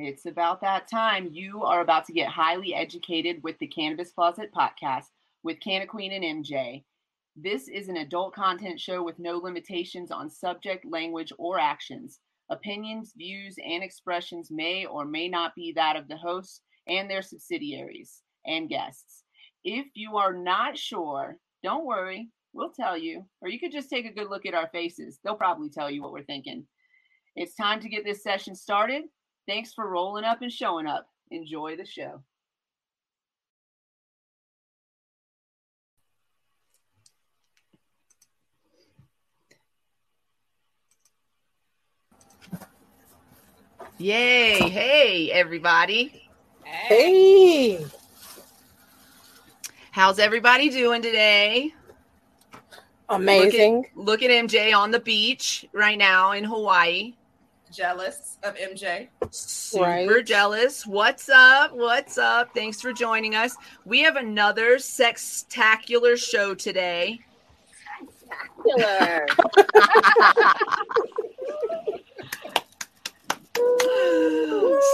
It's about that time. You are about to get highly educated with the Cannabis Closet podcast with Canna Queen and MJ. This is an adult content show with no limitations on subject, language, or actions. Opinions, views, and expressions may or may not be that of the hosts and their subsidiaries and guests. If you are not sure, don't worry, we'll tell you. Or you could just take a good look at our faces. They'll probably tell you what we're thinking. It's time to get this session started. Thanks for rolling up and showing up. Enjoy the show. Yay. Hey, everybody. Hey. How's everybody doing today? Amazing. Look at, look at MJ on the beach right now in Hawaii. Jealous of MJ. Super Right. jealous. What's up? What's up? Thanks for joining us. We have another sextacular show today. Killer.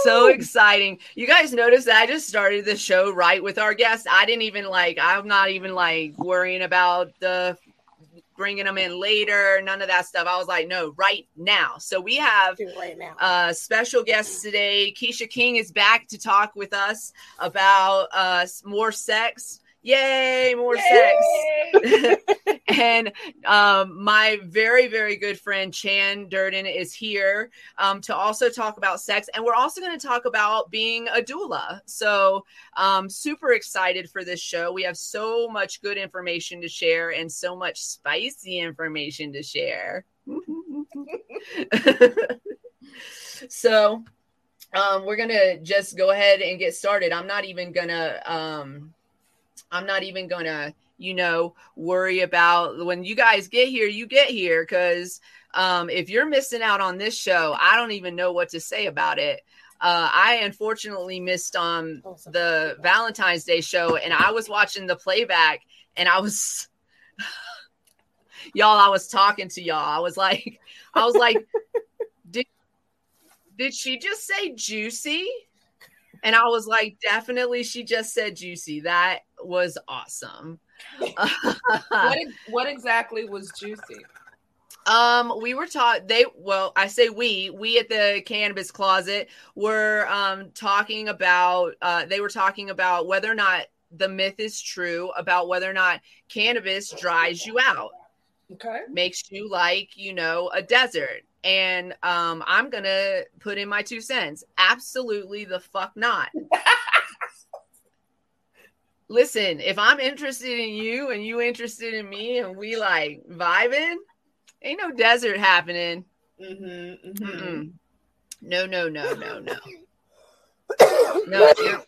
so exciting. You guys noticed that I just started the show right with our guest. I didn't even like, I'm not even like worrying about the bringing them in later, none of that stuff. I was like, no, right now. So we have right uh, special guest today. Keesha King is back to talk with us about uh, more sex. Yay, more sex. and um, my very, very good friend Chan Durden is here um, to also talk about sex. And we're also going to talk about being a doula. So, um, super excited for this show. We have so much good information to share and so much spicy information to share. so, um, we're gonna just go ahead and get started. I'm not even gonna, um, I'm not even gonna, you know, worry about when you guys get here. You get here because um, if you're missing out on this show, I don't even know what to say about it. Uh, I unfortunately missed um Oh, the Valentine's Day show, and I was watching the playback, and I was, y'all, I was talking to y'all. I was like, I was like, did did she just say juicy? And I was like, definitely, she just said juicy. That was awesome. what, what exactly was juicy? Um, we were taught they well, I say we, we at the cannabis closet were um talking about uh they were talking about whether or not the myth is true about whether or not cannabis dries you out, Okay. makes you like, you know, a desert. And um I'm gonna put in my two cents. Absolutely the fuck not. Listen, if I'm interested in you and you interested in me and we like vibing, ain't no desert happening. Mm-hmm, Mm-mm. No, no, no, no, no. No, you-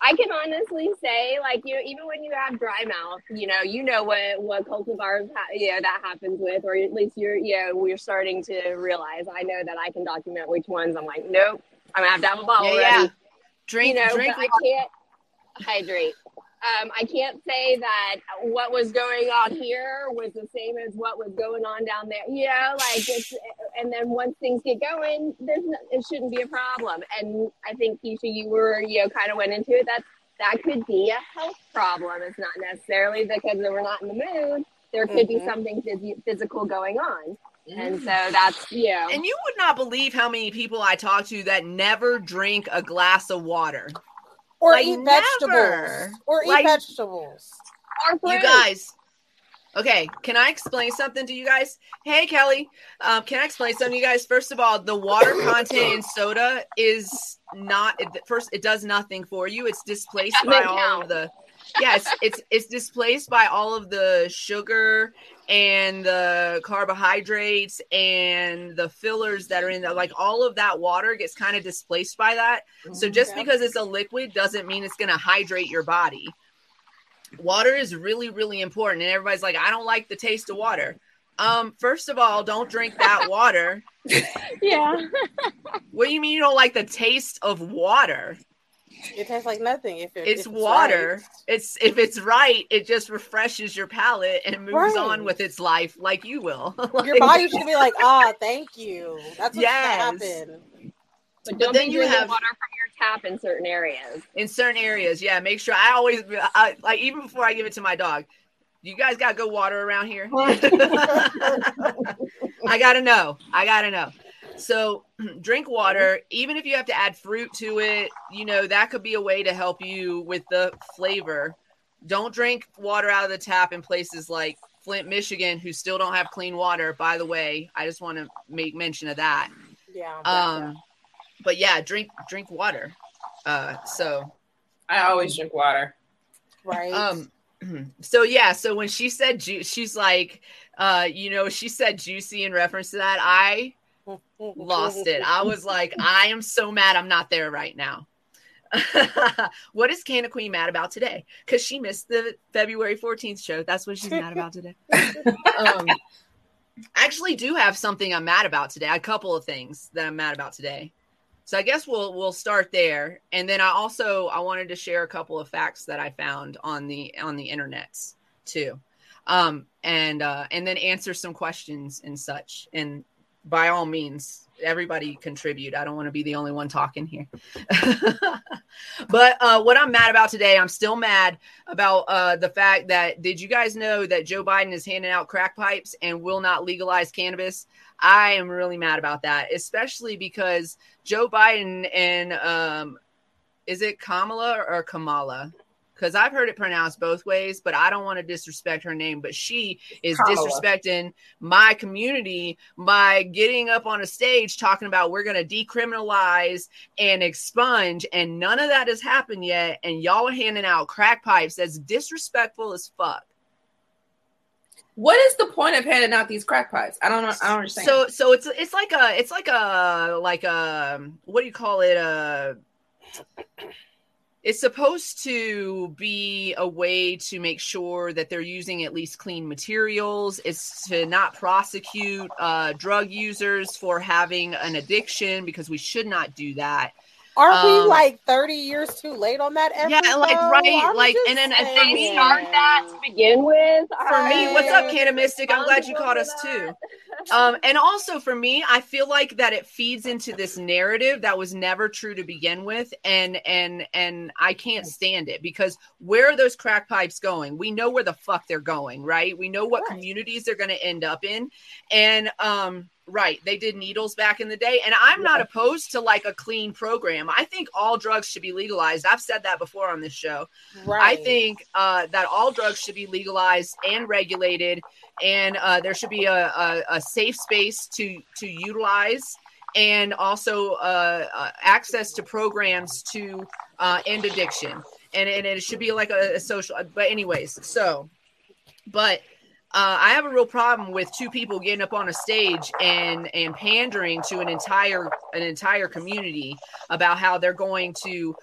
I can honestly say, like you, even when you have dry mouth, you know, you know what what cultivars, ha- know, that happens with, or at least you're, you know, we're starting to realize. I know that I can document which ones. I'm like, nope, I'm gonna have to have a bottle yeah, ready. yeah. Drink, you know, drink. I can't hydrate. Um, I can't say that what was going on here was the same as what was going on down there. You know, like it's, and then once things get going, there's no, it shouldn't be a problem. And I think Keesha, you were, you know, kind of went into it. That that could be a health problem. It's not necessarily because we're not in the mood. There could be Mhm. something phys- physical going on, Mm-hmm. and so that's you know. and you would not believe how many people I talk to that never drink a glass of water. Or like, eat never. vegetables. Or Like- eat vegetables. Or You guys. Okay, can I explain something to you guys? Hey, Kelly, um, can I explain something to you guys? First of all, the water content in soda is not first. It does nothing for you. It's displaced by all of the. Yes, it's it's displaced by all of the sugar and the carbohydrates and the fillers that are in there. Like all of that water gets kind of displaced by that. So just Yeah. because it's a liquid doesn't mean it's going to hydrate your body. Water is really, really important. And everybody's like, I don't like the taste of water. Um, first of all, don't drink that water. yeah. What do you mean you don't like the taste of water? It tastes like nothing if it, It's if water. right. It's if it's right, it just refreshes your palate and moves Right. on with its life like you will. Your Like- body should be like, ah, thank you. That's what's Yes. gonna happen. But don't But then be you drinking have- water from your tap in certain areas. in certain areas. Yeah, make sure I always I, like even before I give it to my dog. You guys got good water around here. I gotta know. I gotta know. So drink water, even if you have to add fruit to it, you know, that could be a way to help you with the flavor. Don't drink water out of the tap in places like Flint, Michigan, who still don't have clean water. By the way, I just want to make mention of that. Yeah. Um, but yeah, drink drink water. Uh, so I always drink water. right. um so yeah so when she said ju- she's like uh you know she said juicy in reference to that i lost it i was like i am so mad i'm not there right now what is Canna Queen mad about today? Because she missed the February 14th show. That's what she's mad about today. um, I actually do have something I'm mad about today. A couple of things that I'm mad about today. So I guess we'll we'll start there, and then I also I wanted to share a couple of facts that I found on the on the internets too, um, and uh, and then answer some questions and such. And by all means, everybody contribute. I don't want to be the only one talking here. but uh, what I'm mad about today, I'm still mad about uh, the fact that did you guys know that Joe Biden is handing out crack pipes and will not legalize cannabis? I am really mad about that, especially because Joe Biden and um, is it Kamala or Kamala? Because I've heard it pronounced both ways, but I don't want to disrespect her name. But she is Kamala. disrespecting my community by getting up on a stage talking about we're going to decriminalize and expunge, and none of that has happened yet. And y'all are handing out crack pipes. That's disrespectful as fuck. What is the point of handing out these crack pipes? I don't know. I don't understand. So so it's it's like a it's like a like a what do you call it uh it's supposed to be a way to make sure that they're using at least clean materials. It's to not prosecute uh, drug users for having an addiction because we should not do that. Aren't we um, like 30 years too late on that effort? Yeah, like, right, I'm like, and then- and If they start that to begin with, For me, what's up, I- Canna Mystic? I'm glad you caught us too. um, and also for me, I feel like that it feeds into this narrative that was never true to begin with, and and and I can't stand it because where are those crack pipes going? We know where the fuck they're going, right? We know what Right. communities they're going to end up in, and um, right, they did needles back in the day, and I'm not opposed to like a clean program. I think all drugs should be legalized. I've said that before on this show. Right. I think uh, that all drugs should be legalized and regulated, and uh, there should be a, a, a safe space to to utilize, and also uh, uh, access to programs to uh, end addiction, and and it should be like a, a social. But anyways, so, but. Uh, I have a real problem with two people getting up on a stage and and pandering to an entire an entire community about how they're going to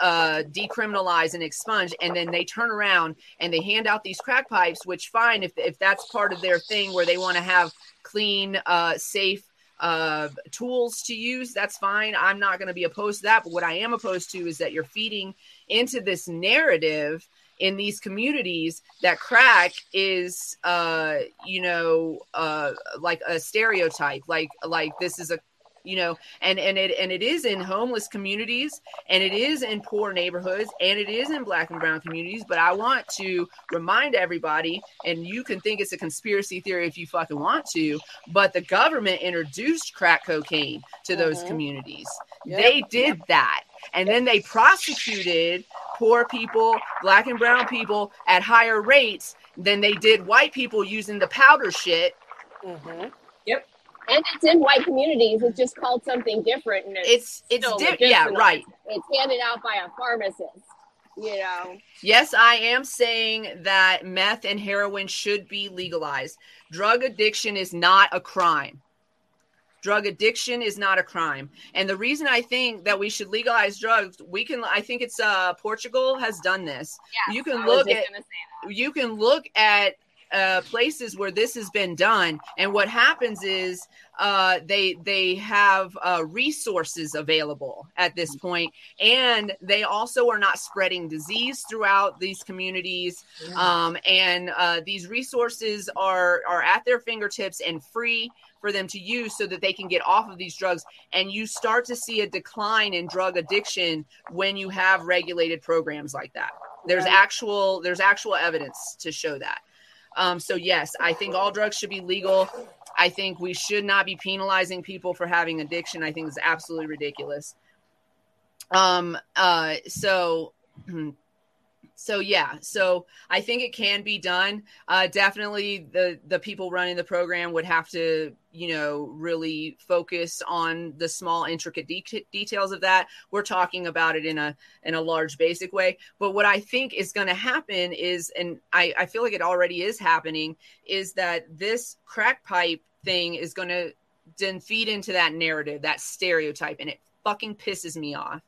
uh, decriminalize and expunge, and then they turn around and they hand out these crack pipes. Which fine if if that's part of their thing where they want to have clean, uh, safe uh, tools to use. That's fine. I'm not going to be opposed to that. But what I am opposed to is that you're feeding into this narrative in these communities that crack is uh you know uh like a stereotype like like this is a you know and and it and it is in homeless communities and it is in poor neighborhoods and it is in black and brown communities but i want to remind everybody and you can think it's a conspiracy theory if you fucking want to but the government introduced crack cocaine to those Mhm. communities Yep. they did that and then they prosecuted poor people black and brown people at higher rates than they did white people using the powder shit Mhm. and it's in white communities. It's just called something different, and it's it's it's di- yeah right it's handed out by a pharmacist. You know, Yes, I am saying that meth and heroin should be legalized. Drug addiction is not a crime. Drug addiction is not a crime. And the reason I think that we should legalize drugs, we can I think it's uh Portugal has done this. yeah, You can look at you can look at uh, places where this has been done, and what happens is uh, they they have uh, resources available at this point, and they also are not spreading disease throughout these communities. Um, and uh, these resources are are at their fingertips and free for them to use so that they can get off of these drugs. And you start to see a decline in drug addiction when you have regulated programs like that. There's Right. actual there's actual evidence to show that. Um, so yes i think all drugs should be legal. I think we should not be penalizing people for having addiction. I think it's absolutely ridiculous. Um uh so so yeah so i think it can be done. Uh definitely the the people running the program would have to you know really focus on the small intricate de- details of that. We're talking about it in a in a large basic way. But what i think is going to happen is and i i feel like it already is happening is that this crack pipe thing is going to then feed into that narrative that stereotype and it fucking pisses me off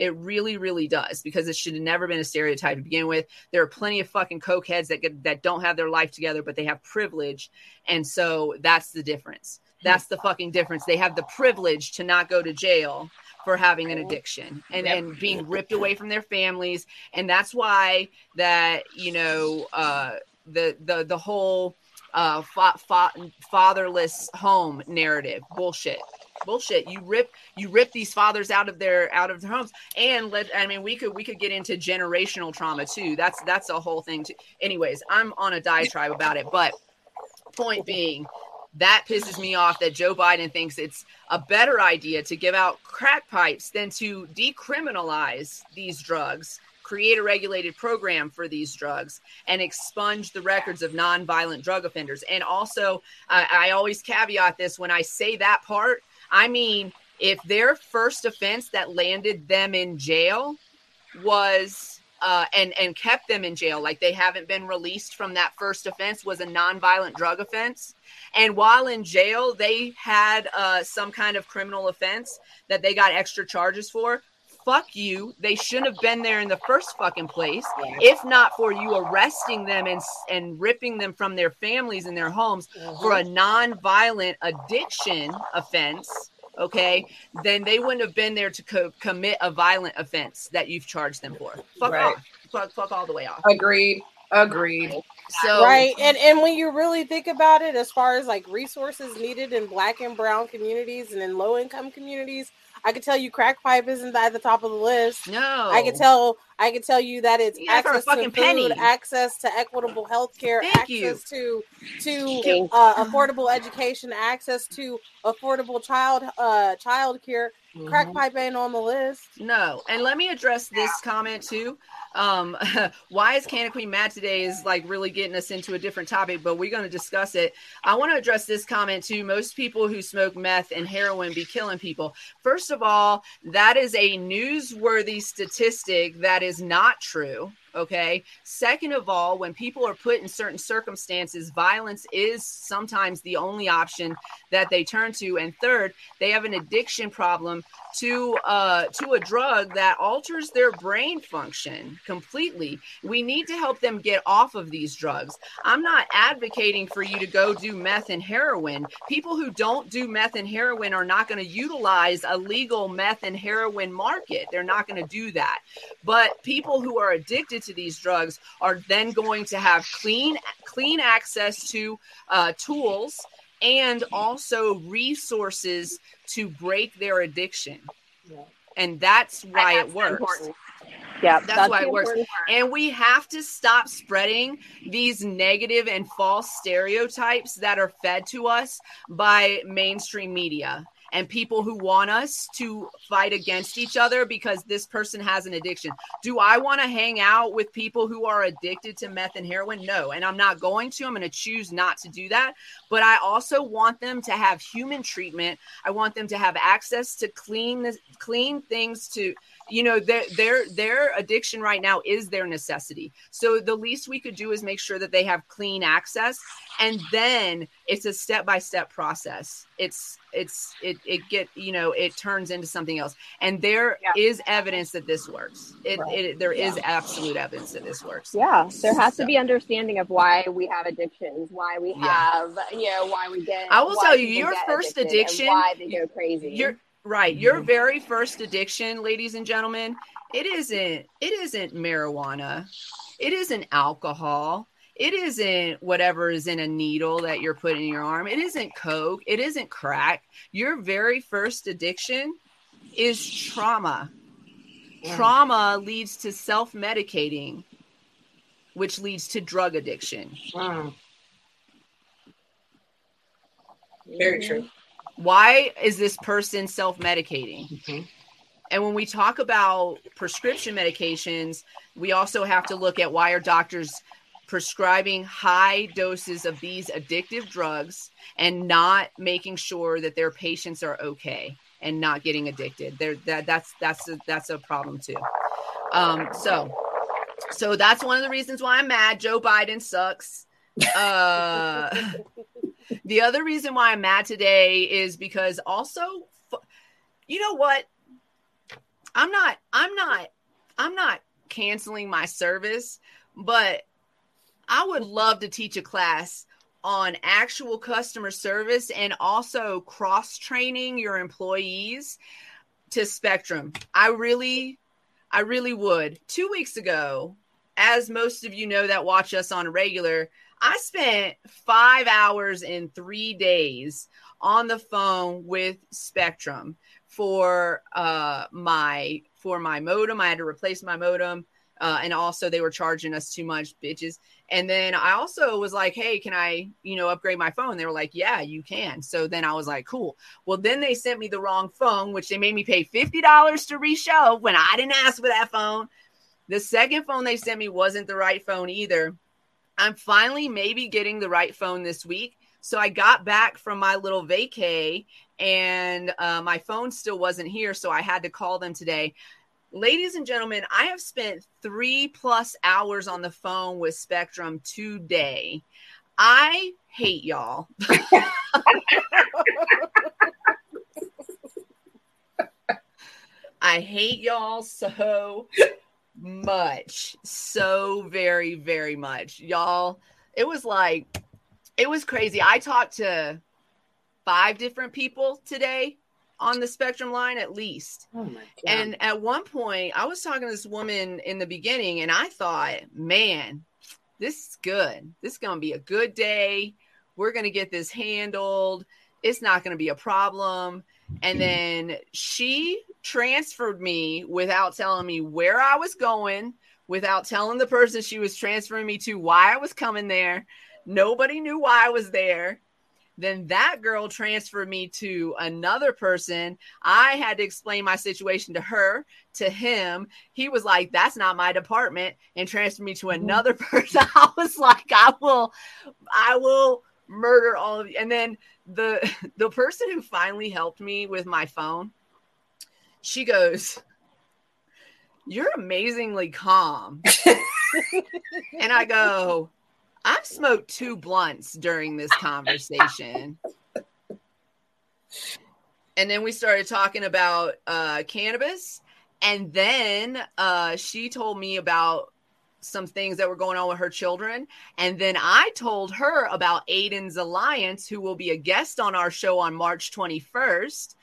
it really, really does because it should have never been a stereotype to begin with. There are plenty of fucking cokeheads that get, that don't have their life together, but they have privilege, and so that's the difference. That's the fucking difference. They have the privilege to not go to jail for having an addiction and, and being ripped away from their families, and that's why that you know uh, the the the whole uh, fa- fa- fatherless home narrative bullshit bullshit. You rip you rip these fathers out of their out of their homes. And let i mean we could we could get into generational trauma too. That's that's a whole thing too anyways i'm on a diatribe about it. But point being that pisses me off that joe biden thinks it's a better idea to give out crack pipes than to decriminalize these drugs create a regulated program for these drugs and expunge the records of nonviolent drug offenders. And also I I always caveat this when i say that part I mean, if their first offense that landed them in jail was uh, and and kept them in jail, like they haven't been released from that first offense, was a nonviolent drug offense, and while in jail they had uh, some kind of criminal offense that they got extra charges for. Fuck you! They shouldn't have been there in the first fucking place. If not for you arresting them and and ripping them from their families and their homes, mm-hmm. for a non-violent addiction offense okay then they wouldn't have been there to co- commit a violent offense that you've charged them for fuck Right. off fuck, fuck all the way off Agreed. Agreed. so right and and when you really think about it as far as like resources needed in black and brown communities and in low income communities i can tell you crack pipe isn't at the top of the list no I can tell. I can tell you that it's Yeah, for a access to food, penny. access to equitable health care, access you. to to uh, affordable education, access to affordable child uh child care. Crack Mhm. pipe ain't on the list. No, and let me address this comment too. Um, why is Canna Queen mad today is like really getting us into a different topic, but we're going to discuss it. I want to address this comment too. Most people who smoke meth and heroin be killing people. First of all, that is a newsworthy statistic that is not true. Okay. Second of all, when people are put in certain circumstances, violence is sometimes the only option that they turn to. And third, they have an addiction problem to uh to a drug that alters their brain function completely. We need to help them get off of these drugs. I'm not advocating for you to go do meth and heroin. People who don't do meth and heroin are not going to utilize a legal meth and heroin market. They're not going to do that. But people who are addicted to these drugs are then going to have clean clean access to uh, tools and also resources to break their addiction. And that's why That's it works. important- Yeah, That's why it works. part. And we have to stop spreading these negative and false stereotypes that are fed to us by mainstream media and people who want us to fight against each other because this person has an addiction. Do I want to hang out with people who are addicted to meth and heroin? No. And I'm not going to. I'm going to choose not to do that. But I also want them to have human treatment. I want them to have access to clean clean things to you know their their their addiction right now is their necessity so the least we could do is make sure that they have clean access and then it's a step by step process it's it's it it get you know it turns into something else and there Yeah. is evidence that this works it, Right. it there is absolute evidence that this works Yeah, there has So- to be understanding of why we have addictions, why we Yeah. have, you know, why we get. I will tell you, your first addiction- why they go crazy. Your right, your very first addiction, ladies and gentlemen, it isn't it isn't marijuana. It isn't alcohol. It isn't whatever is in a needle that you're putting in your arm. It isn't coke. It isn't crack. Your very first addiction is trauma. Trauma leads to self-medicating, which leads to drug addiction. Mm. Very true. Why is this person self-medicating? Mhm. And when we talk about prescription medications, we also have to look at why are doctors prescribing high doses of these addictive drugs and not making sure that their patients are okay and not getting addicted. There that that's that's a, that's a problem too. Um so so that's one of the reasons why I'm mad. Joe Biden sucks. Uh the other reason why I'm mad today is because also you know what? I'm not I'm not I'm not canceling my service, but I would love to teach a class on actual customer service and also cross training your employees to Spectrum. I really I really would. 2 weeks ago, as most of you know that watch us on regular, I spent 5 hours in 3 days on the phone with Spectrum for uh my for my modem. I had to replace my modem. Uh, and also they were charging us too much, bitches. And then I also was like, hey, can I, you know, upgrade my phone? They were like, yeah, you can. So then I was like, cool. Well, then they sent me the wrong phone, which they made me pay $50 to reshow when I didn't ask for that phone. The second phone they sent me wasn't the right phone either. I'm finally maybe getting the right phone this week. So I got back from my little vacay and uh, my phone still wasn't here. So I had to call them today. Ladies and gentlemen, I have spent three plus hours on the phone with Spectrum today. I hate y'all. I hate y'all so much. So very, very much. Y'all, it was like, it was crazy. I talked to five different people today on the Spectrum line at least. Oh my god. And at one point, I was talking to this woman in the beginning, and I thought, man, this is good. This is going to be a good day. We're going to get this handled. It's not going to be a problem. And then she transferred me without telling me where I was going, without telling the person she was transferring me to why I was coming there. Nobody knew why I was there. Then that girl transferred me to another person. I had to explain my situation to her, to him. He was like, That's not my department, and transferred me to mm-hmm. another person. I was like, I will, I will murder all of you. And then the the person who finally helped me with my phone, she goes, You're amazingly calm. and I go, I've smoked two blunts during this conversation. and then we started talking about uh, cannabis. And then uh, she told me about some things that were going on with her children. And then I told her about Aiden's Alliance, who will be a guest on our show on March 21st.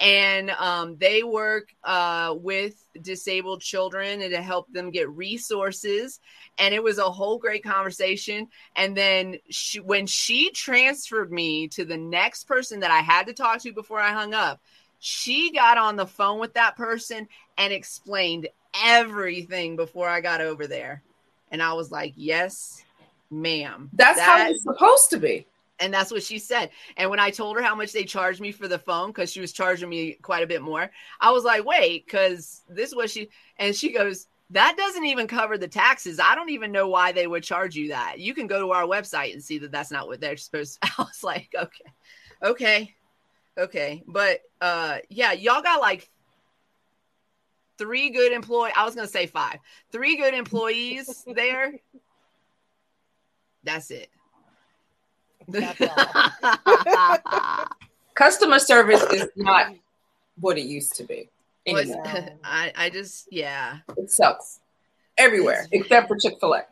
And um, they work uh, with disabled children and to help them get resources. And it was a whole great conversation. And then she, when she transferred me to the next person that I had to talk to before I hung up, she got on the phone with that person and explained everything before I got over there. And I was like, yes, ma'am. That's how it's supposed to be. And that's what she said. And when I told her how much they charged me for the phone, because she was charging me quite a bit more, I was like, wait, because this was she, and she goes, that doesn't even cover the taxes. I don't even know why they would charge you that. You can go to our website and see that that's not what they're supposed to. I was like, okay, okay, okay. But uh, yeah, y'all got like three good employee. I was gonna say five. Three good employees there. That's it. That's all. Customer service is not what it used to be. Was- Anymore. I, I just yeah. It sucks everywhere except for Chick Fil A. It-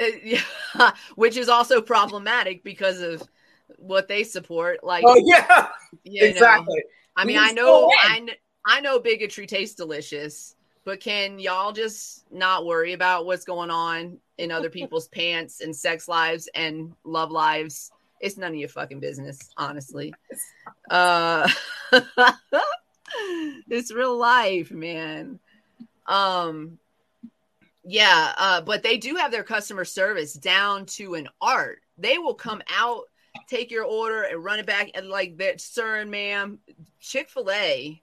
uh, yeah, which is also problematic because of what they support. Like, Oh yeah, you know, exactly. I mean, We I know. I, I know bigotry tastes delicious, but can y'all just not worry about what's going on in other people's pants and sex lives and love lives? It's none of your fucking business, honestly. Uh, it's real life, man. Um, yeah, uh, but they do have their customer service down to an art. They will come out, take your order, and run it back. And like that, sir and ma'am, Chick fil A,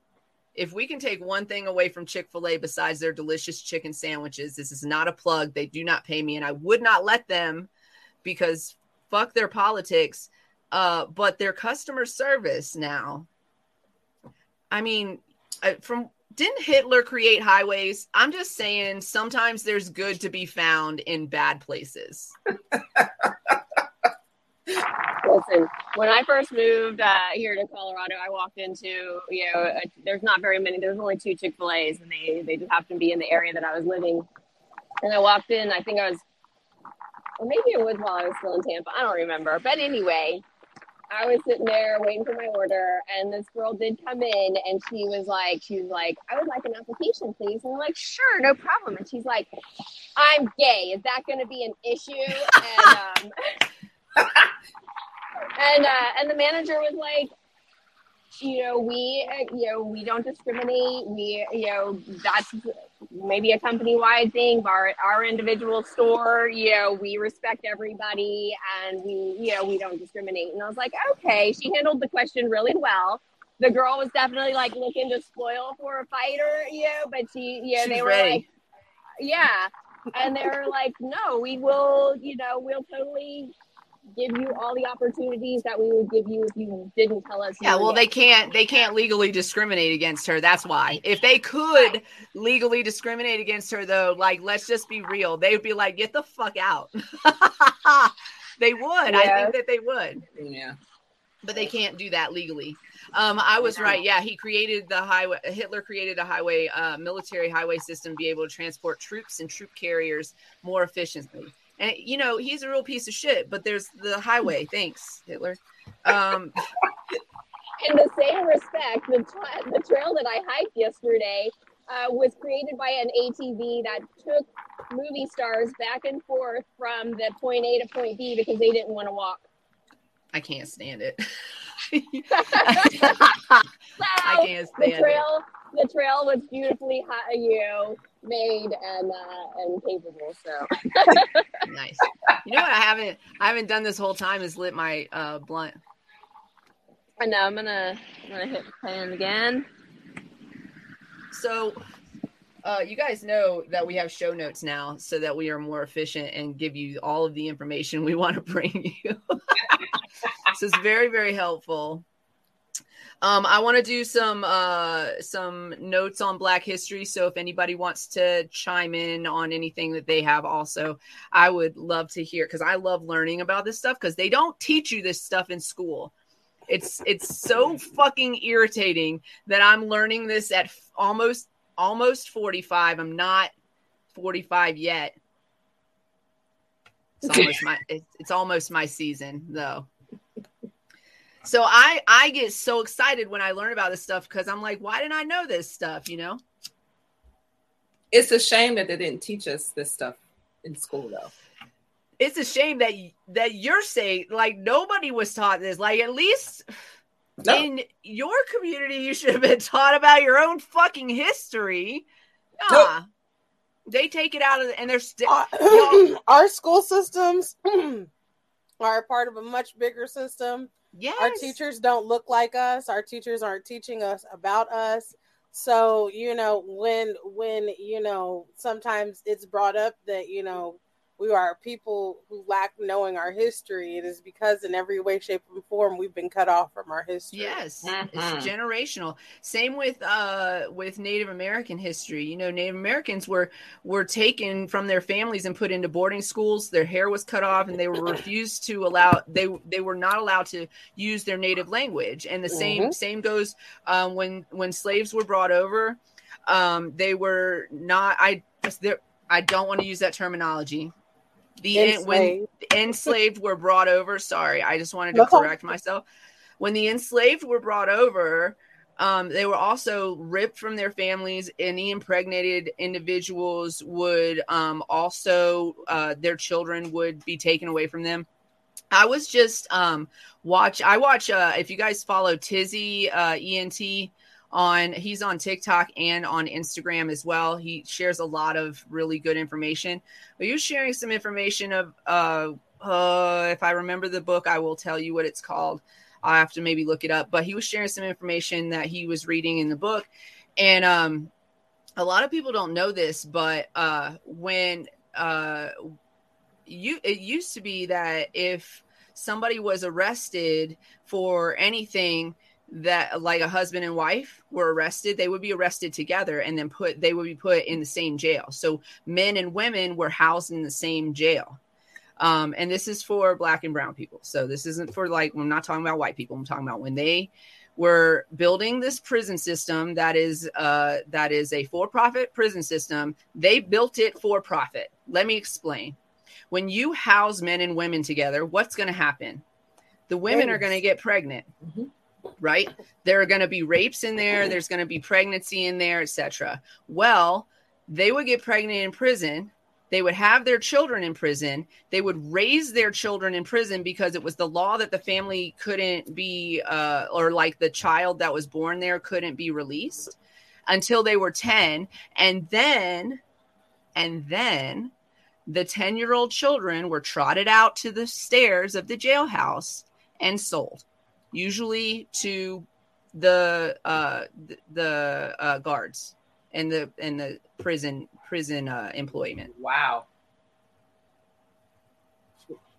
if we can take one thing away from Chick fil A besides their delicious chicken sandwiches, this is not a plug. They do not pay me, and I would not let them because fuck their politics. Uh, but their customer service now, I mean, I, from didn't Hitler create highways? I'm just saying sometimes there's good to be found in bad places. Listen, when I first moved uh, here to Colorado, I walked into, you know, a, there's not very many, there's only two Chick fil A's, and they, they just happened to be in the area that I was living. And I walked in, I think I was, or maybe it was while I was still in Tampa, I don't remember. But anyway, I was sitting there waiting for my order, and this girl did come in, and she was like, she was like, I would like an application, please. And I'm like, sure, no problem. And she's like, I'm gay. Is that going to be an issue? And um, and uh, and the manager was like, you know, we you know we don't discriminate. We you know that's maybe a company wide thing. But our our individual store, you know, we respect everybody and we you know we don't discriminate. And I was like, okay, she handled the question really well. The girl was definitely like looking to spoil for a fighter, you know, but she, you know, She's they were ready. like, yeah. And they were like, no, we will, you know, we'll totally give you all the opportunities that we would give you if you didn't tell us. Yeah, well, they can't they can't legally discriminate against her. That's why. If they could legally discriminate against her, though, like let's just be real, they would be like, "Get the fuck out." they would. I think that they would, Yeah. but they can't do that legally. Um, I was Yeah. right. Yeah, he created the highway. Hitler created a highway, uh, military highway system, to be able to transport troops and troop carriers more efficiently. And you know, he's a real piece of shit. But there's the highway. Thanks, Hitler. Um, in the same respect, the, tra- the trail that I hiked yesterday uh, was created by an ATV that took movie stars back and forth from the point A to point B because they didn't want to walk. I can't stand it. I can't the stand it. trail, the trail was beautifully, hi- you made and uh, and capable. So Nice. You know what I haven't I haven't done this whole time is lit my uh blunt. I know I'm gonna I'm gonna hit pan again. So uh you guys know that we have show notes now so that we are more efficient and give you all of the information we want to bring you. so it's very, very helpful. Um, I want to do some uh, some notes on Black history. So if anybody wants to chime in on anything that they have, also, I would love to hear because I love learning about this stuff because they don't teach you this stuff in school. It's it's so fucking irritating that I'm learning this at almost almost 45. I'm not 45 yet. It's almost my it's, it's almost my season though. So I I get so excited when I learn about this stuff because I'm like, why didn't I know this stuff? You know? It's a shame that they didn't teach us this stuff in school, though. It's a shame that that you're saying like nobody was taught this. Like at least No. in your community, you should have been taught about your own fucking history. Nope. Ah, they take it out of the, and they're still. Our, our school systems are a part of a much bigger system. Yes. Our teachers don't look like us. Our teachers aren't teaching us about us. So, you know, when when, you know, sometimes it's brought up that, you know, we are people who lack knowing our history. It is because in every way, shape, and form we've been cut off from our history. Yes, Mhm. it's generational. Same with uh with Native American history. You know, Native Americans were were taken from their families and put into boarding schools. Their hair was cut off, and they were refused to allow. They they were not allowed to use their native language. And the same Mhm. same goes um, when when slaves were brought over. Um, they were not. I there. I don't want to use that terminology. The when Enslaved. enslaved were brought over. Sorry, I just wanted to all- correct myself. When the enslaved were brought over, um, they were also ripped from their families. Any impregnated individuals would um, also uh, their children would be taken away from them. I was just um, watch. I watch. Uh, if you guys follow Tizzy uh, ENT on, he's on TikTok and on Instagram as well. He shares a lot of really good information. But he was sharing some information of, uh, uh, if I remember the book, I will tell you what it's called. I have to maybe look it up. But he was sharing some information that he was reading in the book, and um, a lot of people don't know this, but uh, when uh, you it used to be that if somebody was arrested for anything that like a husband and wife were arrested they would be arrested together and then put they would be put in the same jail. So men and women were housed in the same jail. Um, and this is for black and brown people. So this isn't for like i'm not talking about white people. I'm talking about when they were building this prison system that is uh, that is a for-profit prison system. They built it for profit. Let me explain. When you house men and women together what's going to happen? The women are going to get pregnant. Mhm. Right? There are going to be rapes in there there's going to be pregnancy in there etc well they would get pregnant in prison they would have their children in prison they would raise their children in prison because it was the law that the family couldn't be uh, or like the child that was born there couldn't be released until they were 10 and then and then the 10 year old children were trotted out to the stairs of the jailhouse and sold usually to the uh the uh guards and the and the prison prison uh employment Wow.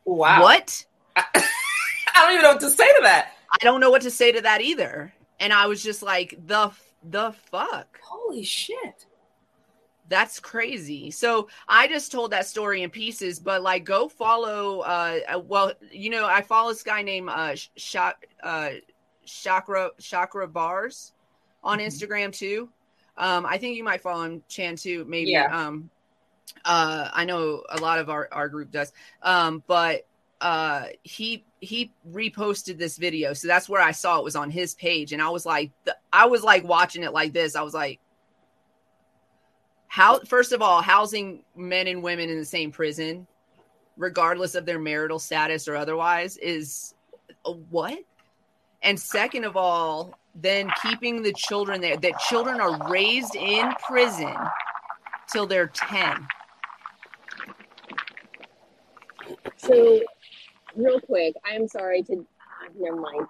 Wow. what I, I don't even know what to say to that. i don't know what to say to that either and i was just like the the fuck Holy shit. That's crazy. So I just told that story in pieces, but like go follow uh uh, well, you know, I follow this guy named uh uh Chakra Chakra Bars on Mhm. Instagram too. Um I think you might follow him Chan too, maybe. Yeah. Um uh I know a lot of our our group does. Um but uh he he reposted this video. So that's where I saw it was on his page and I was like I was like watching it like this. I was like how first of all housing men and women in the same prison regardless of their marital status or otherwise is what and second of all then keeping the children there that children are raised in prison till they're 10 So, real quick, I'm sorry to. ah, Never mind.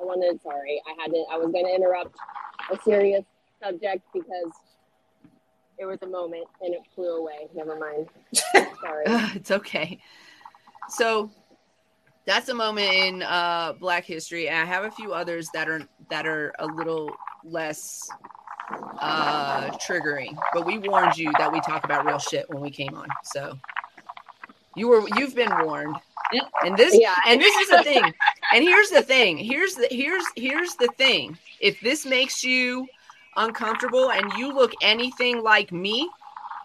I wanted. Sorry, I had to. I was going to interrupt a serious subject because it was a moment and it flew away. Never mind. Sorry. It's okay. So that's a moment in uh, Black history, and I have a few others that are that are a little less uh, triggering. But we warned you that we talk about real shit when we came on, so you were you've been warned. And this Yeah. and this is the thing. And here's the thing. Here's the here's here's the thing. If this makes you uncomfortable and you look anything like me,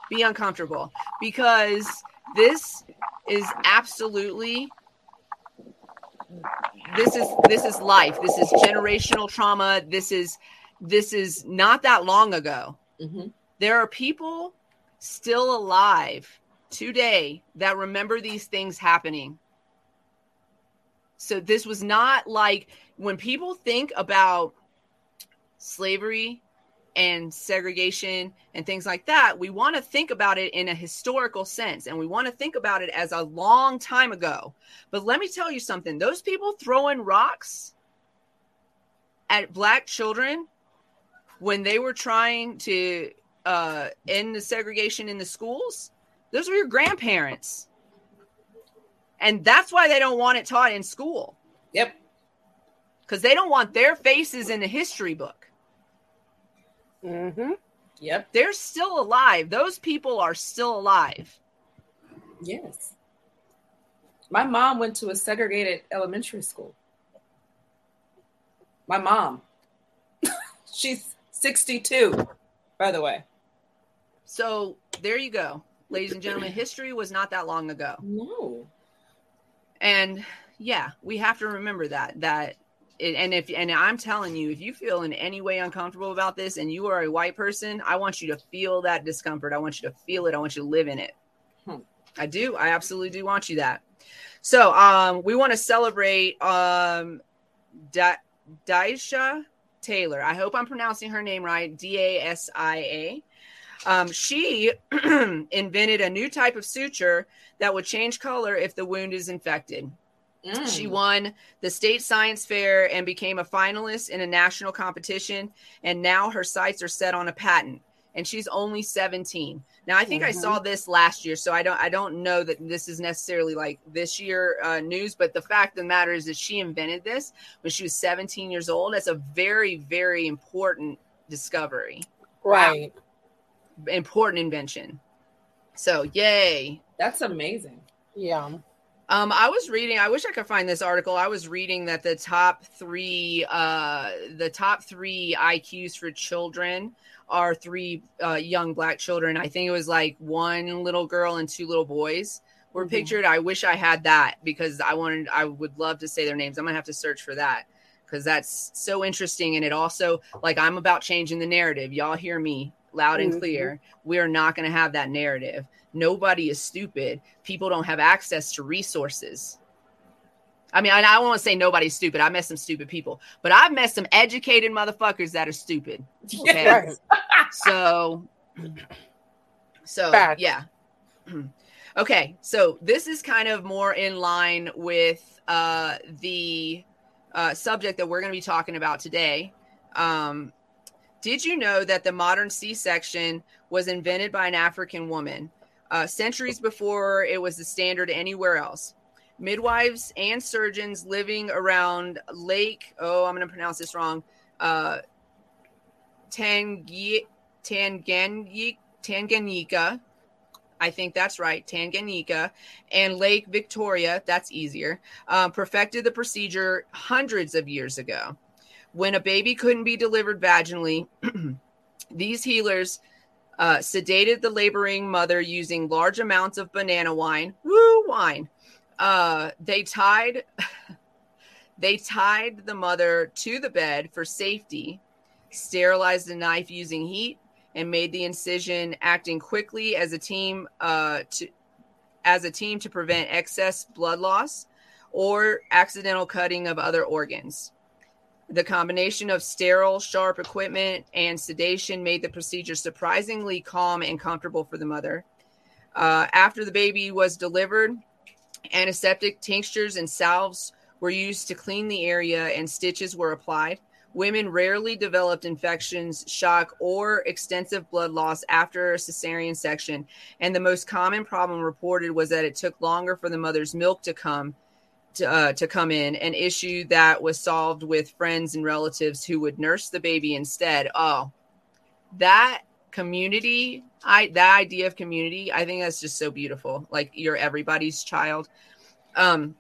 be uncomfortable. Because this is absolutely this is this is life. This is generational trauma. This is this is not that long ago. Mm-hmm. there are people still alive today that remember these things happening. So this was not like when people think about slavery and segregation and things like that, we want to think about it in a historical sense and we want to think about it as a long time ago. But let me tell you something those people throwing rocks at black children when they were trying to uh, end the segregation in the schools, Those were your grandparents. And that's why they don't want it taught in school Yep. because they don't want their faces in the history book. Mm-hmm. Yep. They're still alive. Those people are still alive. Yes. My mom went to a segregated elementary school. My mom. She's 62, by the way. So there you go, ladies and gentlemen. History was not that long ago. No. and yeah we have to remember that that and if and i'm telling you if you feel in any way uncomfortable about this and you are a white person i want you to feel that discomfort. I want you to feel it. I want you to live in it. Hmm. i do. I absolutely do want you that. So um we want to celebrate um da- Dasia Taylor. I hope i'm pronouncing her name right. D-a-s-i-a um, she invented a new type of suture that would change color if the wound is infected. Mm. She won the state science fair and became a finalist in a national competition. And now her sights are set on a patent. And she's only 17. Now I think I Mhm. saw this last year, so I don't I don't know that this is necessarily like this year uh, news. But the fact of the matter is that she invented this when she was 17 years old. That's a very very important discovery, Right. important invention. So yay! That's amazing. Yeah. Um, I was reading. I wish I could find this article. I was reading that the top three, uh, the top three IQs for children are three uh, young black children. I think it was like one little girl and two little boys were Mhm. pictured. I wish I had that because I wanted. I would love to say their names. I'm gonna have to search for that because that's so interesting. And it also like I'm about changing the narrative. Y'all hear me loud and Mhm. clear. We are not going to have that narrative. Nobody is stupid. People don't have access to resources. I mean, I, won't say nobody's stupid. I met some stupid people, but I've met some educated motherfuckers that are stupid. Okay. Right. So, so yeah. okay. So this is kind of more in line with uh, the uh, subject that we're going to be talking about today. Um, did you know that the modern C section was invented by an African woman uh, centuries before it was the standard anywhere else? Midwives and surgeons living around Lake, oh, I'm going to pronounce this wrong, uh, Tangi- Tanganyika, Tanganyika, I think that's right, Tanganyika, and Lake Victoria, that's easier, um, perfected the procedure hundreds of years ago. When a baby couldn't be delivered vaginally, these healers uh, sedated the laboring mother using large amounts of banana wine. Woo, wine. Uh, they tied. They tied the mother to the bed for safety, sterilized the knife using heat, and made the incision acting quickly as a team uh, to as a team to prevent excess blood loss or accidental cutting of other organs. The combination of sterile, sharp equipment and sedation made the procedure surprisingly calm and comfortable for the mother. Uh, after the baby was delivered, antiseptic tinctures and salves were used to clean the area and stitches were applied. Women rarely developed infections, shock, or extensive blood loss after a cesarean section. And the most common problem reported was that it took longer for the mother's milk to come uh, to come in, an issue that was solved with friends and relatives who would nurse the baby instead. Oh, that community, I that idea of community, I think that's just so beautiful. Like you're everybody's child. Um,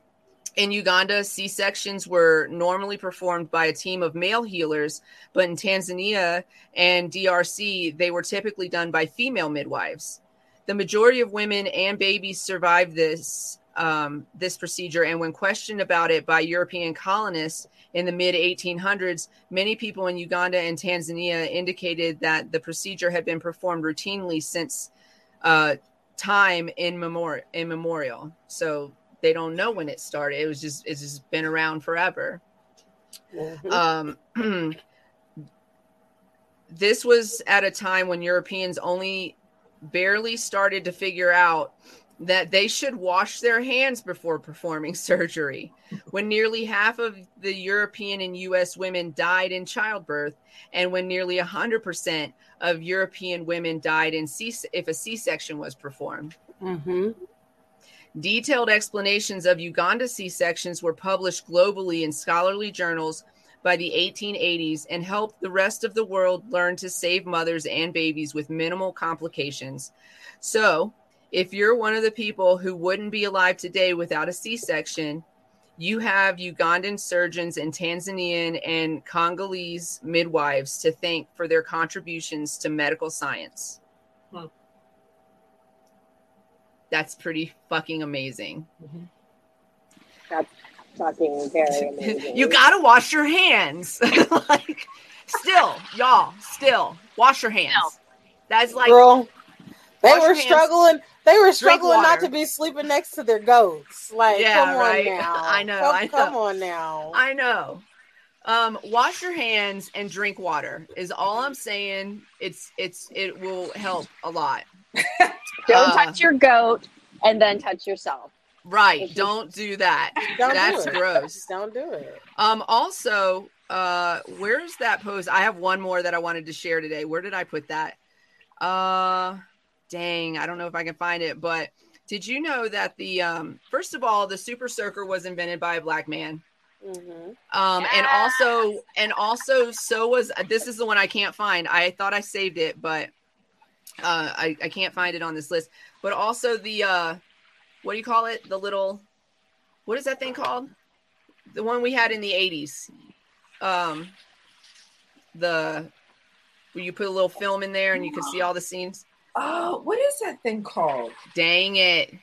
in Uganda, C sections were normally performed by a team of male healers, but in Tanzania and DRC, they were typically done by female midwives. The majority of women and babies survived this um, this procedure, and when questioned about it by European colonists in the mid 1800s, many people in Uganda and Tanzania indicated that the procedure had been performed routinely since uh, time in memorial. In memorial, so they don't know when it started. It was just it's just been around forever. Mhm. Um, this was at a time when Europeans only barely started to figure out that they should wash their hands before performing surgery. When nearly half of the European and US women died in childbirth, and when nearly 100% of European women died in C- if a C section was performed. Mm-hmm. Detailed explanations of Uganda C sections were published globally in scholarly journals by the 1880s and helped the rest of the world learn to save mothers and babies with minimal complications. So, if you're one of the people who wouldn't be alive today without a C section, you have Ugandan surgeons and Tanzanian and Congolese midwives to thank for their contributions to medical science. Hmm. That's pretty fucking amazing. That's fucking very amazing. you gotta wash your hands. like, still, y'all, still wash your hands. That's like, Girl, they wash were your struggling. They were struggling not to be sleeping next to their goats. Like, Yeah, come on right. now. I know, Come, I know. come on now. I know. Um, wash your hands and drink water is all I'm saying. It's it's it will help a lot. Don't Uh, touch your goat and then touch yourself. Right. You- Don't do that. Don't That's do gross. Don't do it. Um, also, uh, where's that post? I have one more that I wanted to share today. Where did I put that? Uh dang, I don't know if I can find it, but did you know that the um first of all, the super soaker was invented by a black man? hmm Um, and also, and also, so was this is the one I can't find. I thought I saved it, but uh, I I can't find it on this list. But also the uh, what do you call it? The little, what is that thing called? The one we had in the eighties. Um, the where you put a little film in there and you can see all the scenes. Oh, what is that thing called? Dang it!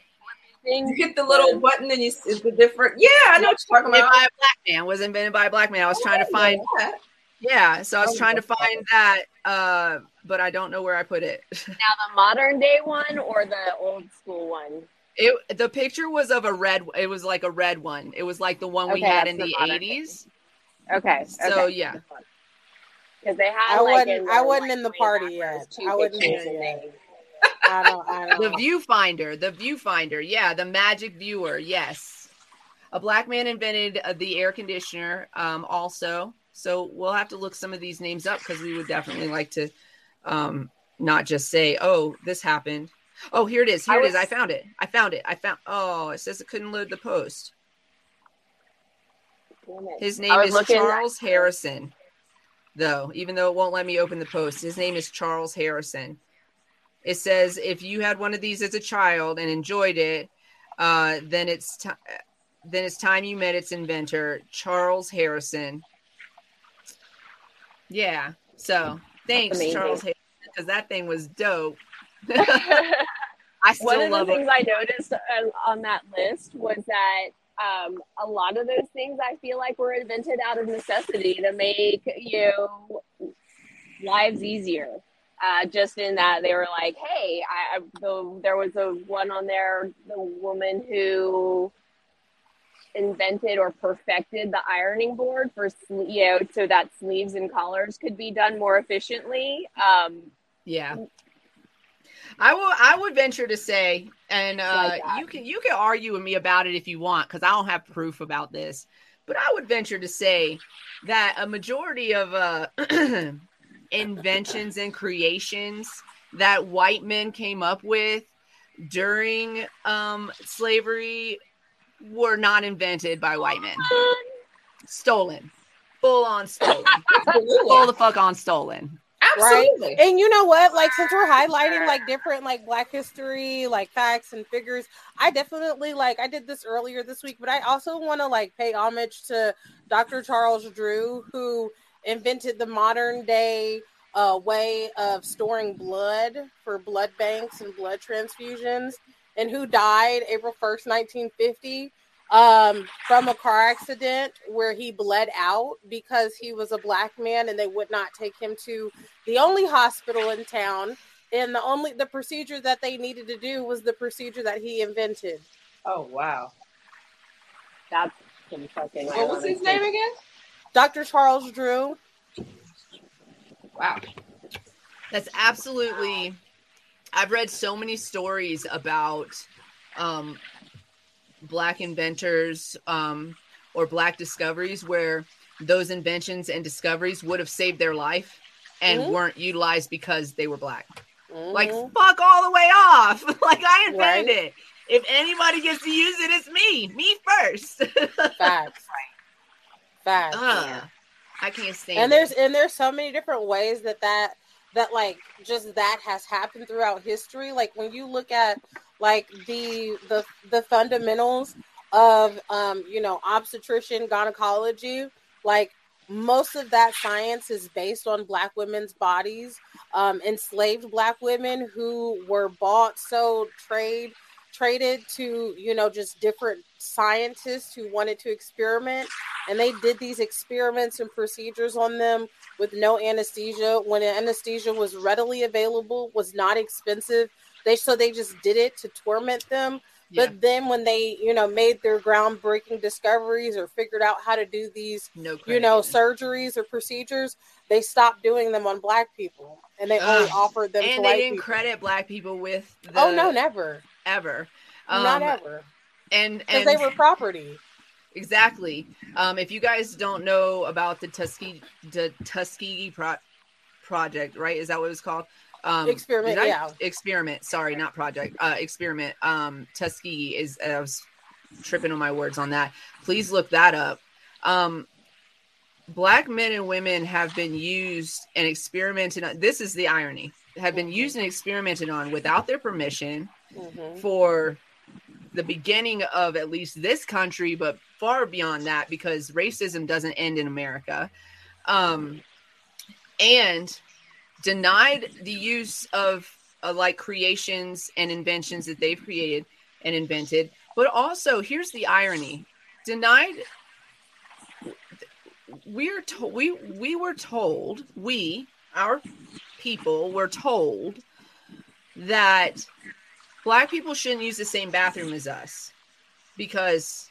You hit the little button and you it's the different. Yeah, I know what you're talking Invented about. by a black man was invented by a black man. I was trying to find that. Yeah, so I was Oh, trying to okay. find that, uh, but I don't know where I put it. Now the modern day one or the old school one? It the picture was of a red. It was like a red one. It was like the one we Okay, had in the the eighties. Okay. So yeah, Because they had I like wasn't- in I wasn't like, in the party yet. there was two I wasn't pictures there and yet. they- I don't. I the don't. viewfinder, the viewfinder. Yeah, the magic viewer. Yes, a black man invented uh, the air conditioner. Um, also, so we'll have to look some of these names up because we would definitely like to, um, not just say, "Oh, this happened." Oh, here it is. Here I it is. was- I found it. I found it. I found. Oh, it says it couldn't load the post. His name is looking at- Charles Harrison, though, even though it won't let me open the post. His name is Charles Harrison. It says if you had one of these as a child and enjoyed it, uh, then it's ti then it's time you met its inventor, Charles Harrison. Yeah. So thanks. Charles Harrison, because that thing was dope. I still One of the love it. things I noticed uh, on that list was that um, a lot of those things I feel like were invented out of necessity to make you know lives easier. Uh, just in that they were like, hey, I, the, there was a one on there, the woman who invented or perfected the ironing board for you know so that sleeves and collars could be done more efficiently. Um, Yeah. I will I would venture to say, and uh Like you can you can argue with me about it if you want, because I don't have proof about this, but I would venture to say that a majority of uh inventions and creations that white men came up with during um slavery were not invented by white men. Stolen. Full on stolen. Full the fuck on stolen. Absolutely. And you know what? Like since we're highlighting like different like black history, like facts and figures, I definitely like I did this earlier this week, but I also want to like pay homage to Dr. Charles Drew who invented the modern day uh, way of storing blood for blood banks and blood transfusions and who died April 1st, 1950 um, from a car accident where he bled out because he was a black man and they would not take him to the only hospital in town and the only the procedure that they needed to do was the procedure that he invented Oh wow. that's some fucking. What was his name again? Dr charles drew Wow. That's absolutely. I've read so many stories about um, black inventors um, or black discoveries where those inventions and discoveries would have saved their life and Mhm. weren't utilized because they were black. Like Mhm. fuck all the way off. like I invented Right. it. If anybody gets to use it, it's me. Me first. facts, facts. Ugh, I can't stand and it. there's and there's so many different ways that that that like just that has happened throughout history like when you look at like the the the fundamentals of um you know obstetrician gynecology like most of that science is based on black women's bodies um enslaved black women who were bought sold trade traded to you know just different scientists who wanted to experiment and they did these experiments and procedures on them with no anesthesia. When anesthesia was readily available was not expensive they so they just did it to torment them. Yeah, but then when they you know made their groundbreaking discoveries or figured out how to do these no you know surgeries or procedures they stopped doing them on black people and they only offered them to and they didn't people. credit black people with the oh no never ever. not Um, ever And because they were property exactly. Um, if you guys don't know about the Tuskegee the Tuskegee pro- project, right? Is that what it was called? Um, Experiment, I- yeah. Experiment. Sorry, not project. Uh, experiment. Um, Tuskegee is. I was tripping on my words on that. Please look that up. Um, black men and women have been used and experimented on. This is the irony. Have been used and experimented on without their permission Mhm. for the beginning of at least this country, but far beyond that because racism doesn't end in America. Um, and denied the use of uh, like creations and inventions that they've created and invented. But also, here's the irony: denied. We're told we we were told we our people were told that black people shouldn't use the same bathroom as us because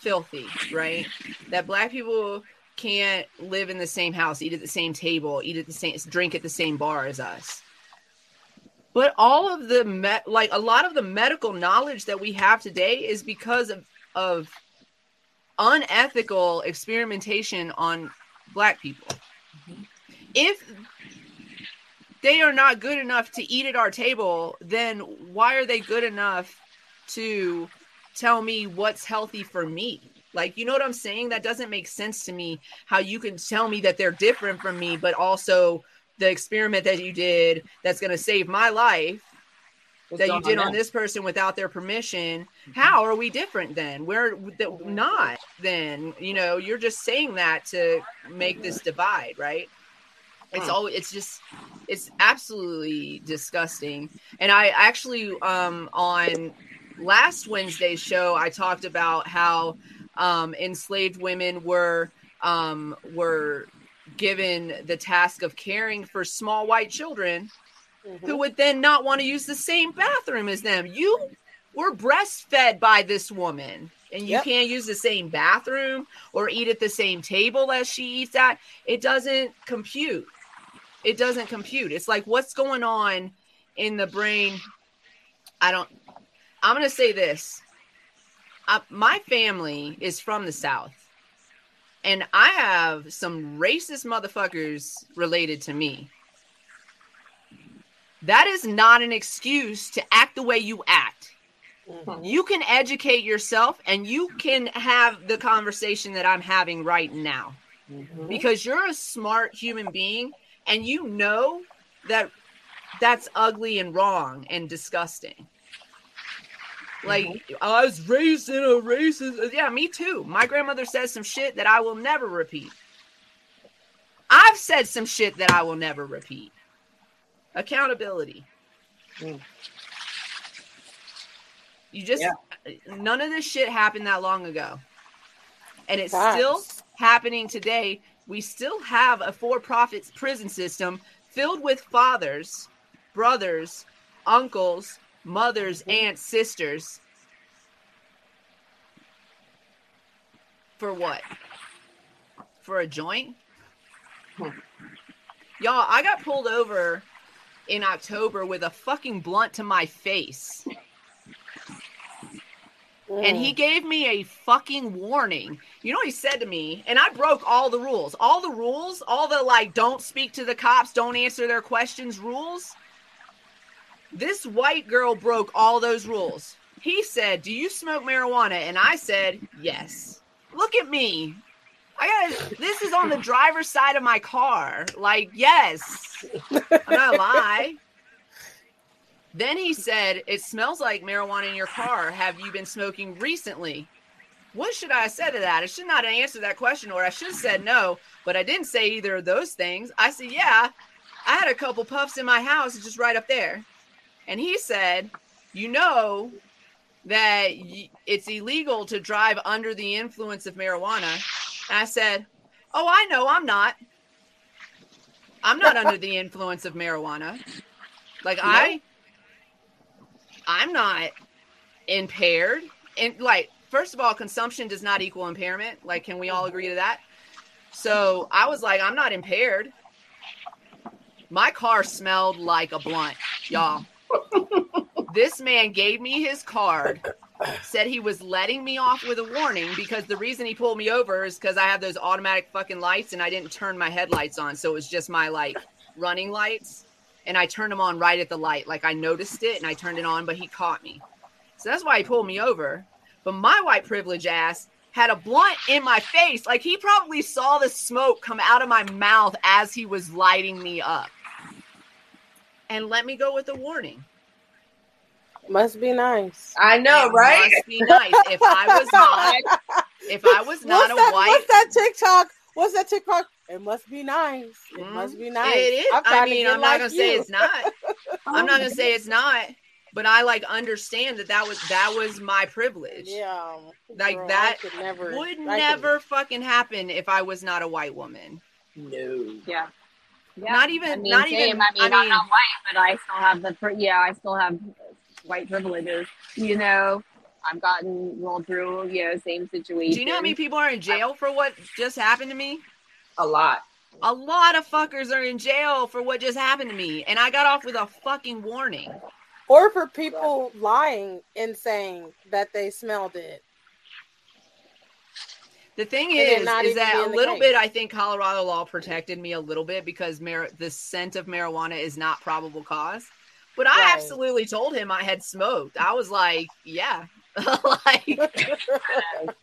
filthy, right? That black people can't live in the same house, eat at the same table, eat at the same drink at the same bar as us. But all of the me- like a lot of the medical knowledge that we have today is because of of unethical experimentation on black people. Mm-hmm. If they are not good enough to eat at our table, then why are they good enough to tell me what's healthy for me? Like, you know what I'm saying? That doesn't make sense to me. How you can tell me that they're different from me, but also the experiment that you did that's going to save my life What's that you did on this person without their permission. Mm-hmm. How are we different then? We're not then. You know, you're just saying that to make this divide, right? It's Hmm. all. It's just. It's absolutely disgusting. And I actually, um, on last Wednesday's show, I talked about how um, enslaved women were um, were given the task of caring for small white children Mhm. who would then not want to use the same bathroom as them. You were breastfed by this woman and you Yep. can't use the same bathroom or eat at the same table as she eats at. It doesn't compute. It doesn't compute. It's like what's going on in the brain. I don't I'm to say this. Uh, my family is from the South. And I have some racist motherfuckers related to me. That is not an excuse to act the way you act. Mhm. You can educate yourself and you can have the conversation that I'm having right now Mhm. because you're a smart human being and you know that that's ugly and wrong and disgusting. Like mm-hmm. I was raised in a racist. Uh, yeah, me too. My grandmother says some shit that I will never repeat. I've said some shit that I will never repeat. Accountability. Mm. You just uh, none of this shit happened that long ago. And it's Facts. still happening today. We still have a for-profit prison system filled with fathers, brothers, uncles, mothers, aunts, sisters. For what? For a joint? Hmm. Y'all, I got pulled over in October with a fucking blunt to my face. And he mm. gave me a fucking warning. You know he said to me? And I broke all the rules. All the rules, all the like don't speak to the cops, don't answer their questions rules. This white girl broke all those rules. He said, "Do you smoke marijuana?" And I said, "Yes." Look at me. I got this is on the driver's side of my car. Like, yes. I'm not lie. Then he said, It smells like marijuana in your car. Have you been smoking recently? What should I have said to that? I should not have answered that question, or I should have said no, but I didn't say either of those things. I said, Yeah, I had a couple puffs in my house, just right up there. And he said, You know that it's illegal to drive under the influence of marijuana. And I said, Oh, I know, I'm not. I'm not under the influence of marijuana. Like, no. I I'm not impaired. And like, first of all, consumption does not equal impairment. Like, can we all agree to that? So I was like, I'm not impaired. My car smelled like a blunt, y'all. this man gave me his card, said he was letting me off with a warning because the reason he pulled me over is because I have those automatic fucking lights and I didn't turn my headlights on. So it was just my like running lights and I turned him on right at the light. Like I noticed it and I turned it on, but he caught me. So that's why he pulled me over. But my white privilege ass had a blunt in my face. Like he probably saw the smoke come out of my mouth as he was lighting me up. And let me go with a warning. Must be nice. I know, it right? Must be nice. If I was not, if I was not what's a that, white, what's that TikTok? What's that TikTok? It must be nice. It mm, must be nice. It is. I mean, I'm not gonna say it's not. I'm not gonna say it's not. But I like understand that that was that was my privilege. Yeah, like girl, that never, would I never could... fucking happen if I was not a white woman. No. Yeah. Yeah. Not even. I mean, not same. even. I mean, I am not white, but I still have the. Yeah, I still have white privileges. You know, I've gotten rolled through. You know, same situation. Do you know how many people are in jail for what just happened to me? A lot. A lot of fuckers are in jail for what just happened to me, and I got off with a fucking warning. Or for people lying and saying that they smelled it. The thing is, is that a little bit, I think Colorado law protected me a little bit because mar- the scent of marijuana is not probable cause. But I right. absolutely told him I had smoked. I was like, yeah, like,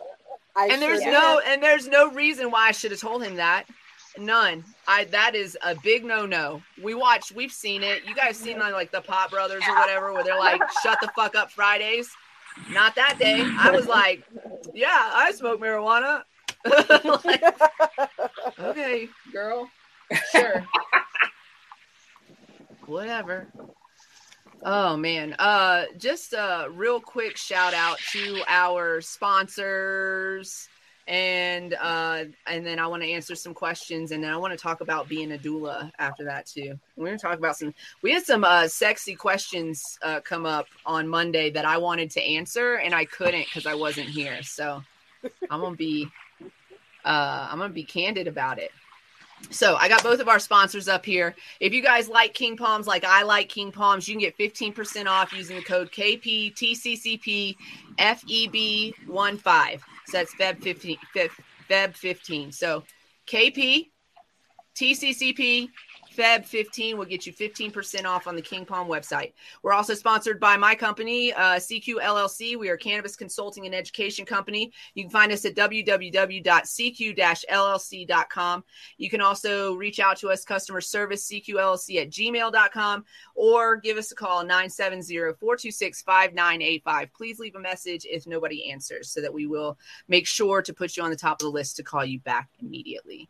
and there's no and there's no reason why I should have told him that. None. I that is a big no no. We watch. We've seen it. You guys seen like, like the Pot Brothers or whatever, where they're like, "Shut the fuck up, Fridays." Not that day. I was like, "Yeah, I smoke marijuana." like, okay, girl. Sure. Whatever. Oh man. Uh just a real quick shout out to our sponsors and uh and then I want to answer some questions and then I want to talk about being a doula after that too. We're going to talk about some we had some uh sexy questions uh come up on Monday that I wanted to answer and I couldn't cuz I wasn't here. So I'm going to be uh I'm going to be candid about it. So I got both of our sponsors up here. If you guys like King Palms, like I like King Palms, you can get 15% off using the code KPTCCPFEB15. So that's Feb15. Feb15. So KPTCCP Feb15 will get you 15% off on the King Palm website. We're also sponsored by my company, uh, CQ LLC. We are cannabis consulting and education company. You can find us at www.cq-llc.com. You can also reach out to us, customer service, CQLLC at gmail.com, or give us a call, 970-426-5985. Please leave a message if nobody answers so that we will make sure to put you on the top of the list to call you back immediately.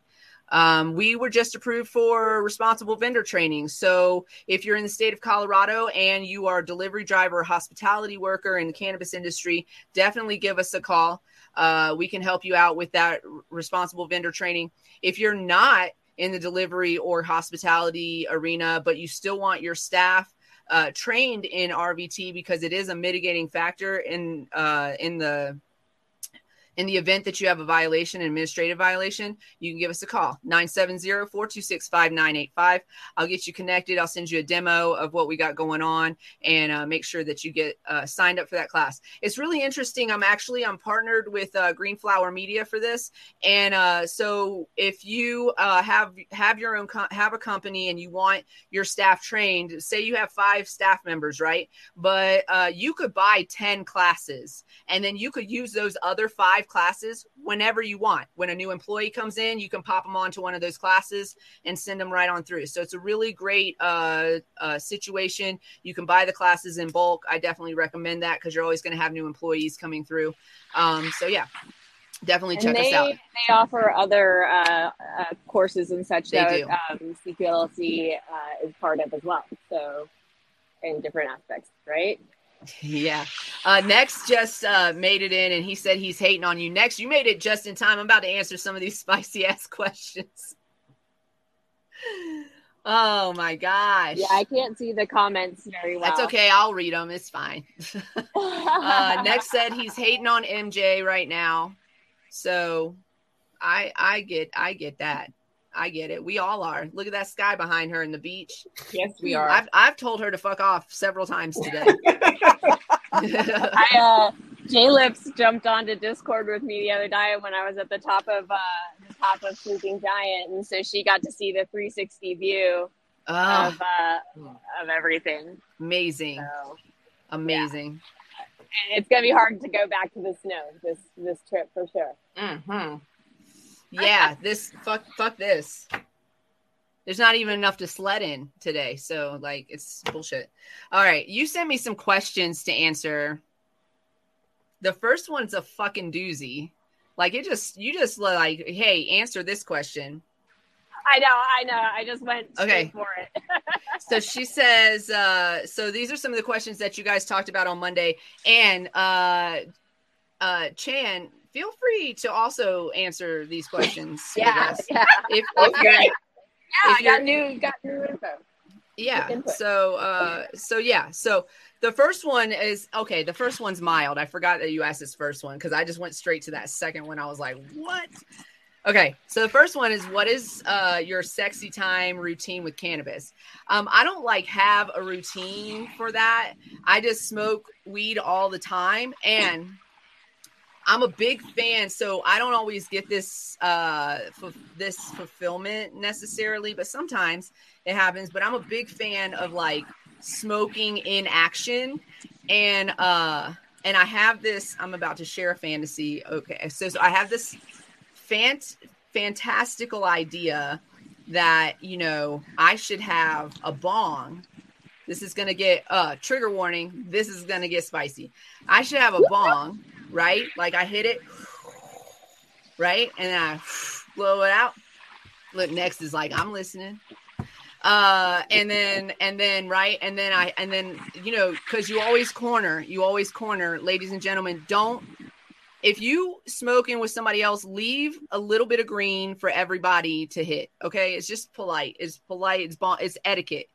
Um, we were just approved for responsible vendor training. So if you're in the state of Colorado and you are a delivery driver hospitality worker in the cannabis industry, definitely give us a call. Uh, we can help you out with that responsible vendor training. If you're not in the delivery or hospitality arena, but you still want your staff uh, trained in RVT because it is a mitigating factor in uh, in the In the event that you have a violation, an administrative violation, you can give us a call 970-426-5985. I'll get you connected. I'll send you a demo of what we got going on and uh, make sure that you get uh, signed up for that class. It's really interesting. I'm actually I'm partnered with uh, Green Flower Media for this, and uh, so if you uh, have have your own co- have a company and you want your staff trained, say you have five staff members, right? But uh, you could buy ten classes, and then you could use those other five classes whenever you want. When a new employee comes in, you can pop them onto one of those classes and send them right on through. So it's a really great uh, uh, situation. You can buy the classes in bulk. I definitely recommend that because you're always going to have new employees coming through. Um, so yeah, definitely check they, us out. They offer other uh, uh, courses and such They that um, CQLC uh, is part of as well. So, in different aspects, right? Yeah. Uh, next just uh, made it in and he said he's hating on you. Next, you made it just in time. I'm about to answer some of these spicy ass questions. Oh my gosh. Yeah, I can't see the comments very well. That's okay. I'll read them. It's fine. uh, next said he's hating on MJ right now. So I I get I get that. I get it. We all are. Look at that sky behind her in the beach. Yes, we are. I've I've told her to fuck off several times today. I, uh, J Lips jumped onto Discord with me the other day when I was at the top of uh, the top of Sleeping Giant, and so she got to see the 360 view oh, of uh, of everything. amazing. So Amazing. and it's gonna be hard to go back to the snow this this trip for sure. hmm Yeah, this fuck fuck this. There's not even enough to sled in today, so like it's bullshit. All right, you sent me some questions to answer. The first one's a fucking doozy. Like it just you just like, hey, answer this question. I know, I know. I just went Okay. for it. So she says, uh, so these are some of the questions that you guys talked about on Monday. And uh uh Chan, feel free to also answer these questions. yeah, yeah, If, if you're yeah. If I got new, got new info. yeah input. so uh so yeah so the first one is okay the first one's mild i forgot that you asked this first one because i just went straight to that second one i was like what okay so the first one is what is uh your sexy time routine with cannabis um i don't like have a routine for that i just smoke weed all the time and I'm a big fan, so I don't always get this uh fu- this fulfillment necessarily, but sometimes it happens. But I'm a big fan of like smoking in action, and uh and I have this. I'm about to share a fantasy. Okay, so, so I have this fant fantastical idea that you know I should have a bong. This is gonna get uh trigger warning. This is gonna get spicy. I should have a bong, right? Like I hit it, right, and I blow it out. Look, next is like I'm listening. Uh, and then and then right, and then I and then you know because you always corner, you always corner, ladies and gentlemen. Don't if you smoking with somebody else, leave a little bit of green for everybody to hit. Okay, it's just polite. It's polite. It's bon- it's etiquette.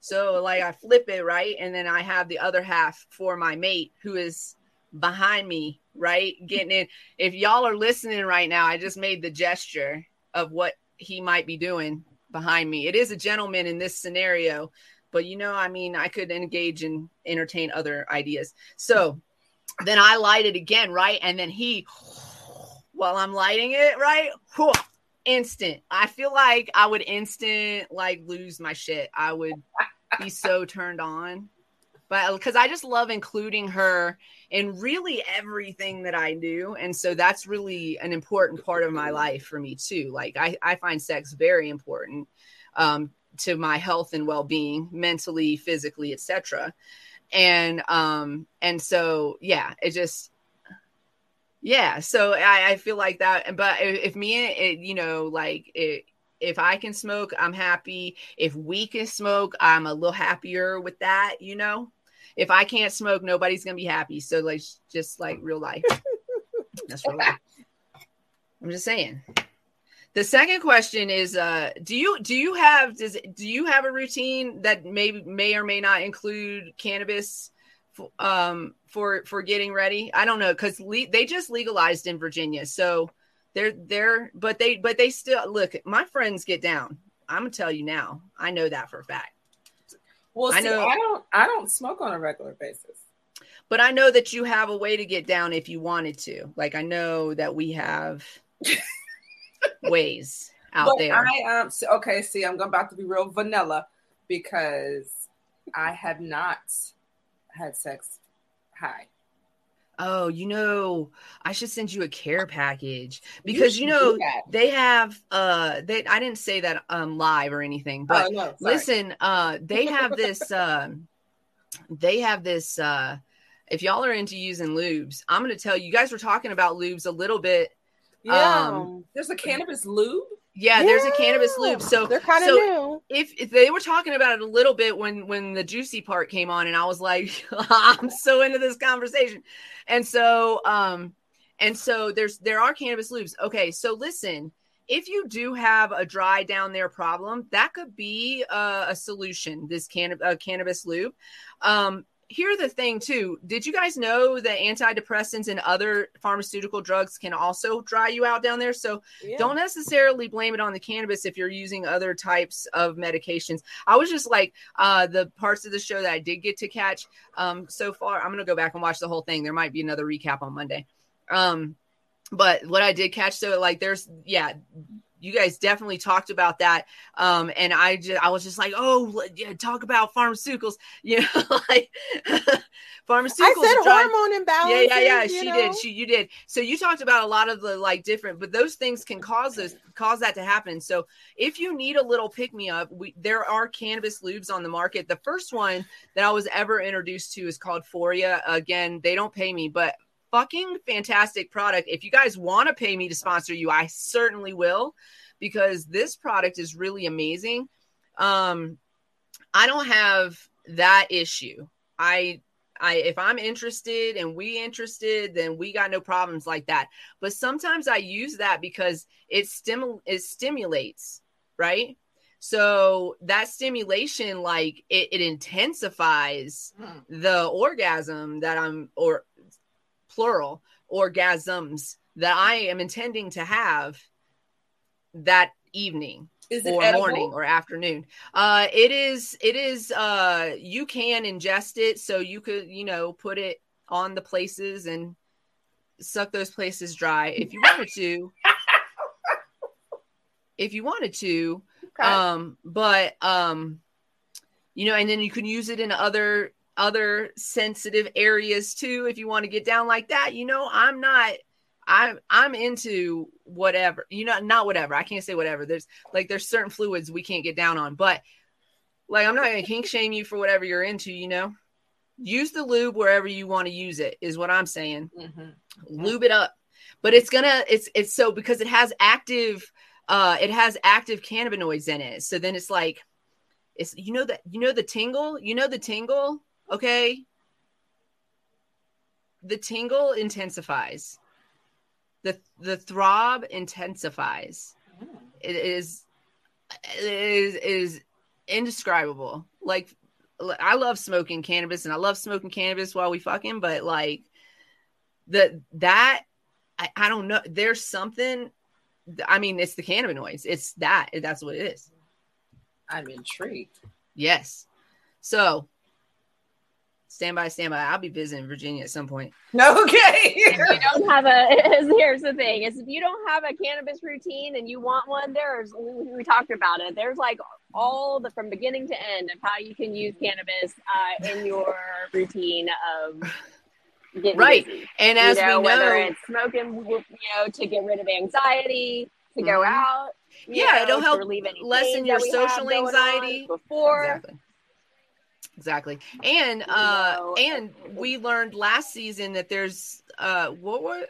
So like I flip it right, and then I have the other half for my mate who is behind me, right, getting in. If y'all are listening right now, I just made the gesture of what he might be doing behind me. It is a gentleman in this scenario, but you know, I mean, I could engage and entertain other ideas. So then I light it again, right, and then he, while I'm lighting it, right, instant. I feel like I would instant like lose my shit. I would be so turned on. But because I just love including her in really everything that I do. And so that's really an important part of my life for me too. Like I, I find sex very important um, to my health and well-being, mentally, physically, etc. And um, and so yeah, it just yeah so I, I feel like that but if, me it, you know like it, if i can smoke i'm happy if we can smoke i'm a little happier with that you know if i can't smoke nobody's gonna be happy so like just like real life that's real life i'm just saying the second question is uh do you do you have does do you have a routine that may may or may not include cannabis f- um for for getting ready. I don't know because le- they just legalized in Virginia, so they're they're but they but they still look. My friends get down. I'm gonna tell you now. I know that for a fact. Well, I see, know- I don't. I don't smoke on a regular basis. But I know that you have a way to get down if you wanted to. Like I know that we have ways out but there. I um so- okay. See, I'm about to be real vanilla because I have not had sex high. Oh, you know, I should send you a care package because you, should know they have uh they I didn't say that um live or anything, but oh, no, listen, uh they have this um they have this uh if y'all are into using lubes, I'm gonna tell you, you guys were talking about lubes a little bit. Yeah. Um, There's a cannabis lube. Yeah, there's a cannabis lube. So they're kind of so new. if, if they were talking about it a little bit when when the juicy part came on and i was like i'm so into this conversation and so um and so there's there are cannabis lubes. okay so listen if you do have a dry down there problem that could be a, a solution this can uh, cannabis lube, um here's the thing too did you guys know that antidepressants and other pharmaceutical drugs can also dry you out down there so Yeah. don't necessarily blame it on the cannabis if you're using other types of medications. I was just like uh, the parts of the show that I did get to catch um, so far. I'm gonna go back and watch the whole thing. There might be another recap on Monday. Um, but what I did catch, so like there's yeah. You guys definitely talked about that, um, and I just I was just like, oh, yeah, talk about pharmaceuticals, you know, like pharmaceuticals. I said hormone imbalance. yeah, yeah, yeah. She did. She you did. So you talked about a lot of the like different, but those things can cause those cause that to happen. So if you need a little pick me up, we there are cannabis lubes on the market. The first one that I was ever introduced to is called Foria. Again, they don't pay me, but fucking fantastic product. If you guys want to pay me to sponsor you, I certainly will because this product is really amazing. Um I don't have that issue. I I if I'm interested and we interested, then we got no problems like that. But sometimes I use that because it stimul it stimulates, right? So that stimulation, like it, it intensifies the orgasm that I'm or plural orgasms that I am intending to have that evening or edible? morning or afternoon. Uh, it is. It is. Uh, you can ingest it, so you could, you know, put it on the places and suck those places dry if you wanted to. if you wanted to, Okay. um, but um, you know, and then you can use it in other other sensitive areas too if you want to get down like that. You know, I'm not. I'm I'm into whatever you know not whatever I can't say whatever there's like there's certain fluids we can't get down on but like I'm not gonna kink shame you for whatever you're into you know use the lube wherever you want to use it is what I'm saying Mhm. lube it up but it's gonna it's it's so because it has active uh it has active cannabinoids in it so then it's like it's you know that you know the tingle you know the tingle okay? The tingle intensifies. The the throb intensifies. It is it is is indescribable. Like i love smoking cannabis and i love smoking cannabis while we fucking but like the that I, I don't know. There's something i mean it's the cannabinoids. It's that. That's what it is. I'm intrigued. yes. So stand by stand by i'll be visiting virginia at some point No, okay. if you don't have a here's the thing is if you don't have a cannabis routine and you want one there's we, we talked about it there's like all the from beginning to end of how you can use cannabis uh, in your routine of getting Right. busy. and as you know, we know whether it's smoking you know to get rid of anxiety to go Mhm. out Yeah, know, it'll help relieve lessen your that we have social anxiety. before exactly exactly. And uh know, and we learned last season that there's uh what were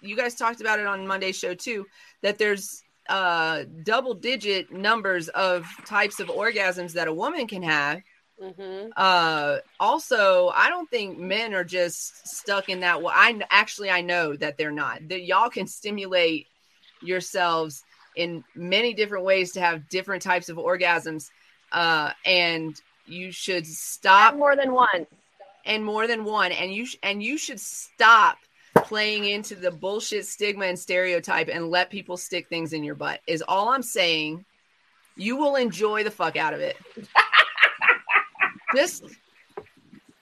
you guys talked about it on monday's show too that there's uh double digit numbers of types of orgasms that a woman can have. Mm-hmm. uh also i don't think men are just stuck in that way i actually i know that they're not. That y'all can stimulate yourselves in many different ways to have different types of orgasms uh and you should stop more than once. and more than one and you sh- and you should stop playing into the bullshit stigma and stereotype and let people stick things in your butt is all i'm saying. You will enjoy the fuck out of it. Just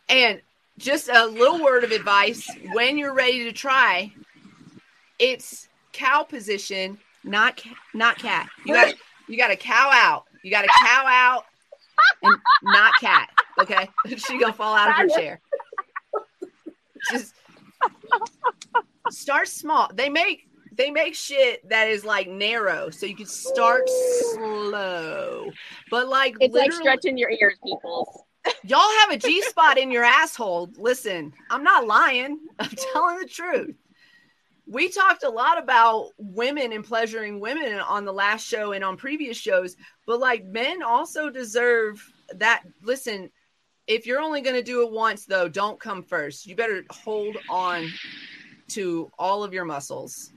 and just a little word of advice when you're ready to try it's cow position not ca- not cat. You got you got to cow out. You got a cow out and not cat okay she gonna fall out of her chair just start small they make they make shit that is like narrow so you can start slow but like It's like stretching your ears, people. Y'all have a G spot in your asshole. Listen, I'm not lying. I'm telling the truth. We talked a lot about women and pleasuring women on the last show and on previous shows, but like men also deserve that. Listen, if you're only going to do it once, though, don't come first. You better hold on to all of your muscles.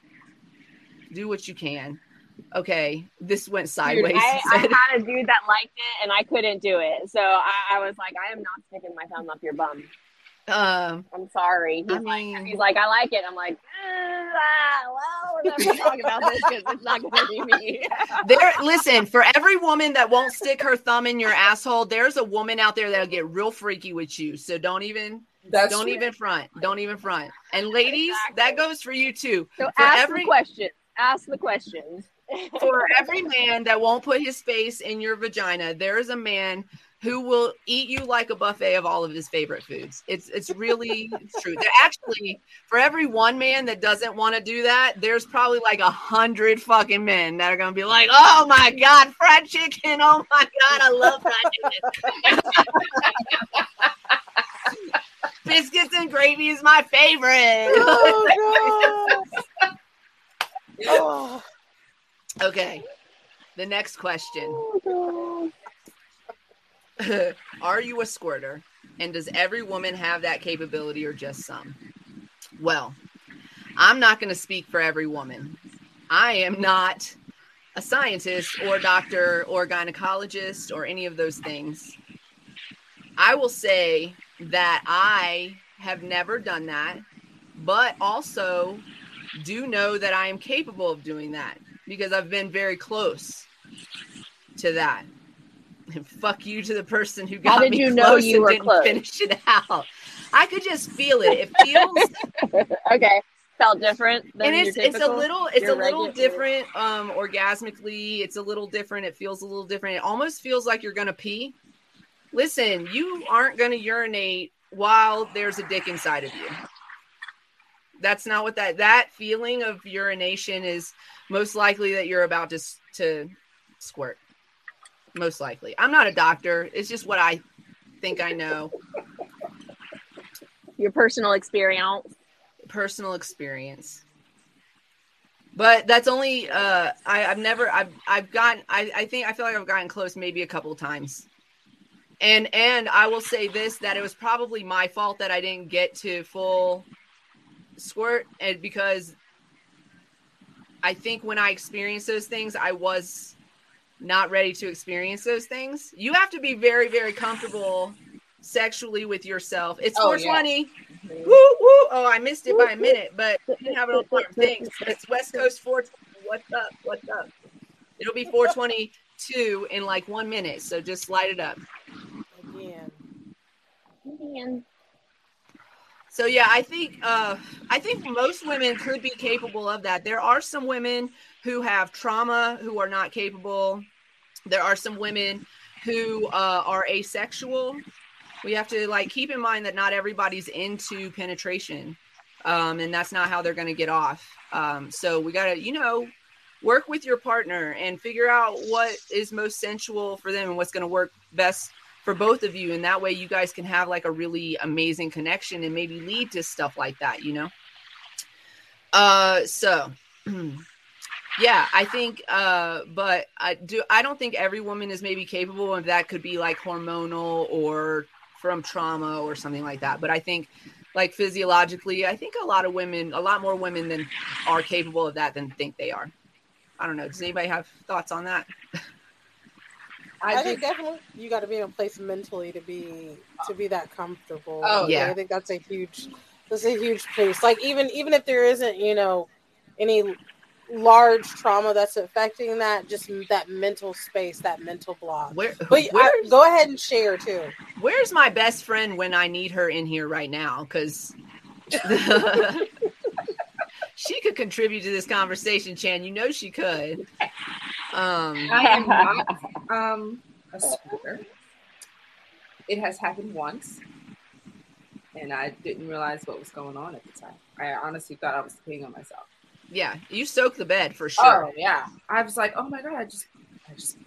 Do what you can. Okay, this went Dude, sideways. I, I had a dude that liked it and I couldn't do it. So I, I was like, I am not sticking my thumb up your bum. Um, I'm sorry. He's, I like, he's like, I like it. I'm like, "Uh, ah, well, we're not gonna talk about this because it's not gonna be me. There, listen. For every woman that won't stick her thumb in your asshole, there's a woman out there that'll get real freaky with you. So don't even, That's don't true. even front. Don't even front. And ladies, that goes for you too. So For ask every- the questions. Ask the questions. For every man that won't put his face in your vagina, there is a man who will eat you like a buffet of all of his favorite foods. It's it's really true. There actually, for every one man that doesn't want to do that, there's probably like a hundred fucking men that are gonna be like, "Oh my god, fried chicken! Oh my god, I love fried chicken." Biscuits and gravy is my favorite. Oh, God. Oh. okay, the next question. Oh, are you a squirter? And does every woman have that capability or just some? Well, I'm not going to speak for every woman. I am not a scientist or doctor or gynecologist or any of those things. I will say that I have never done that, but also do know that I am capable of doing that because I've been very close to that. And fuck you to the person who got did me you close know you and were didn't close? finish it out. I could just feel it. It feels okay. Felt different. Than and it's it's a little it's a little regular- different um orgasmically it's a little different it feels a little different it almost feels like you're gonna pee listen you aren't gonna urinate while there's a dick inside of you that's not what that that feeling of urination is most likely that you're about to to squirt most likely. I'm not a doctor. It's just what i think i know. Your personal experience. personal experience. But that's only uh I, i've never i've i've gotten I, I think i feel like i've gotten close maybe a couple of times. And and i will say this that it was probably my fault that i didn't get to full squirt and because i think when i experienced those things i was not ready to experience those things you have to be very very comfortable sexually with yourself it's Oh, yeah. 420 Woo, woo. Oh, I missed it by a minute, but I didn't have it on time. Thanks. It's West Coast 420. What's up? What's up? It'll be 422 in like one minute. So just light it up. Again. Man. So yeah, I think uh I think most women could be capable of that. There are some women who have trauma who are not capable. There are some women who uh, are asexual. We have to like keep in mind that not everybody's into penetration, um, and that's not how they're going to get off. Um, so we got to, you know, work with your partner and figure out what is most sensual for them and what's going to work best for both of you and that way you guys can have like a really amazing connection and maybe lead to stuff like that you know uh so yeah i think uh but i do i don't think every woman is maybe capable of that could be like hormonal or from trauma or something like that but i think like physiologically i think a lot of women a lot more women than are capable of that than think they are i don't know does anybody have thoughts on that I, I, think definitely you got to be in a place mentally to be to be that comfortable. Oh, yeah. I think that's a huge that's a huge piece. Like even even if there isn't you know any large trauma that's affecting that, just that mental space, that mental block. Where, But I, go ahead and share too. where's my best friend when I need her in here right now? Because she could contribute to this conversation, Chan. You know she could. Um, I am not um, a smoker. It has happened once, and I didn't realize what was going on at the time. I honestly thought I was peeing on myself. Yeah, you soak the bed for sure. Oh yeah, I was like, oh my god, I just, I just.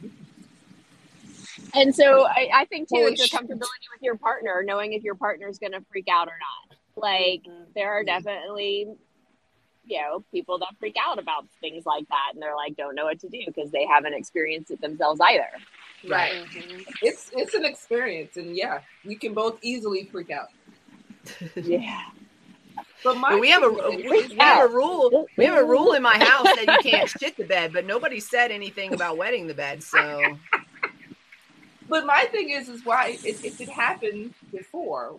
And so I, I think too, Holy it's a comfortability with your partner, knowing if your partner's going to freak out or not. Like there are definitely, you know, people that freak out about things like that, and they're like, don't know what to do because they haven't experienced it themselves either. Right. Mhm. It's it's an experience, and yeah, we can both easily freak out. Yeah. But my we have a we, we have a rule. We have a rule in my house that you can't shit the bed, but nobody said anything about wetting the bed. So But my thing is, is why if, if it happened before,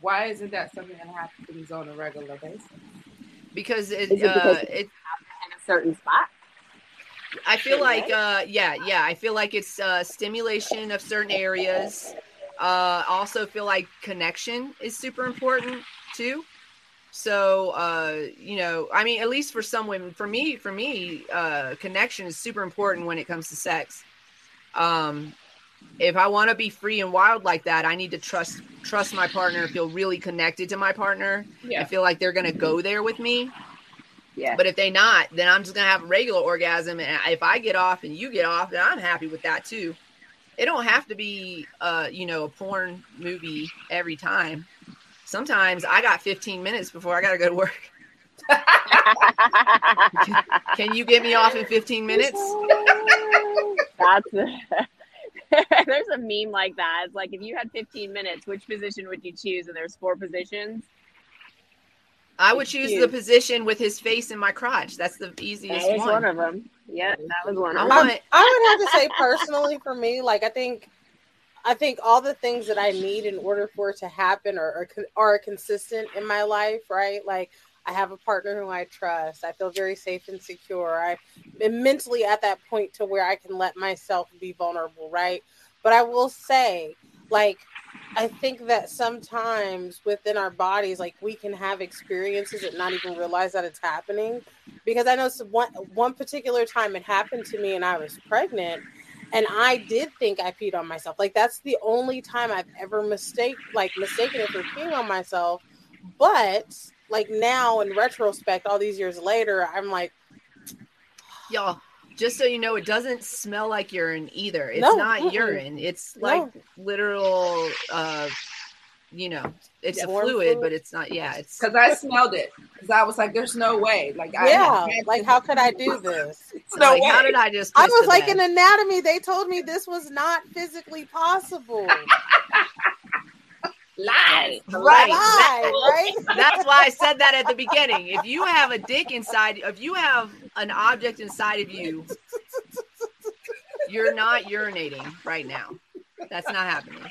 why isn't that something that happens on a regular basis? because it, Is it uh, because- it In a certain spot. I feel Sure, like uh yeah, yeah, I feel like it's uh stimulation of certain areas. Uh also feel like connection is super important too. So uh you know, I mean at least for some women, for me for me uh connection is super important when it comes to sex. Um if I want to be free and wild like that, I need to trust trust my partner, feel really connected to my partner, I feel like they're going to go there with me. Yeah. But if they not, then I'm just gonna have a regular orgasm. And if I get off and you get off, then I'm happy with that too. It don't have to be, uh, you know, a porn movie every time. Sometimes I got 15 minutes before I gotta go to work. Can you get me off in 15 minutes? That's there's a meme like that. It's like if you had 15 minutes, which position would you choose? And there's four positions. I would choose the position with his face in my crotch. That's the easiest That one. one of them. Yeah, that was one I of them. want. I would have to say personally for me, like I think, I think all the things that I need in order for it to happen are are, are consistent in my life, right? Like I have a partner who I trust. I feel very safe and secure. I am mentally at that point to where I can let myself be vulnerable, right? But I will say, like, I think that sometimes within our bodies, like we can have experiences and not even realize that it's happening. Because I know one one particular time it happened to me, and I was pregnant, and I did think I peed on myself. Like that's the only time I've ever mistake like mistaken it for peeing on myself. But like now in retrospect, all these years later, I'm like, y'all just so you know it doesn't smell like urine either it's No, not mm-mm. urine it's No. like literal uh you know it's Yeah. a fluid fluid. but it's not yeah it's Because I smelled it. Because I was like, "There's no way." Like, I yeah, had like how could I do this? There's no like, way. how did i just I was like bed? in anatomy, they told me this was not physically possible. Lies. right Lie, right? that's why i said that at the beginning if you have a dick inside if you have an object inside of you you're not urinating right now that's not happening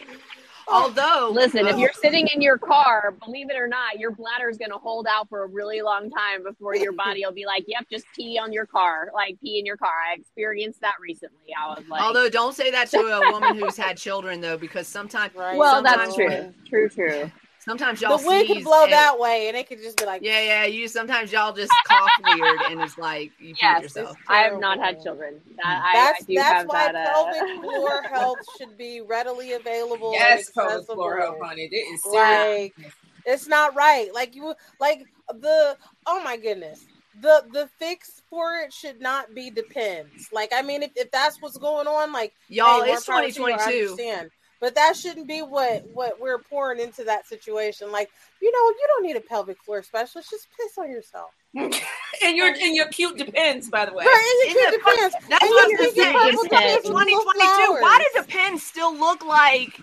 although Listen, if you're sitting in your car, believe it or not, your bladder is going to hold out for a really long time before your body will be like, "Yep, just pee on your car, like pee in your car." I experienced that recently. I was like, although don't say that to a woman who's had children though because sometimes Right. "Well, that's sometimes- true, true, true." Sometimes y'all the wind can blow and- that way, and it could just be like, Yeah, yeah. You sometimes y'all just cough weird, and it's like you peed Yes, yourself. I have not had children. That, That's I do that's have why that. Uh, pelvic floor health should be readily available. Yes, and pelvic accessible. floor health, honey. It is serious. Like it's not right. Like you like the oh my goodness. The the fix for it should not be depends. Like I mean if, if that's what's going on, like Y'all, hey, it's power to you, I 2022. understand. But that shouldn't be what what we're pouring into that situation. Like, you know, you don't need a pelvic floor specialist. Just piss on yourself. and your and your cute depends, by the way. Right, and your the cute depends. That's And what I you was think your saying. purple It's depends it's with 2022. Why flowers. do the pens still look like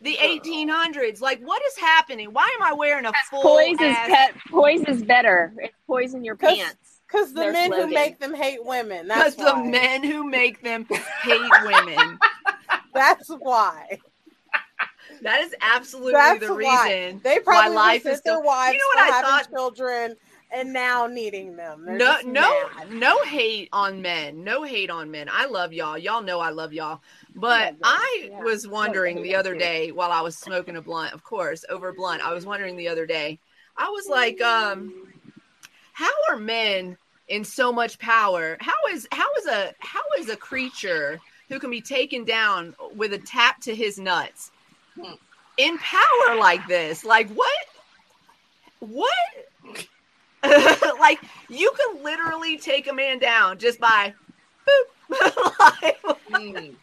the 1800s? Like, what is happening? Why am I wearing a full poise is pet. Poise is better. It's poison your 'Cause- pants. Because the Their men who make them hate women. Because the men who make them hate women. That's why. That is absolutely That's the why. reason They why probably life resent is their so- wives You know what I having thought? children and now needing them. They're no no mad. no hate on men no hate on men i love y'all y'all know i love y'all but them, i yeah. was wondering the other day while i was smoking a blunt of course over blunt i was wondering the other day i was like um how are men in so much power how is how is a how is a creature who can be taken down with a tap to his nuts. In power like this like what what like you can literally take a man down just by boop. Like, Mm.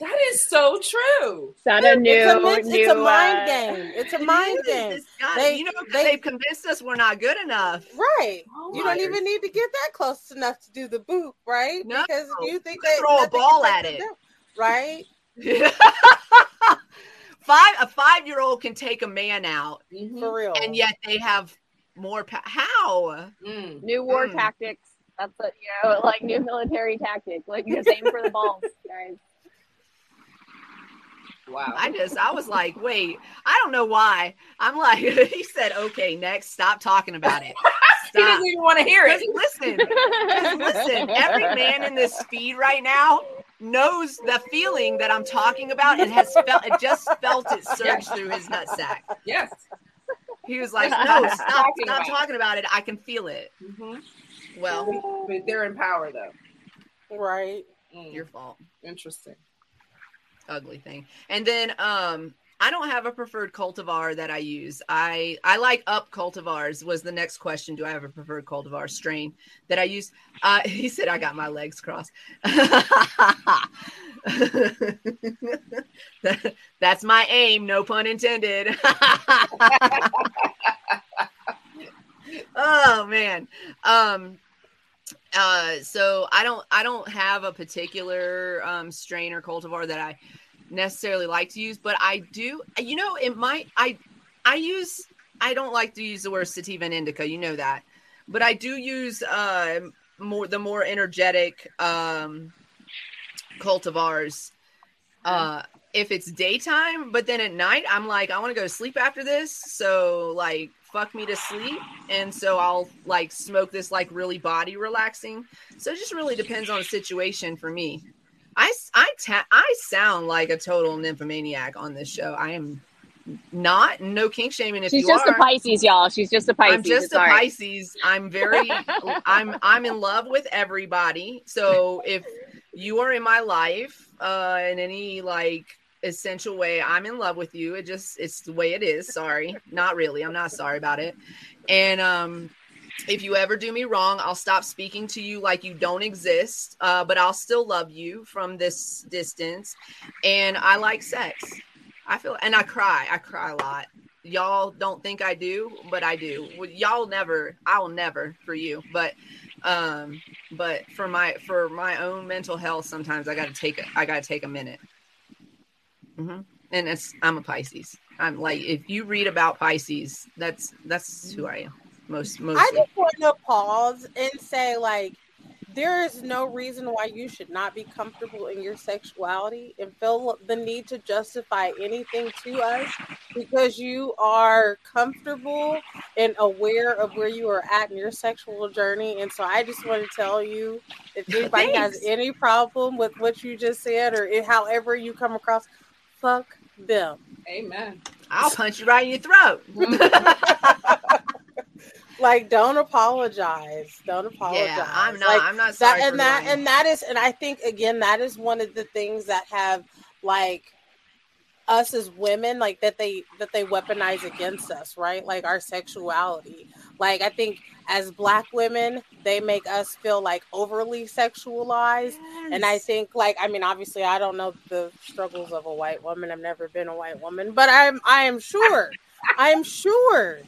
That is so true. Is that a new, it's a, men- new, it's a mind uh, game. It's a mind is, game. got- They- you know, they- they've convinced us we're not good enough. Right. Oh You don't even need to get that close enough to do the boop, right? No. because you think they throw a ball at them it. down, right? five a five year old can take a man out, Mhm. For real. and yet they have more. Pa- How? Mm. new war Mm. tactics. That's what you know, like new military tactic. Like just aim for the balls, guys. Wow. I just I was like, wait, I don't know why. I'm like, he said, okay, next, stop talking about it. he doesn't even want to hear it. Listen, 'cause listen, every man in this feed right now knows the feeling that I'm talking about and has felt it just felt it surge through his nutsack. Yes. He was like, No, stop, Talking stop about it. talking about it. I can feel it. hmm Well, But they're in power, though. right. Mm. your fault. Interesting. Ugly thing. And then um I don't have a preferred cultivar that I use. I I like up cultivars was the next question. Do I have a preferred cultivar strain that I use? Uh he said I got my legs crossed. That- That's my aim, no pun intended. oh man. Um uh so I don't I don't have a particular um strain or cultivar that I necessarily like to use, but I do you know it might I I use I don't like to use the word sativa and indica, you know that. But I do use uh more the more energetic um cultivars uh if it's daytime, but then at night I'm like I want to go to sleep after this, so like fuck me to sleep and so I'll like smoke this like really body relaxing. So it just really depends on the situation for me. I I ta- I sound like a total nymphomaniac on this show. I am not no kink shaming if you are. She's just are. a Pisces, y'all. She's just a Pisces. I'm just it's a right. Pisces. I'm very I'm I'm in love with everybody. So if you are in my life uh in any like essential way, I'm in love with you. It just it's the way it is. Sorry. Not really. I'm not sorry about it. And um if you ever do me wrong, I'll stop speaking to you like you don't exist, uh, but I'll still love you from this distance. And I like sex. I feel, and I cry. I cry a lot. Y'all don't think I do, but I do. Y'all never. I will never for you, but um, but for my for my own mental health, sometimes I got to take a, I got to take a minute. hmm And it's I'm a Pisces. I'm like if you read about Pisces, that's that's who I am most I just want to pause and say, like, there is no reason why you should not be comfortable in your sexuality and feel the need to justify anything to us because you are comfortable and aware of where you are at in your sexual journey. And so I just want to tell you if anybody has any problem with what you just said or it, however you come across, fuck them. Amen. I'll punch you right in your throat. Like, don't apologize. Don't apologize. yeah, I'm not. Like, I'm not that sorry for and that and that is and i think again that is one of the things that have like us as women like that they that they weaponize against us right like our sexuality like i think as black women they make us feel like overly sexualized yes. and i think like i mean obviously i don't know the struggles of a white woman i've never been a white woman but i'm i am sure i am sure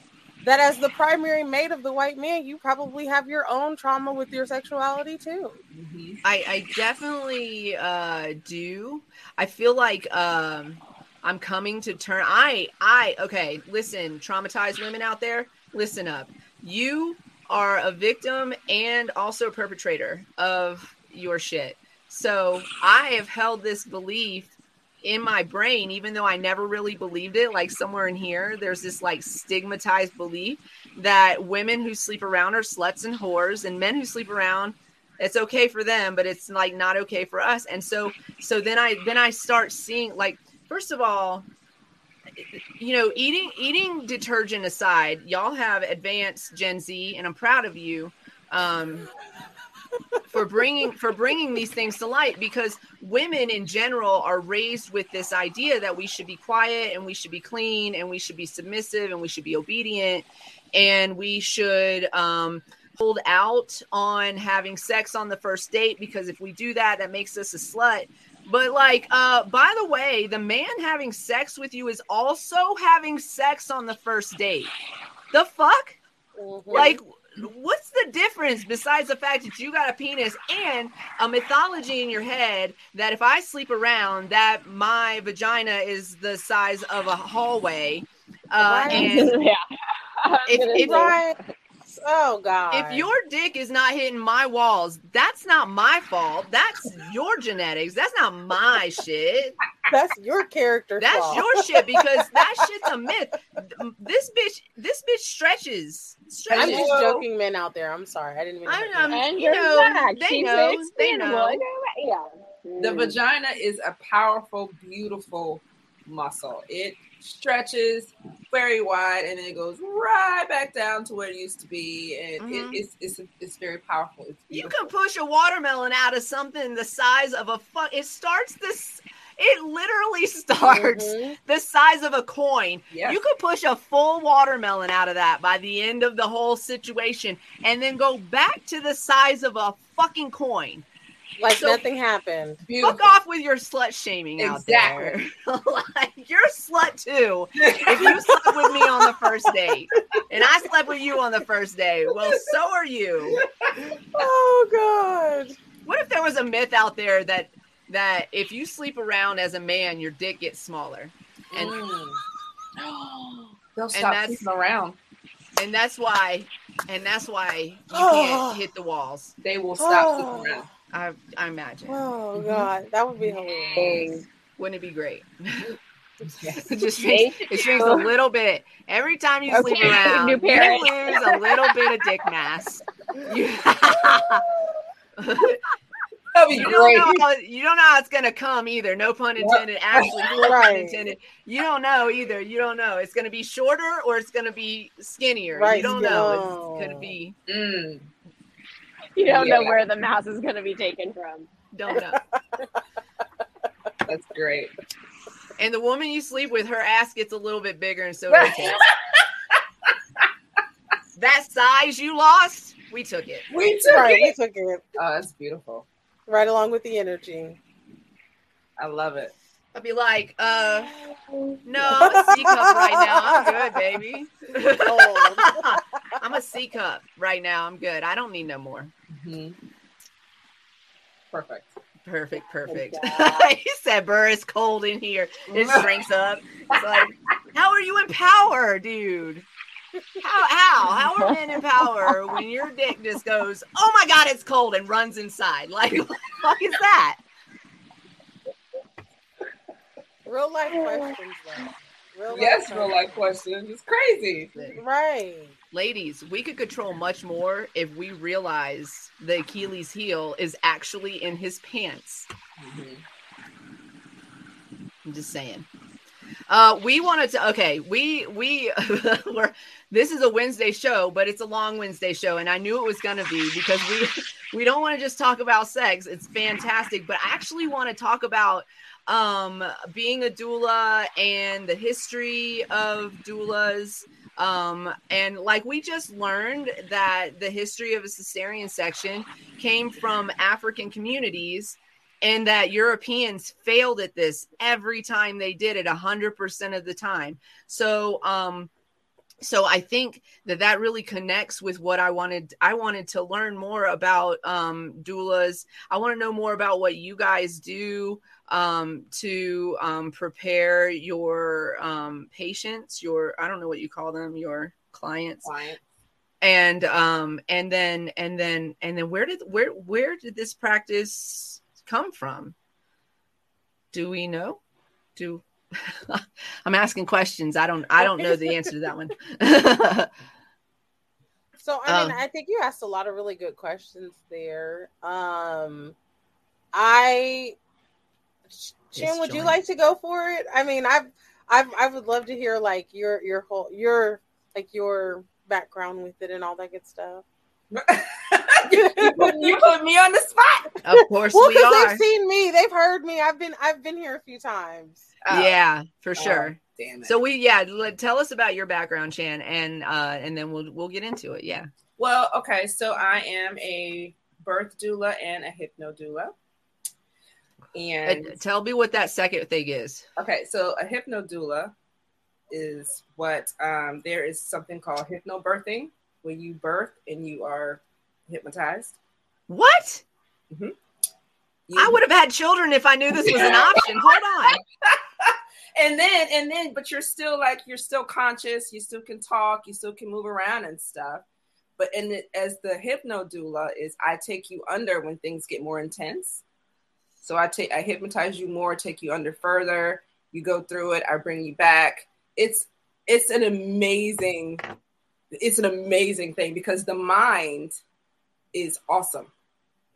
that as the primary mate of the white man, you probably have your own trauma with your sexuality too. Mhm. I, I definitely uh, do. I feel like um, I'm coming to turn. I I okay. Listen, traumatized women out there, listen up. You are a victim and also a perpetrator of your shit. So I have held this belief in my brain, even though I never really believed it, like somewhere in here, there's this like stigmatized belief that women who sleep around are sluts and whores, and men who sleep around, it's okay for them, but it's like not okay for us. And so, so then I then I start seeing like, first of all, you know, eating eating detergent aside, y'all have advanced Gen Z, and I'm proud of you. Um, for bringing for bringing these things to light because women in general are raised with this idea that we should be quiet and we should be clean and we should be submissive and we should be obedient. And we should um, hold out on having sex on the first date because if we do that that makes us a slut. But like uh by the way the man having sex with you is also having sex on the first date. The fuck? Mhm. like what's the difference besides the fact that you got a penis and a mythology in your head that if i sleep around that my vagina is the size of a hallway uh, and yeah. if, if. Oh God. if your dick is not hitting my walls that's not my fault that's your genetics that's not my shit that's your character. that's flaw. your shit because that shit's a myth this bitch this bitch stretches I'm stretches just joking, men out there. I'm sorry. I didn't mean. To I'm- you. I'm- And You know, back. they She's know, they know. Yeah. The Mm. vagina is a powerful, beautiful muscle. It stretches very wide and then it goes right back down to where it used to be, and Mhm. it, it's it's it's very powerful. It's You can push a watermelon out of something the size of a fuck. It starts this. It literally starts Mhm. the size of a coin. Yes. You could push a full watermelon out of that by the end of the whole situation, and then go back to the size of a fucking coin. Like So- nothing happened. beautiful. Fuck off with your slut shaming out there. like you're a slut too. If you slept with me on the first date, and I slept with you on the first day, well, so are you. Oh God. What if there was a myth out there that that if you sleep around as a man, your dick gets smaller, and Mm. They'll stop that's- sleeping around. and that's why, and that's why you Oh. can't hit the walls. They will stop Oh. sleeping around. I I imagine. Oh Mhm. God, that would be hilarious. Wouldn't it be great? Yes. It just shrinks, it shrinks a little bit every time you sleep around. new You lose a little bit of dick mass. You, That'd be you great. don't know how, you don't know how it's gonna come either. No pun intended. Actually, full pun Right. intended. You don't know either. You don't know. It's gonna be shorter or it's gonna be skinnier. Right, You don't skin- know. It's gonna be. Mm. You don't know where the mouse is going to be taken from. Don't know. That's great. And the woman you sleep with, her ass gets a little bit bigger, and so does his. that size you lost, we took it. We took Right, we it. took it Oh, that's beautiful. right along with the energy. I love it. I'd be like, uh, no, I'm a C cup right now. I'm good, baby. Oh. I'm a C cup right now. I'm good. I don't need no more. Mhm. Perfect. Perfect, perfect. God. he said, "Burr, it's cold in here. It shrinks up." It's like, how are you in power, dude? How how how are men in power when your dick just goes, "Oh my god, it's cold," and runs inside? Like, what the fuck is that? Real life questions, though. Real life Yes, questions. real life question. It's crazy. Right. Ladies, we could control much more if we realize the Achilles heel is actually in his pants. Mhm. I'm just saying. Uh, we wanted to. Okay, we we we're. This is a Wednesday show, but it's a long Wednesday show, and I knew it was going to be because we we don't want to just talk about sex. It's fantastic, but I actually want to talk about um being a doula and the history of doulas um and like we just learned that the history of a cesarean section came from african communities and that Europeans failed at this every time they did it 100% of the time. So um so I think that that really connects with what I wanted I wanted to learn more about um doulas. I want to know more about what you guys do um to um prepare your um patients, your I don't know what you call them, your clients Client. and um and then and then and then where did where where did this practice come from do we know do I'm asking questions. I don't I don't know the answer to that one. So I mean, Um, I think you asked a lot of really good questions there. Um, I, Shin, Yes, would you like to go for it? I mean, I've, I've, I would love to hear like your your whole your like your background with it and all that good stuff. you, put, you put me on the spot. of course well, we because are. they've seen me, they've heard me. I've been I've been here a few times. Oh, yeah, for oh, sure. damn it. So we yeah, let, tell us about your background, Chan, and uh and then we'll we'll get into it. Yeah. Well, okay, so I am a birth doula and a hypno doula. And tell me what that second thing is. okay, so a hypno doula is what um, there is something called hypnobirthing when you birth and you are hypnotized. What? You- I would have had children if I knew this was an option. Hold on. and then and then but you're still like you're still conscious you still can talk you still can move around and stuff but and as the hypno doula is i take you under when things get more intense so i take i hypnotize you more take you under further you go through it i bring you back it's it's an amazing it's an amazing thing because the mind is awesome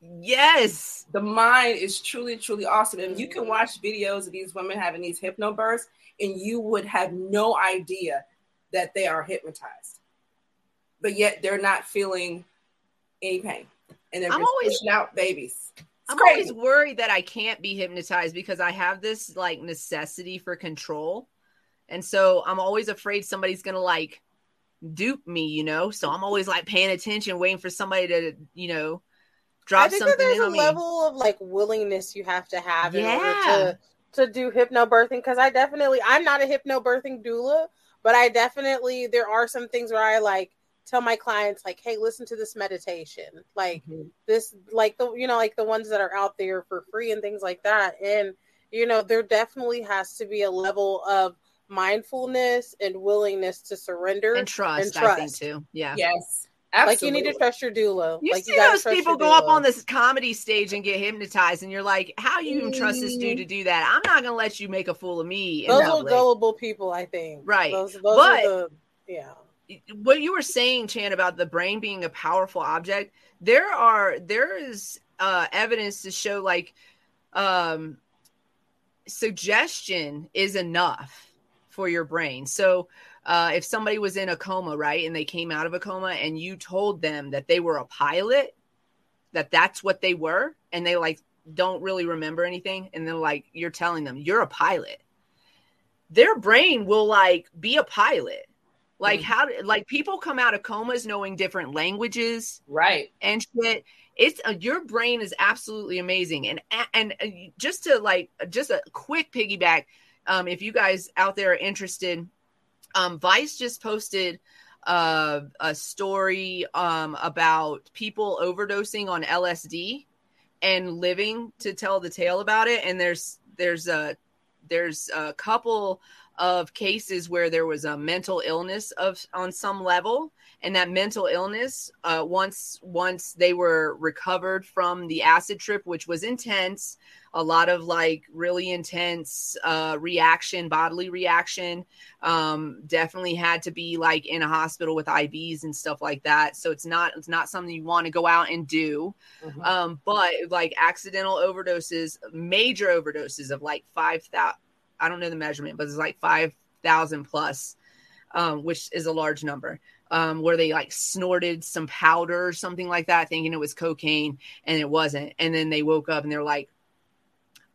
Yes. the mind is truly, truly awesome. And you can mm-hmm. watch videos of these women having these hypnobirths, and you would have no idea that they are hypnotized. But yet they're not feeling any pain. And they're I'm always- pushing out babies. I'm crazy. always worried that I can't be hypnotized because I have this like necessity for control. And so I'm always afraid somebody's going to like dupe me, you know? So I'm always like paying attention, waiting for somebody to, you know, drop I think that there's a me. level of like willingness you have to have in Yeah. order to to do hypnobirthing because I definitely I'm not a hypnobirthing doula, but I definitely there are some things where I like tell my clients like, hey, listen to this meditation, like Mhm. this, like the you know like the ones that are out there for free and things like that, and you know there definitely has to be a level of mindfulness and willingness to surrender. and trust, and I think trust. too. Yeah. Yes. Like you need to absolutely. trust your doula. You like see gotta those people go up on this comedy stage and get hypnotized, and you're like, "How you even trust this dude to do that? I'm not gonna let you make a fool of me." Those are gullible people, I think. Right. Those, those But- are the yeah. What you were saying, Chan, about the brain being a powerful object, there are there is uh, evidence to show like um, suggestion is enough for your brain. So uh, if somebody was in a coma, right, and they came out of a coma, and you told them that they were a pilot, that that's what they were, and they like don't really remember anything, and then like you're telling them you're a pilot, their brain will like be a pilot. Like Mhm. how like people come out of comas knowing different languages right. and shit. It's uh, your brain is absolutely amazing. And and uh, just to like just a quick piggyback, um, if you guys out there are interested, um, Vice just posted uh, a story um about people overdosing on LSD and living to tell the tale about it. And there's there's a there's a couple of cases where there was a mental illness of on some level and that mental illness uh, once once they were recovered from the acid trip which was intense a lot of like really intense uh, reaction bodily reaction um, definitely had to be like in a hospital with ivs and stuff like that so it's not it's not something you want to go out and do Mhm. um, but like accidental overdoses, major overdoses of like five thousand. I don't know the measurement, but it's like five thousand plus, um, which is a large number. Um, where they like snorted some powder or something like that, thinking it was cocaine, and it wasn't. And then they woke up and they're like,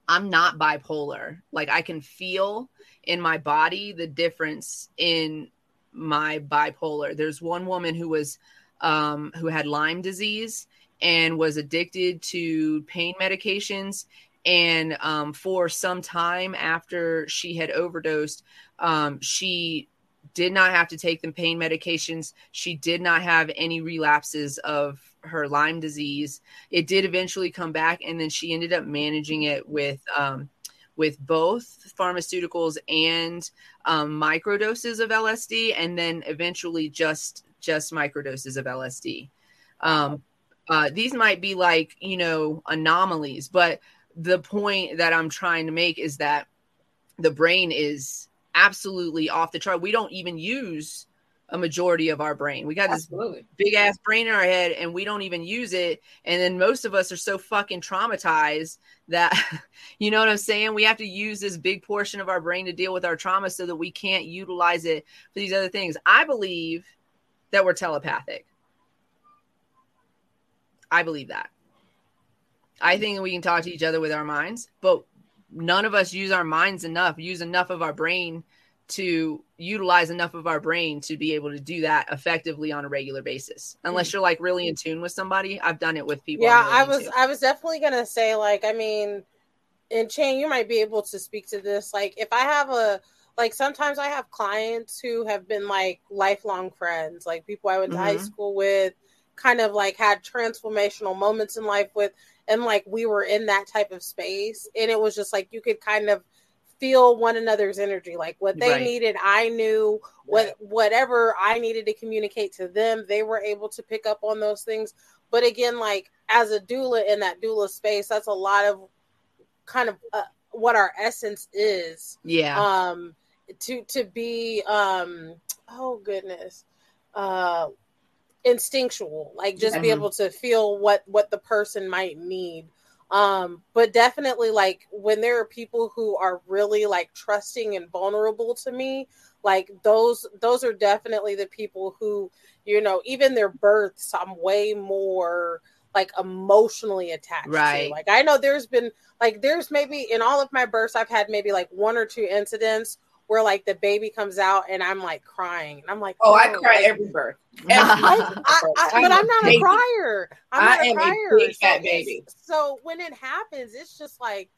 "I'm not bipolar. Like I can feel in my body the difference in my bipolar." There's one woman who was um, who had Lyme disease and was addicted to pain medications. And um, for some time after she had overdosed, um, she did not have to take the pain medications. She did not have any relapses of her Lyme disease. It did eventually come back, and then she ended up managing it with um, with both pharmaceuticals and um, microdoses of LSD, and then eventually just just microdoses of LSD. Um, uh, these might be like you know anomalies, but the point that I'm trying to make is that the brain is absolutely off the chart. We don't even use a majority of our brain. We got this big ass brain in our head and we don't even use it. And then most of us are so fucking traumatized that, you know what I'm saying? We have to use this big portion of our brain to deal with our trauma so that we can't utilize it for these other things. I believe that we're telepathic. I believe that. I think we can talk to each other with our minds, but none of us use our minds enough, use enough of our brain to utilize enough of our brain to be able to do that effectively on a regular basis. Unless you're like really in tune with somebody. I've done it with people. yeah i was i was definitely gonna say like i mean and Chan, you might be able to speak to this like if i have a like sometimes i have clients who have been like lifelong friends like people i went to high Mhm. school with kind of like had transformational moments in life with and like we were in that type of space and it was just like you could kind of feel one another's energy like what they Right. needed i knew what whatever i needed to communicate to them they were able to pick up on those things but again like as a doula in that doula space that's a lot of kind of uh, what our essence is yeah. um to to be um oh goodness uh instinctual like just be Mhm. able to feel what what the person might need um but definitely like when there are people who are really like trusting and vulnerable to me like those those are definitely the people who you know even their births i'm way more like emotionally attached Right. to like i know there's been like there's maybe in all of my births i've had maybe like one or two incidents where like the baby comes out and i'm like crying and i'm like Oh, I "Oh, cry like, every birth. I, Every I, I, but I'm not a baby. crier. I'm not a am a crier. big so, fat it's- baby. so when it happens, it's just like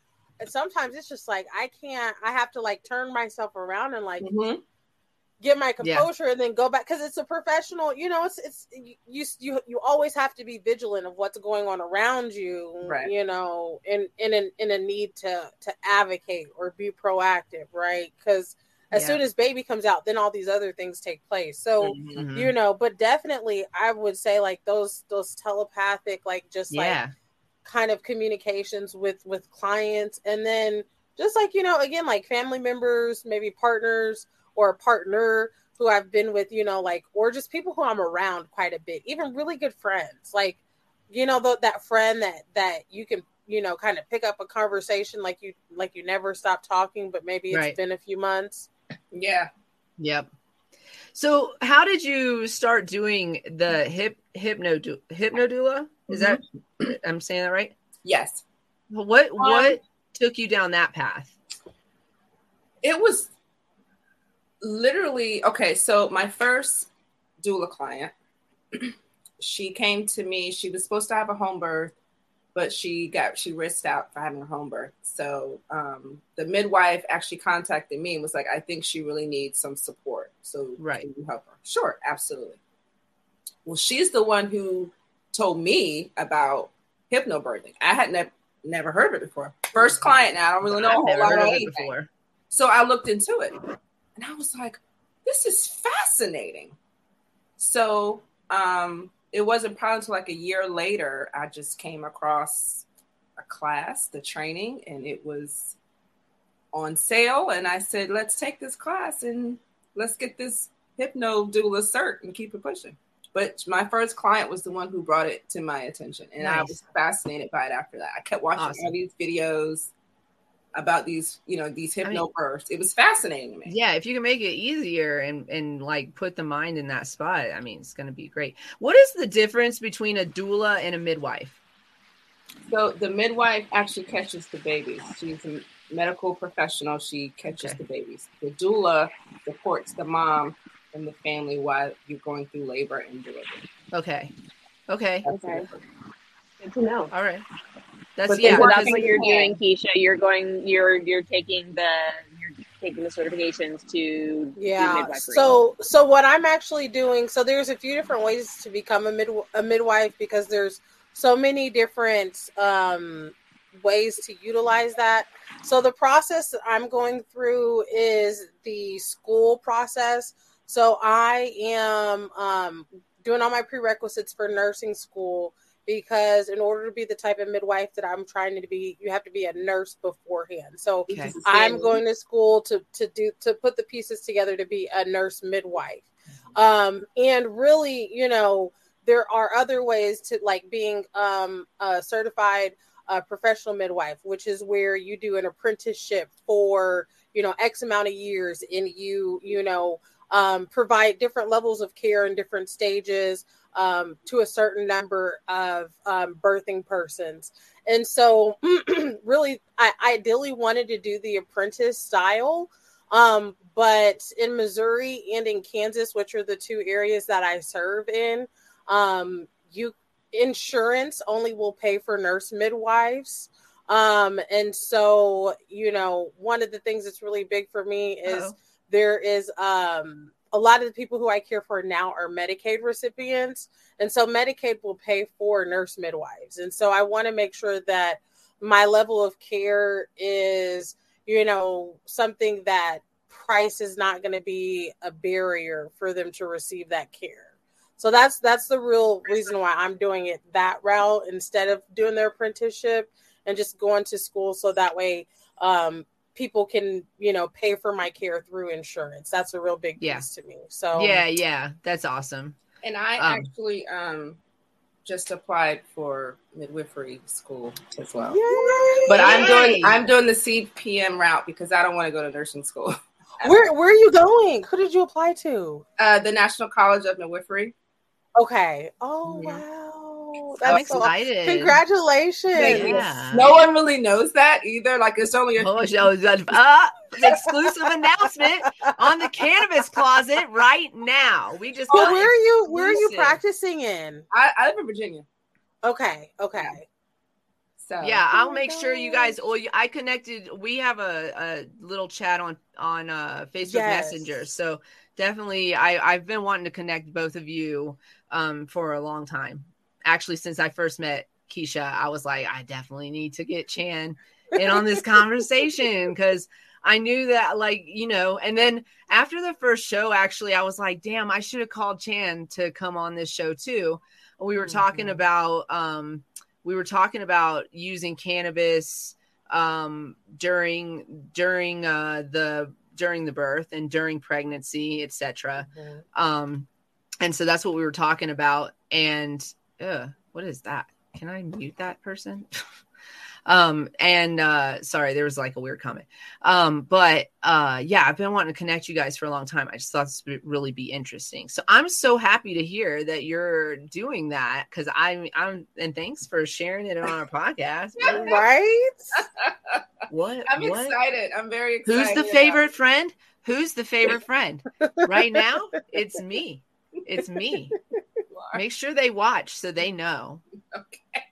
sometimes it's just like I can't. I have to like turn myself around and like Mhm. Get my Yeah. composure and then go back because it's a professional. You know, it's it's you you you always have to be vigilant of what's going on around you. Right. You know, in in a, in a need to to advocate or be proactive, right? Because as Yeah. soon as baby comes out, then all these other things take place. So Mhm. Mhm. you know but definitely i would say like those those telepathic like just like kind of communications with with clients and then just like you know again like family members maybe partners or a partner who i've been with you know like or just people who i'm around quite a bit even really good friends like you know th- that friend that that you can you know kind of pick up a conversation like you like you never stop talking but maybe it's Right. been a few months Yeah. Yep. So, how did you start doing the hip hypno hypno doula? Is that mm-hmm. I'm saying that right? Yes. What what um, took you down that path? It was literally okay. So my first doula client, she came to me. She was supposed to have a home birth, but she got she risked out for having a home birth. So um, the midwife actually contacted me and was like, "I think she really needs some support. So Right. can you help her?" Sure, absolutely. Well, she's the one who told me about hypnobirthing. I had never never heard of it before. First client. Now I don't really know a whole lot about anything. before. So I looked into it and I was like, this is fascinating. So um, it wasn't probably until like a year later, I just came across a class, the training, and it was on sale. And I said, let's take this class and let's get this hypno doula cert and keep it pushing. But my first client was the one who brought it to my attention, and I was fascinated by it after that. I kept watching Awesome. all these videos about these, you know, these I hypno mean- births. It was fascinating to me. Yeah, if you can make it easier and and like put the mind in that spot, I mean, it's going to be great. What is the difference between a doula and a midwife? So the midwife actually catches the babies. She's a medical professional. She catches Okay. the babies. The doula supports the mom and the family while you're going through labor and delivery. Okay. Okay. That's Okay. difference. Good to know. All right. That's But yeah. they so work that's what you're doing, Keesha. You're going. You're you're taking the you're taking the certifications to Yeah. So so what I'm actually doing, so there's a few different ways to become a mid a midwife because there's so many different um ways to utilize that. So the process that I'm going through is the school process. So I am um doing all my prerequisites for nursing school because in order to be the type of midwife that I'm trying to be, you have to be a nurse beforehand. So Okay. I'm going to school to to do to put the pieces together to be a nurse midwife. Um, and really, you know, there are other ways to like being um, a certified uh, professional midwife, which is where you do an apprenticeship for you know X amount of years, and you you know um, provide different levels of care in different stages um, to a certain number of um, birthing persons. And so, really, I ideally wanted to do the apprentice style. Um, but in Missouri and in Kansas, which are the two areas that I serve in, um, you insurance only will pay for nurse midwives. Um, and so, you know, one of the things that's really big for me is Uh-oh. there is um a lot of the people who I care for now are Medicaid recipients. And so Medicaid will pay for nurse midwives. And so I want to make sure that my level of care is, you know, something that price is not going to be a barrier for them to receive that care. So that's that's the real reason why I'm doing it that route instead of doing their apprenticeship and just going to school so that way um people can, you know, pay for my care through insurance. That's a real big Yeah. piece to me. So Yeah, yeah, that's awesome. And I Um, actually um just applied for midwifery school as well. Yay! But I'm doing I'm doing the CPM route because I don't want to go to nursing school. where where are you going? Who did you apply to? Uh, the National College of Midwifery. Okay. Oh Mhm. wow. I'm That's so excited. congratulations. Yeah. No one really knows that either. Like it's only a Oh, so that- ah, exclusive announcement on the cannabis closet right now. We just Oh, got where are you where are you practicing in? I, I live in Virginia. Okay, okay. So Yeah, Oh I'll my make sure you guys. gosh. Well, you- I connected. We have a, a little chat on on uh, Facebook Yes. Messenger, so definitely, I I've been wanting to connect both of you um for a long time. Actually, since I first met Keesha, I was like, I definitely need to get Chan in on this conversation because I knew that, like, you know, and then after the first show, actually, I was like, damn, I should have called Chan to come on this show too. We were talking Mhm. about, um, we were talking about using cannabis um, during during uh, the during the birth and during pregnancy, etc. Mhm. Um, and so that's what we were talking about. And uh, what is that? Can I mute that person? um, and uh, sorry, there was like a weird comment. Um, but uh, yeah, I've been wanting to connect you guys for a long time. I just thought this would really be interesting. So I'm so happy to hear that you're doing that because I'm I'm and thanks for sharing it on our podcast. Right? What? I'm what? excited. I'm very excited. Who's the favorite friend? Who's the favorite friend? Right now, it's me. It's me. You are. Make sure they watch so they know Okay.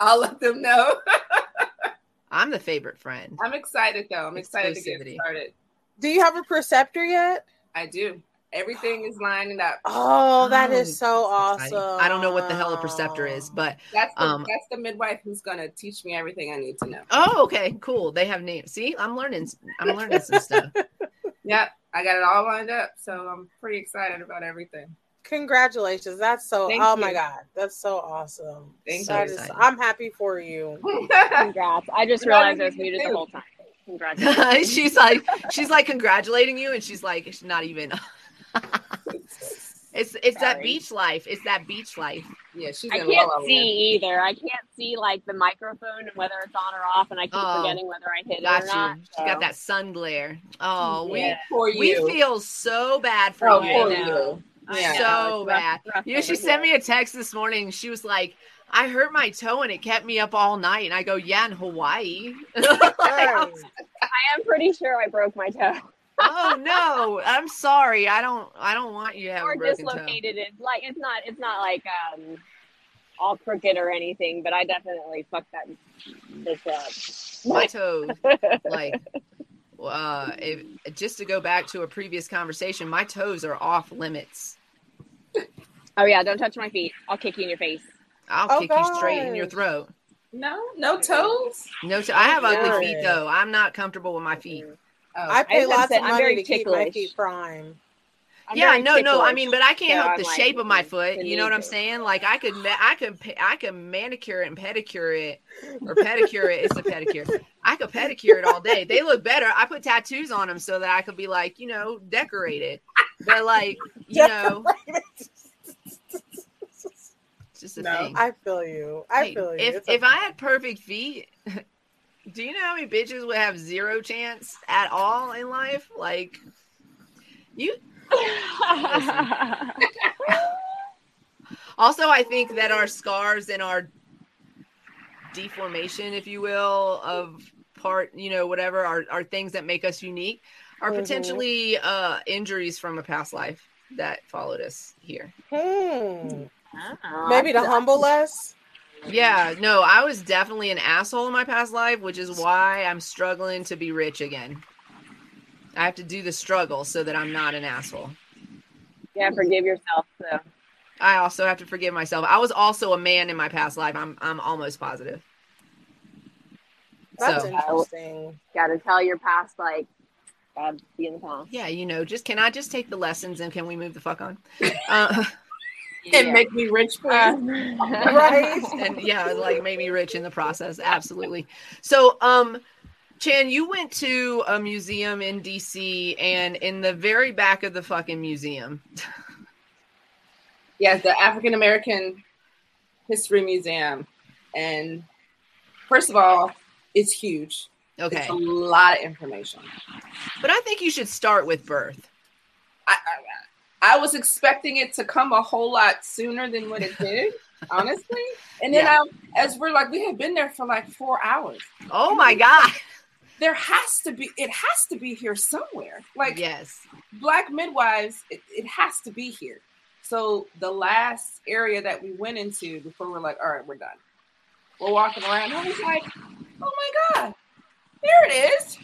I'll let them know. I'm the favorite friend. I'm excited though. I'm excited to get Exclusivity. started. Do you have a preceptor yet? I do. Everything is lining up. Oh, that Oh, is so that's exciting. awesome. I don't know what the hell a preceptor is, but That's the, Um, that's the midwife who's gonna teach me everything I need to know. oh, okay, cool. They have names. See, I'm learning. I'm learning some stuff. Yep, I got it all lined up, so I'm pretty excited about everything. Congratulations. That's so Thank oh my god. That's so awesome. Thank That you. is- I'm happy for you. Congrats. I just realized I was muted the whole time. Congratulations. she's like, she's like congratulating you, and she's like, it's not even. it's it's that beach life. It's that beach life. yeah, she's I can't La La see Land. either. I can't see like the microphone and whether it's on or off, and I keep Oh, forgetting whether I hit Got it or you. not. She so- got that sun glare. Oh, Yeah. for we you. we feel so bad for oh, you. For I know. you. I Yeah. So it's rough- bad. rough You know, she over sent me a text this morning. She was like, I hurt my toe and it kept me up all night. And I go, Yeah, in Hawaii. Like, Right. I am pretty sure I broke my toe oh no, I'm sorry. I don't I don't want you to have or a broken toe. Or dislocated it. Like it's not. It's not like um all crooked or anything, but I definitely fucked that this up. My up. toes, like uh if, just to go back to a previous conversation, my toes are off limits. oh yeah, don't touch my feet. I'll kick you in your face. I'll Oh, kick you straight in your throat. No, no toes. No, I have ugly feet though. I'm not comfortable with my feet. Oh, I pay was gonna lots say, of I'm money very to keep my feet prime. I'm yeah, no, no. I mean, but I can't so help I'm the like, shape of my foot. You know what I'm saying? Like I could, I could, I could manicure it and pedicure it, or pedicure it. It's a pedicure. I could pedicure it all day. They look better. I put tattoos on them so that I could be like, you know, decorated. But like, you know, it's just a No. thing. I feel you. I Hey, feel you. If It's if okay. I had perfect feet, do you know how many bitches would have zero chance at all in life? Like, you Also, I think that our scars and our deformation, if you will, of part, you know, whatever, are, are things that make us unique, are Mhm. potentially uh, injuries from a past life that followed us here. Hmm. Maybe to humble us. Yeah, no, I was definitely an asshole in my past life, which is why I'm struggling to be rich again. I have to do the struggle so that I'm not an asshole. Yeah, forgive yourself. So I also have to forgive myself. I was also a man in my past life. I'm I'm almost positive. That's so interesting. got to tell your past, like, God, be in the past. yeah, you know, just can I just take the lessons and can we move the fuck on? Uh, And make me rich, please. Right. and yeah, like make me rich in the process. Absolutely. So, um, Chan, you went to a museum in DC, and in the very back of the fucking museum, Yes, the African American History Museum. And first of all, it's huge. okay, It's a lot of information. but I think you should start with birth. I, I, I was expecting it to come a whole lot sooner than what it did, honestly. And then Yeah. I, as we're like, we had been there for like four hours. Oh my god! There has to be, it has to be here somewhere. Like Yes. black midwives, it, it has to be here. So the last area that we went into before we're like, all right, we're done. We're walking around. I was like, oh my God, there it is.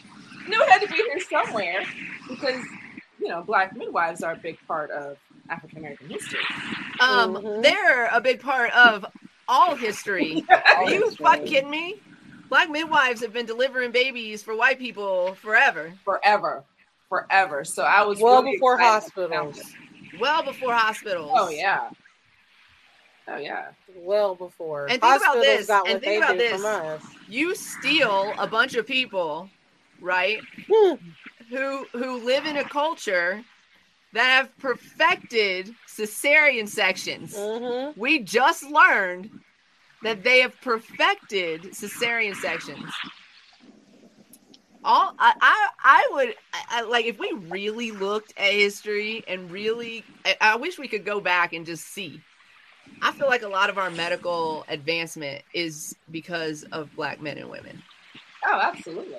I knew it had to be here somewhere because, you know, black midwives are a big part of African American history. Um, Mhm. they're a big part of all history. Are you fucking kidding me? Black midwives have been delivering babies for white people forever, Forever. Forever. So I was Well really before excited when I found hospitals. well before hospitals. Oh yeah. Oh yeah. Well before. And think about this, got and think about this. You steal a bunch of people, right? Hmm. who who live in a culture that have perfected cesarean sections. Mhm. We just learned that they have perfected cesarean sections. All I I, I would I, I- like if we really looked at history and really I, I wish we could go back and just see. I feel like a lot of our medical advancement is because of black men and women. Oh, absolutely.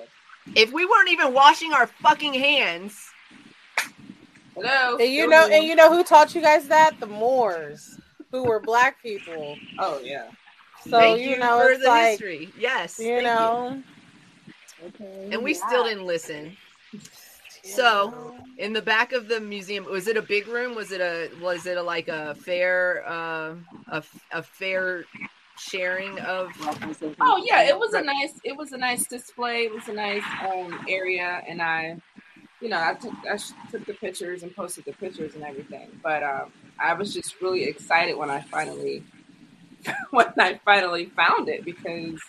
If we weren't even washing our fucking hands, Hello. And you know, and you know who taught you guys that? The Moors, who were black people. Oh yeah. So thank you you, know, for it's the like history. Yes, you thank know. Okay. and we still didn't listen. So, in the back of the museum, was it a big room? Was it a was it a like a fair uh, a a fair sharing of? Oh yeah, it was a nice it was a nice display. It was a nice um area and I you know, I took I took the pictures and posted the pictures and everything. But um I was just really excited when I finally when I finally found it because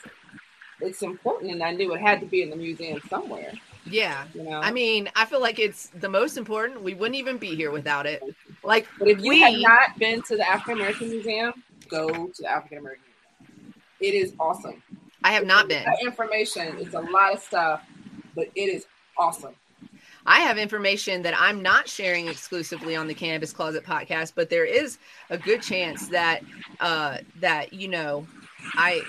it's important and I knew it had to be in the museum somewhere, Yeah, you know. I mean, I feel like it's the most important. We wouldn't even be here without it. Like, but if you we- have not been to the African American Museum, go to the African American Museum. It is awesome. I have not been. That information, it's a lot of stuff, but it is awesome. I have information that I'm not sharing exclusively on the Cannabis Closet podcast, but there is a good chance that uh that you know I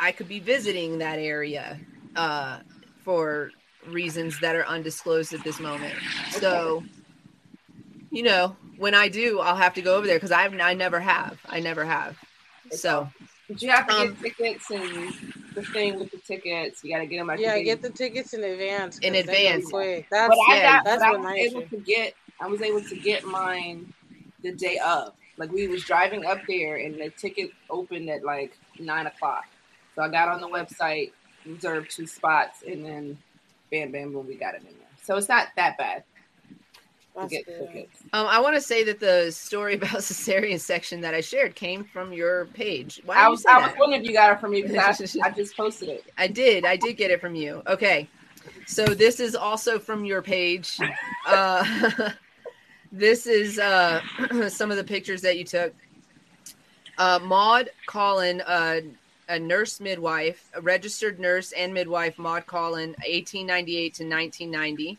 I could be visiting that area uh for reasons that are undisclosed at this moment. So you know, when I do, I'll have to go over there because I've I never have. I never have. So But you have to Um, get tickets and the thing with the tickets. You got to get them. Like Yeah, get the tickets in advance. In advance. That's But I yeah, got. that's but I what was my able issue. to get. I was able to get mine the day of. Like we was driving up there, and the ticket opened at like nine o'clock. So I got on the website, reserved two spots, and then bam, bam, boom, we got it in there. So it's not that bad. That's Get good. tickets. Um, I want to say that the story about cesarean section that I shared came from your page. Why I you was, I was wondering if you got it from me because I, I just posted it. I did. I did get it from you. Okay. So this is also from your page. Uh, this is uh, some of the pictures that you took. Uh, Maude Callen, uh, a nurse midwife, a registered nurse and midwife, Maude Callen, 1898 to 1990.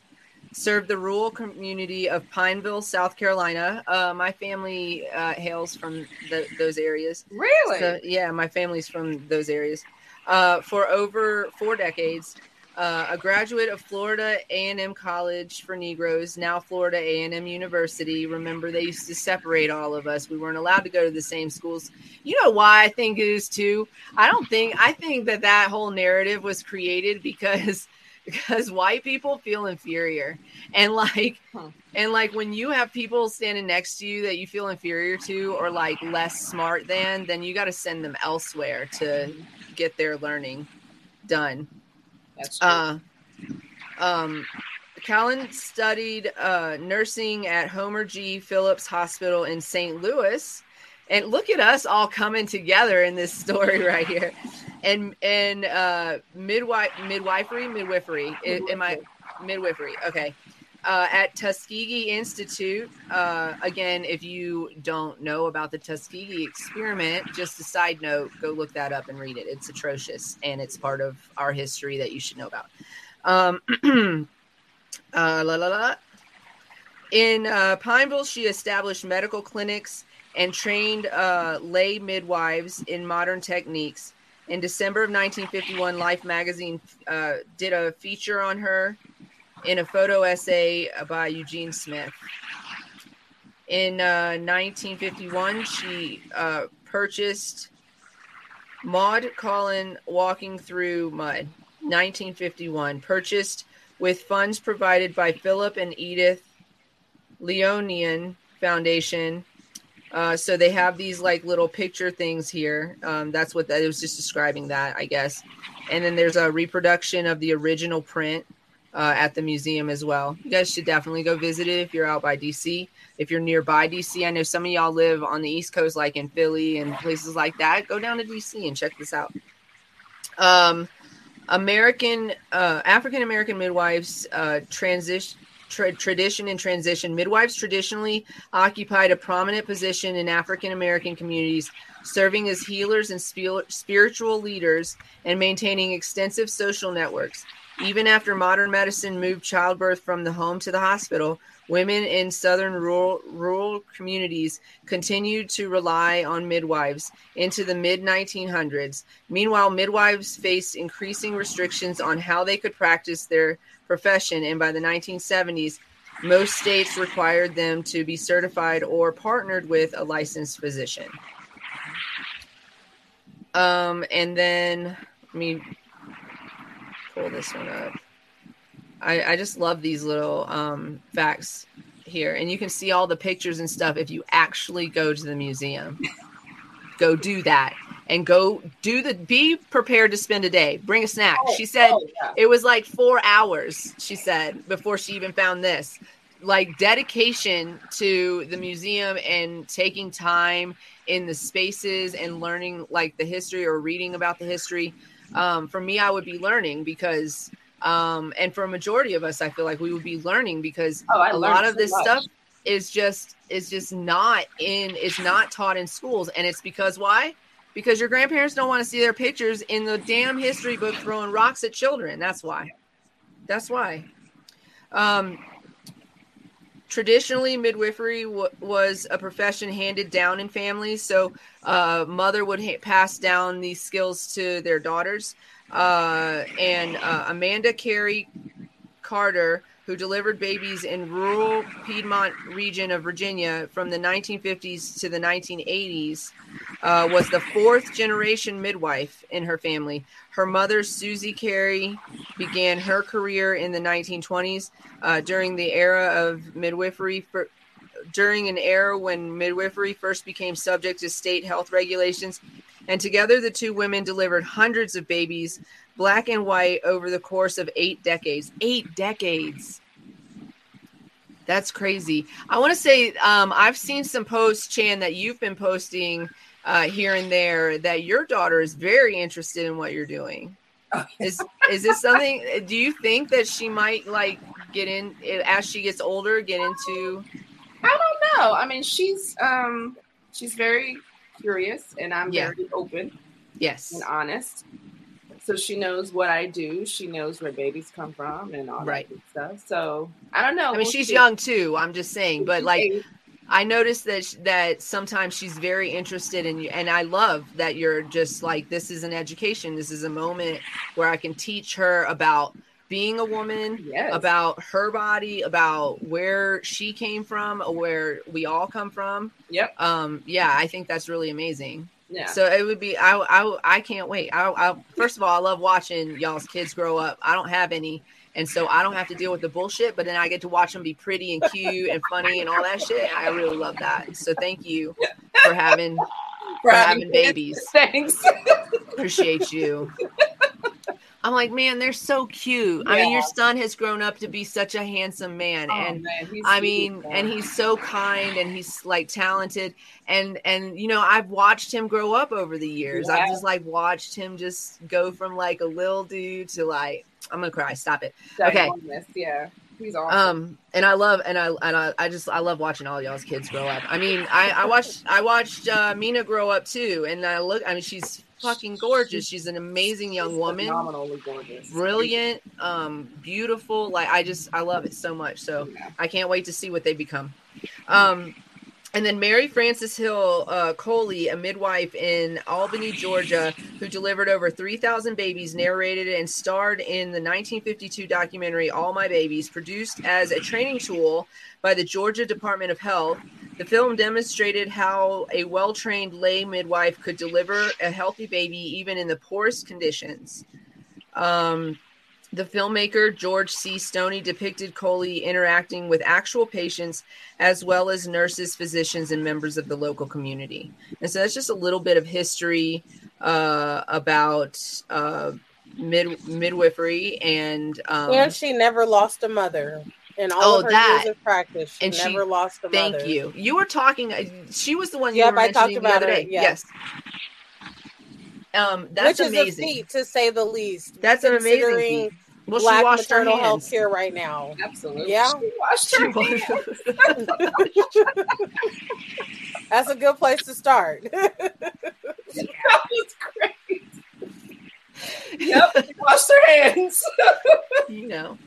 Served the rural community of Pineville, South Carolina. Uh, my family uh, hails from the, those areas. Really? So, yeah, my family's from those areas. Uh, for over four decades, uh, a graduate of Florida A&M College for Negroes, now Florida A&M University. Remember, they used to separate all of us. We weren't allowed to go to the same schools. You know why I think it is too. I don't think. I think that that whole narrative was created because because white people feel inferior and like Huh. and like when you have people standing next to you that you feel inferior to or like less smart than then you got to send them elsewhere to get their learning done That's true. uh, um, Callen studied uh, nursing at Homer G. Phillips Hospital in St. Louis. And look at us all coming together in this story right here. And and uh, midwife midwifery midwifery am I midwifery okay uh, at Tuskegee Institute. Uh, again, if you don't know about the Tuskegee experiment, just a side note, go look that up and read it. It's atrocious and it's part of our history that you should know about. Um, uh, la, la, la. In uh, Pineville, she established medical clinics and trained uh, lay midwives in modern techniques. In December of 1951, Life magazine uh, did a feature on her in a photo essay by Eugene Smith. In uh, 1951, she uh, purchased Maude Callen Walking Through Mud. 1951, purchased with funds provided by Philip and Edith Leonian Foundation. Uh, so they have these like little picture things here. Um, that's what that it was just describing that, I guess. And then there's a reproduction of the original print uh, at the museum as well. You guys should definitely go visit it if you're out by DC. If you're nearby DC, I know some of y'all live on the East Coast, like in Philly and places like that. Go down to DC and check this out. Um, American, uh, African American midwives uh, transition. Tra- tradition and transition. Midwives traditionally occupied a prominent position in African American communities, serving as healers and spi- spiritual leaders and maintaining extensive social networks. Even after modern medicine moved childbirth from the home to the hospital, women in southern rural, rural communities continued to rely on midwives into the mid 1900s. Meanwhile, midwives faced increasing restrictions on how they could practice their profession, and by the 1970s, most states required them to be certified or partnered with a licensed physician. Um, and then let me pull this one up. I, I just love these little um, facts here, and you can see all the pictures and stuff if you actually go to the museum. go do that and go do the be prepared to spend a day. Bring a snack. Oh, she said oh, yeah. it was like four hours, she said, before she even found this. Like dedication to the museum and taking time in the spaces and learning like the history or reading about the history. Um, for me, I would be learning because, um, and for a majority of us, I feel like we would be learning because Oh, a lot of so this much. stuff is just is just not in is not taught in schools, and it's because why? Because your grandparents don't want to see their pictures in the damn history book throwing rocks at children. That's why. That's why. Um, traditionally, midwifery w- was a profession handed down in families. So, uh, mother would ha- pass down these skills to their daughters. Uh, and uh, Amanda Carey Carter, who delivered babies in rural Piedmont region of Virginia from the 1950s to the 1980s, uh, was the fourth generation midwife in her family. Her mother, Susie Carey, began her career in the 1920s uh, during the era of midwifery. For, during an era when midwifery first became subject to state health regulations, and together the two women delivered hundreds of babies, black and white, over the course of eight decades. Eight decades. That's crazy. I want to say um, I've seen some posts, Chan, that you've been posting uh, here and there that your daughter is very interested in what you're doing. Oh, yeah. Is is this something? Do you think that she might like get in as she gets older? Get into? I know. I mean, she's um she's very curious, and I'm Yeah. very open Yes. and honest. So she knows what I do. She knows where babies come from and all Right. that good stuff. So I don't know. I mean, We'll she's see. young too. I'm just saying, but like eight. I noticed that sh- that sometimes she's very interested in you, and I love that you're just like this is an education. This is a moment where I can teach her about being a woman, Yes. about her body, about where she came from, where we all come from. Yep. Um, yeah, I think that's really amazing. Yeah. So it would be I I I can't wait. I, I first of all, I love watching y'all's kids grow up. I don't have any, and so I don't have to deal with the bullshit. But then I get to watch them be pretty and cute and funny and all that shit. I really love that. So thank you for having for having babies. Thanks. Appreciate you. I'm like, man, they're so cute. I mean, your son has grown up to be such a handsome man, Oh, and man, I mean, and he's so kind and he's like talented and and you know, I've watched him grow up over the years. I've just like watched him just go from like a little dude to like I'm gonna cry. Stop it. okay. Yeah. He's awesome. Um, and I love and I and I, I just I love watching all y'all's kids grow up. I mean, I I watched I watched uh, Mina grow up too, and I look. I mean, she's fucking gorgeous. She's an amazing young woman Phenomenally gorgeous. brilliant um beautiful like i just i love it so much so Yeah. i can't wait to see what they become um and then Mary Frances Hill uh, Coley, a midwife in Albany, Georgia, who delivered over 3,000 babies, narrated and starred in the 1952 documentary All My Babies, produced as a training tool by the Georgia Department of Health. The film demonstrated how a well trained lay midwife could deliver a healthy baby even in the poorest conditions. Um, the filmmaker George C. Stoney depicted Coley interacting with actual patients as well as nurses, physicians, and members of the local community. And so that's just a little bit of history uh, about uh, mid- midwifery and um, and she never lost a mother. In all Oh, of her that. years of practice, she And she- never lost a mother. Thank you. You were talking. uh, She was the one you were I talked mentioning the about other her, day. yes. Yes. Um, that's Which is amazing. a feat, to say the least. That's an amazing feat. Well, she Black washed her maternal hands. health care right now. Absolutely. Yeah. She washed She her was- That's a good place to start. That was great. Yep. She washed her hands. you know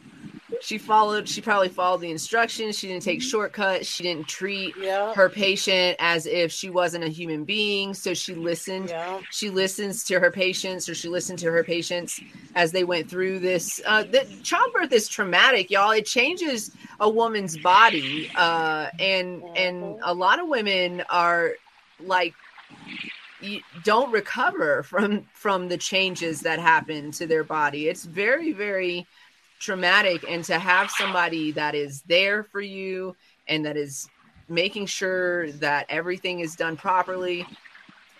she followed she probably followed the instructions she didn't take shortcuts she didn't treat yeah. her patient as if she wasn't a human being so she listened Yeah. she listens to her patients or she listened to her patients as they went through this uh the childbirth is traumatic y'all it changes a woman's body uh and and Mhm. a lot of women are like you don't recover from from the changes that happen to their body it's very very traumatic and to have somebody that is there for you and that is making sure that everything is done properly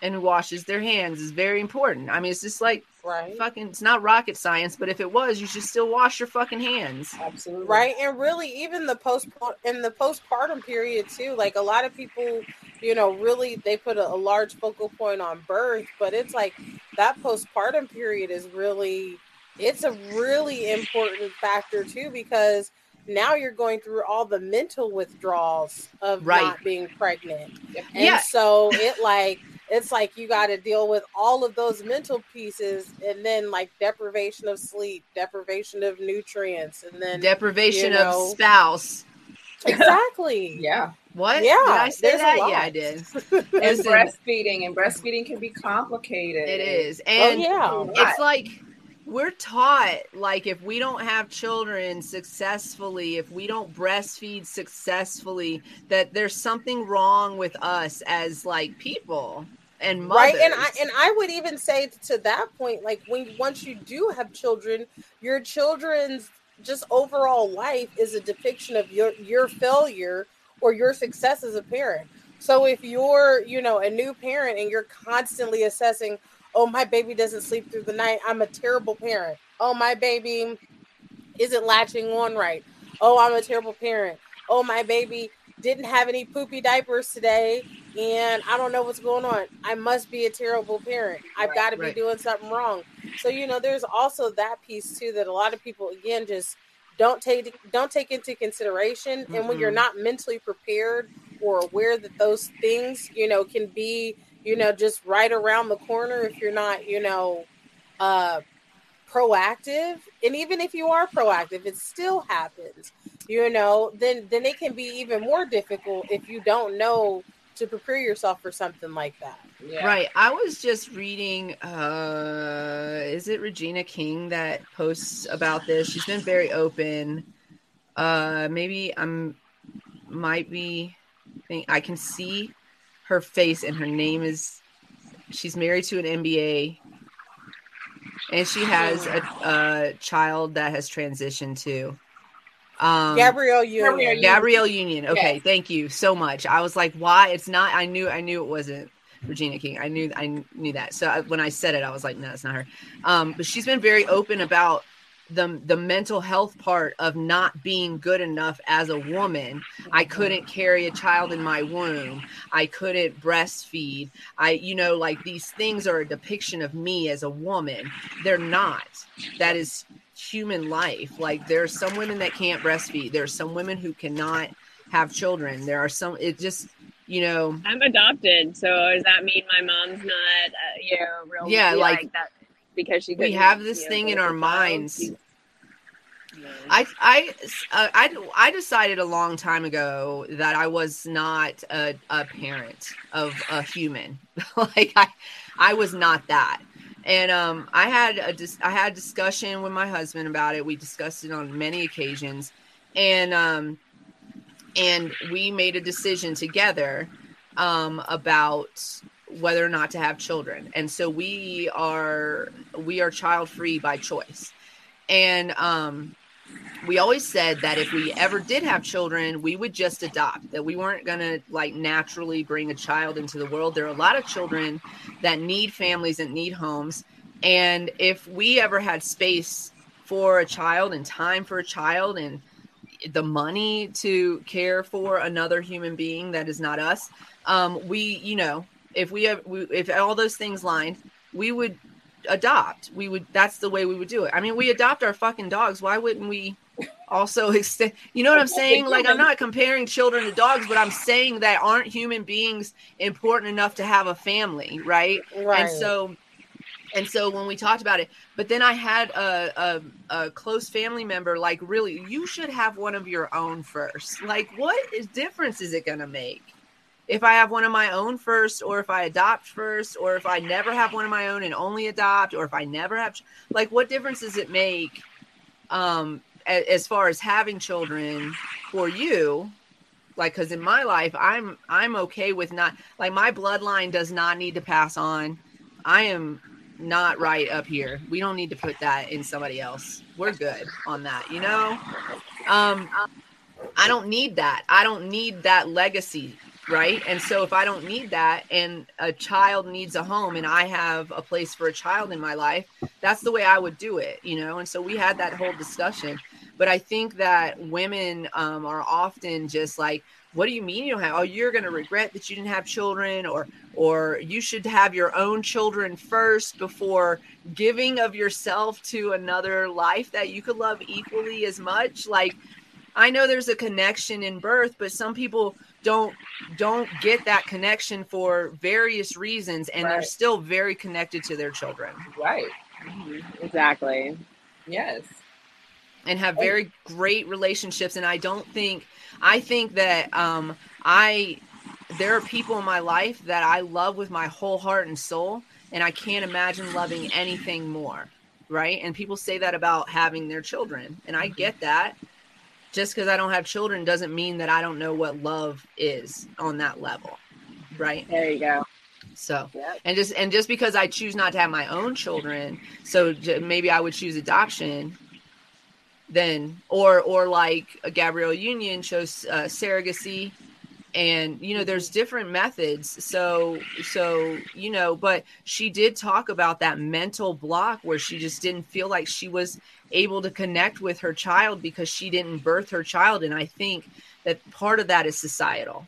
and washes their hands is very important. I mean, it's just like Right. fucking, it's not rocket science, but if it was, you should still wash your fucking hands. Absolutely. Right. And really even the post in the postpartum period too, like a lot of people, you know, really they put a, a large focal point on birth, but it's like that postpartum period is really it's a really important factor too because now you're going through all the mental withdrawals of Right. not being pregnant. Yep. And Yeah. so it like it's like you got to deal with all of those mental pieces and then like deprivation of sleep, deprivation of nutrients, and then Deprivation you of spouse. exactly. Yeah. What? Yeah, Did I say that? Yeah, I did. And Listen, breastfeeding and breastfeeding can be complicated. it is. Oh And yeah. it's like we're taught like if we don't have children successfully if we don't breastfeed successfully that there's something wrong with us as like people and mothers. Right, and I and I would even say to that point, like when once you do have children, your children's just overall life is a depiction of your your failure or your success as a parent. So if you're, you know, a new parent and you're constantly assessing, oh, my baby doesn't sleep through the night, I'm a terrible parent. Oh, my baby isn't latching on right. Oh, I'm a terrible parent. oh, my baby didn't have any poopy diapers today and I don't know what's going on. I must be a terrible parent. I've Right, got to be doing something wrong. So you know, there's also that piece too that a lot of people again just don't take don't take into consideration. And when you're not mentally prepared or aware that those things, you know, can be, you know, just right around the corner if you're not, you know, uh proactive and even if you are proactive it still happens you know then then it can be even more difficult if you don't know to prepare yourself for something like that Yeah. Right. I was just reading uh is it Regina King that posts about this? She's been very open. Uh maybe I'm might be think I can see her face and her name is she's married to an NBA and she has a, a child that has transitioned to um gabrielle union Gabrielle Union. Union. Okay, Yes. thank you so much. I was like, why? It's not. I knew. I knew it wasn't Regina King. I knew. I knew that. So I, when I said it, I was like, no, it's not her. Um, but she's been very open about the the mental health part of not being good enough as a woman. I couldn't carry a child in my womb. I couldn't breastfeed. I, you know, like these things are a depiction of me as a woman. They're not. That is human life. Like there are some women that can't breastfeed. There are some women who cannot have children. There are some. It just, you know, I'm adopted, so does that mean my mom's not, uh, you know, real? Yeah, like, that because she. we have this you know, thing in our minds. she- Yeah. I I uh, I I decided a long time ago that I was not a, a parent of a human. like I I was not that. And um I had a dis- I had a discussion with my husband about it. We discussed it on many occasions. And um and we made a decision together um about whether or not to have children. And so we are we are child free by choice. And um we always said that if we ever did have children, we would just adopt, that we weren't going to like naturally bring a child into the world. There are a lot of children that need families and need homes. And if we ever had space for a child and time for a child and the money to care for another human being that is not us, um, we, you know, if we have, we, if all those things lined, we would adopt. We would, that's the way we would do it. I mean, we adopt our fucking dogs. Why wouldn't we also extend, you know what I'm saying? Like, I'm not comparing children to dogs, but I'm saying that aren't human beings important enough to have a family, right? right And so, and so when we talked about it, but then I had a, a a close family member like, really, you should have one of your own first. Like, what is difference is it gonna make? If I have one of my own first, or if I adopt first, or if I never have one of my own and only adopt, or if I never have, like, what difference does it make? Um, as far as having children for you, like, because in my life, I'm I'm okay with not like my bloodline does not need to pass on. I am not right up here. We don't need to put that in somebody else. We're good on that, you know? Um I don't need that. I don't need that legacy, right? And so if I don't need that and a child needs a home and I have a place for a child in my life, that's the way I would do it, you know? And so we had that whole discussion. But I think that women um, are often just like, what do you mean you don't have? Oh, you're going to regret that you didn't have children, or or you should have your own children first before giving of yourself to another life that you could love equally as much. Like, I know there's a connection in birth, but some people don't don't get that connection for various reasons, and they're still very connected to their children Right. Exactly. Yes. and have very great relationships and i don't think i think that um i there are people in my life that i love with my whole heart and soul and i can't imagine loving anything more right and people say that about having their children and i get that just because i don't have children doesn't mean that i don't know what love is on that level right There you go. so Yep. and just and just because I choose not to have my own children, so j- maybe I would choose adoption. Then, or or like a Gabrielle Union chose uh, surrogacy, and you know there's different methods. So so you know, but she did talk about that mental block where she just didn't feel like she was able to connect with her child because she didn't birth her child, and I think that part of that is societal.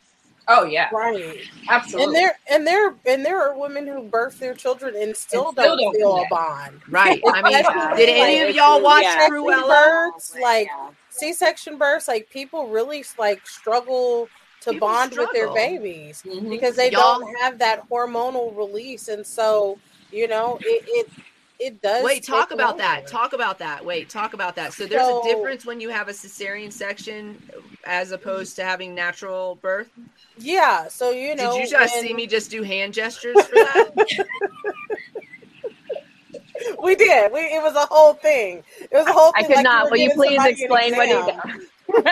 Oh yeah, right. absolutely. And there and there and there are women who birth their children and still, And still don't, don't feel a bond. Right. I mean, Especially, did any like, of y'all watch C-section Cruella? births, like C-section births, like people really like struggle to People bond with their struggle. babies Mhm. because they Y'all- don't have that hormonal release, and so you know it it, it does. Wait, talk about that. Talk about that. Wait, talk about that. So there's So- a difference when you have a cesarean section as opposed to having natural birth. Yeah, so you know, Did you just when- see me just do hand gestures for that? We did. We it was a whole thing. It was a whole I thing. I could like not. Will you please explain what you?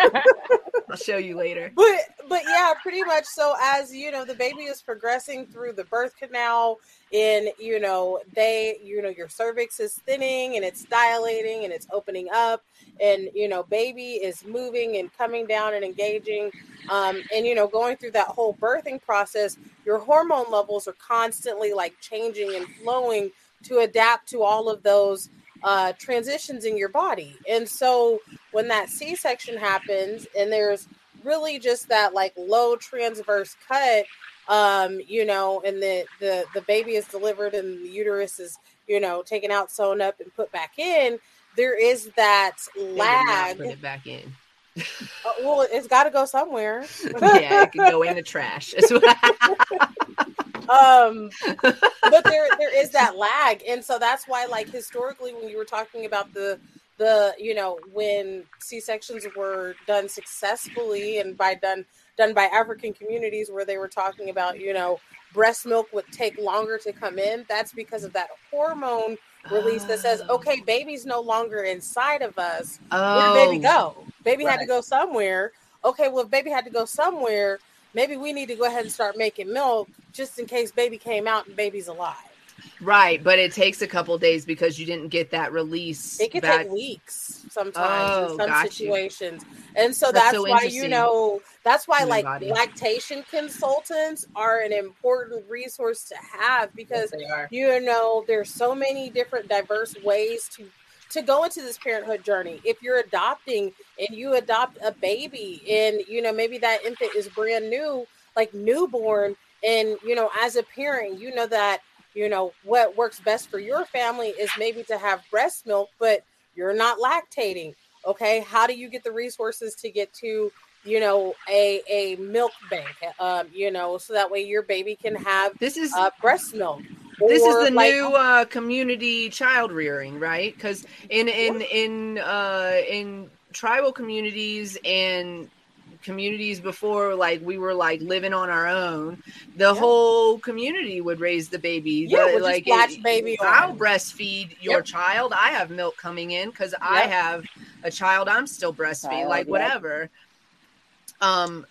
I'll show you later. but but yeah pretty much so as you know the baby is progressing through the birth canal and you know they you know your cervix is thinning and it's dilating and it's opening up and you know baby is moving and coming down and engaging um, and you know going through that whole birthing process your hormone levels are constantly like changing and flowing to adapt to all of those uh, transitions in your body and so when that c-section happens and there's really just that like low transverse cut um you know and the the the baby is delivered and the uterus is you know taken out sewn up and put back in there is that They did not lag Put it back in. Uh, well it's got to go somewhere yeah, it could go in the trash. um but there there is that lag and so that's why like historically when you were talking about the the you know when c-sections were done successfully and by done done by african communities where they were talking about you know breast milk would take longer to come in that's because of that hormone release that says Oh. okay baby's no longer inside of us Oh, where did baby go? Baby had to go somewhere. Okay, well, if baby had to go somewhere, maybe we need to go ahead and start making milk just in case baby came out and baby's alive. Right, but it takes a couple days because you didn't get that release. It can back. take weeks sometimes Oh, in some got you. situations. And so That's that's, so why, you know, that's why like body. lactation consultants are an important resource to have because Yes, you know there's so many different diverse ways to to go into this parenthood journey if you're adopting and you adopt a baby and you know maybe that infant is brand new like newborn and you know as a parent you know that you know what works best for your family is maybe to have breast milk but you're not lactating okay how do you get the resources to get to you know a a milk bank um you know so that way your baby can have This is uh, breast milk. This is the like, new uh, community child rearing, right? Because in in in uh, in tribal communities and communities before, like we were like living on our own, the Yeah. whole community would raise the baby. Yeah, The- just latch baby I'll on. breastfeed your Yep. child. I have milk coming in because I have a child. I'm still breastfeeding, like yep. whatever. Um,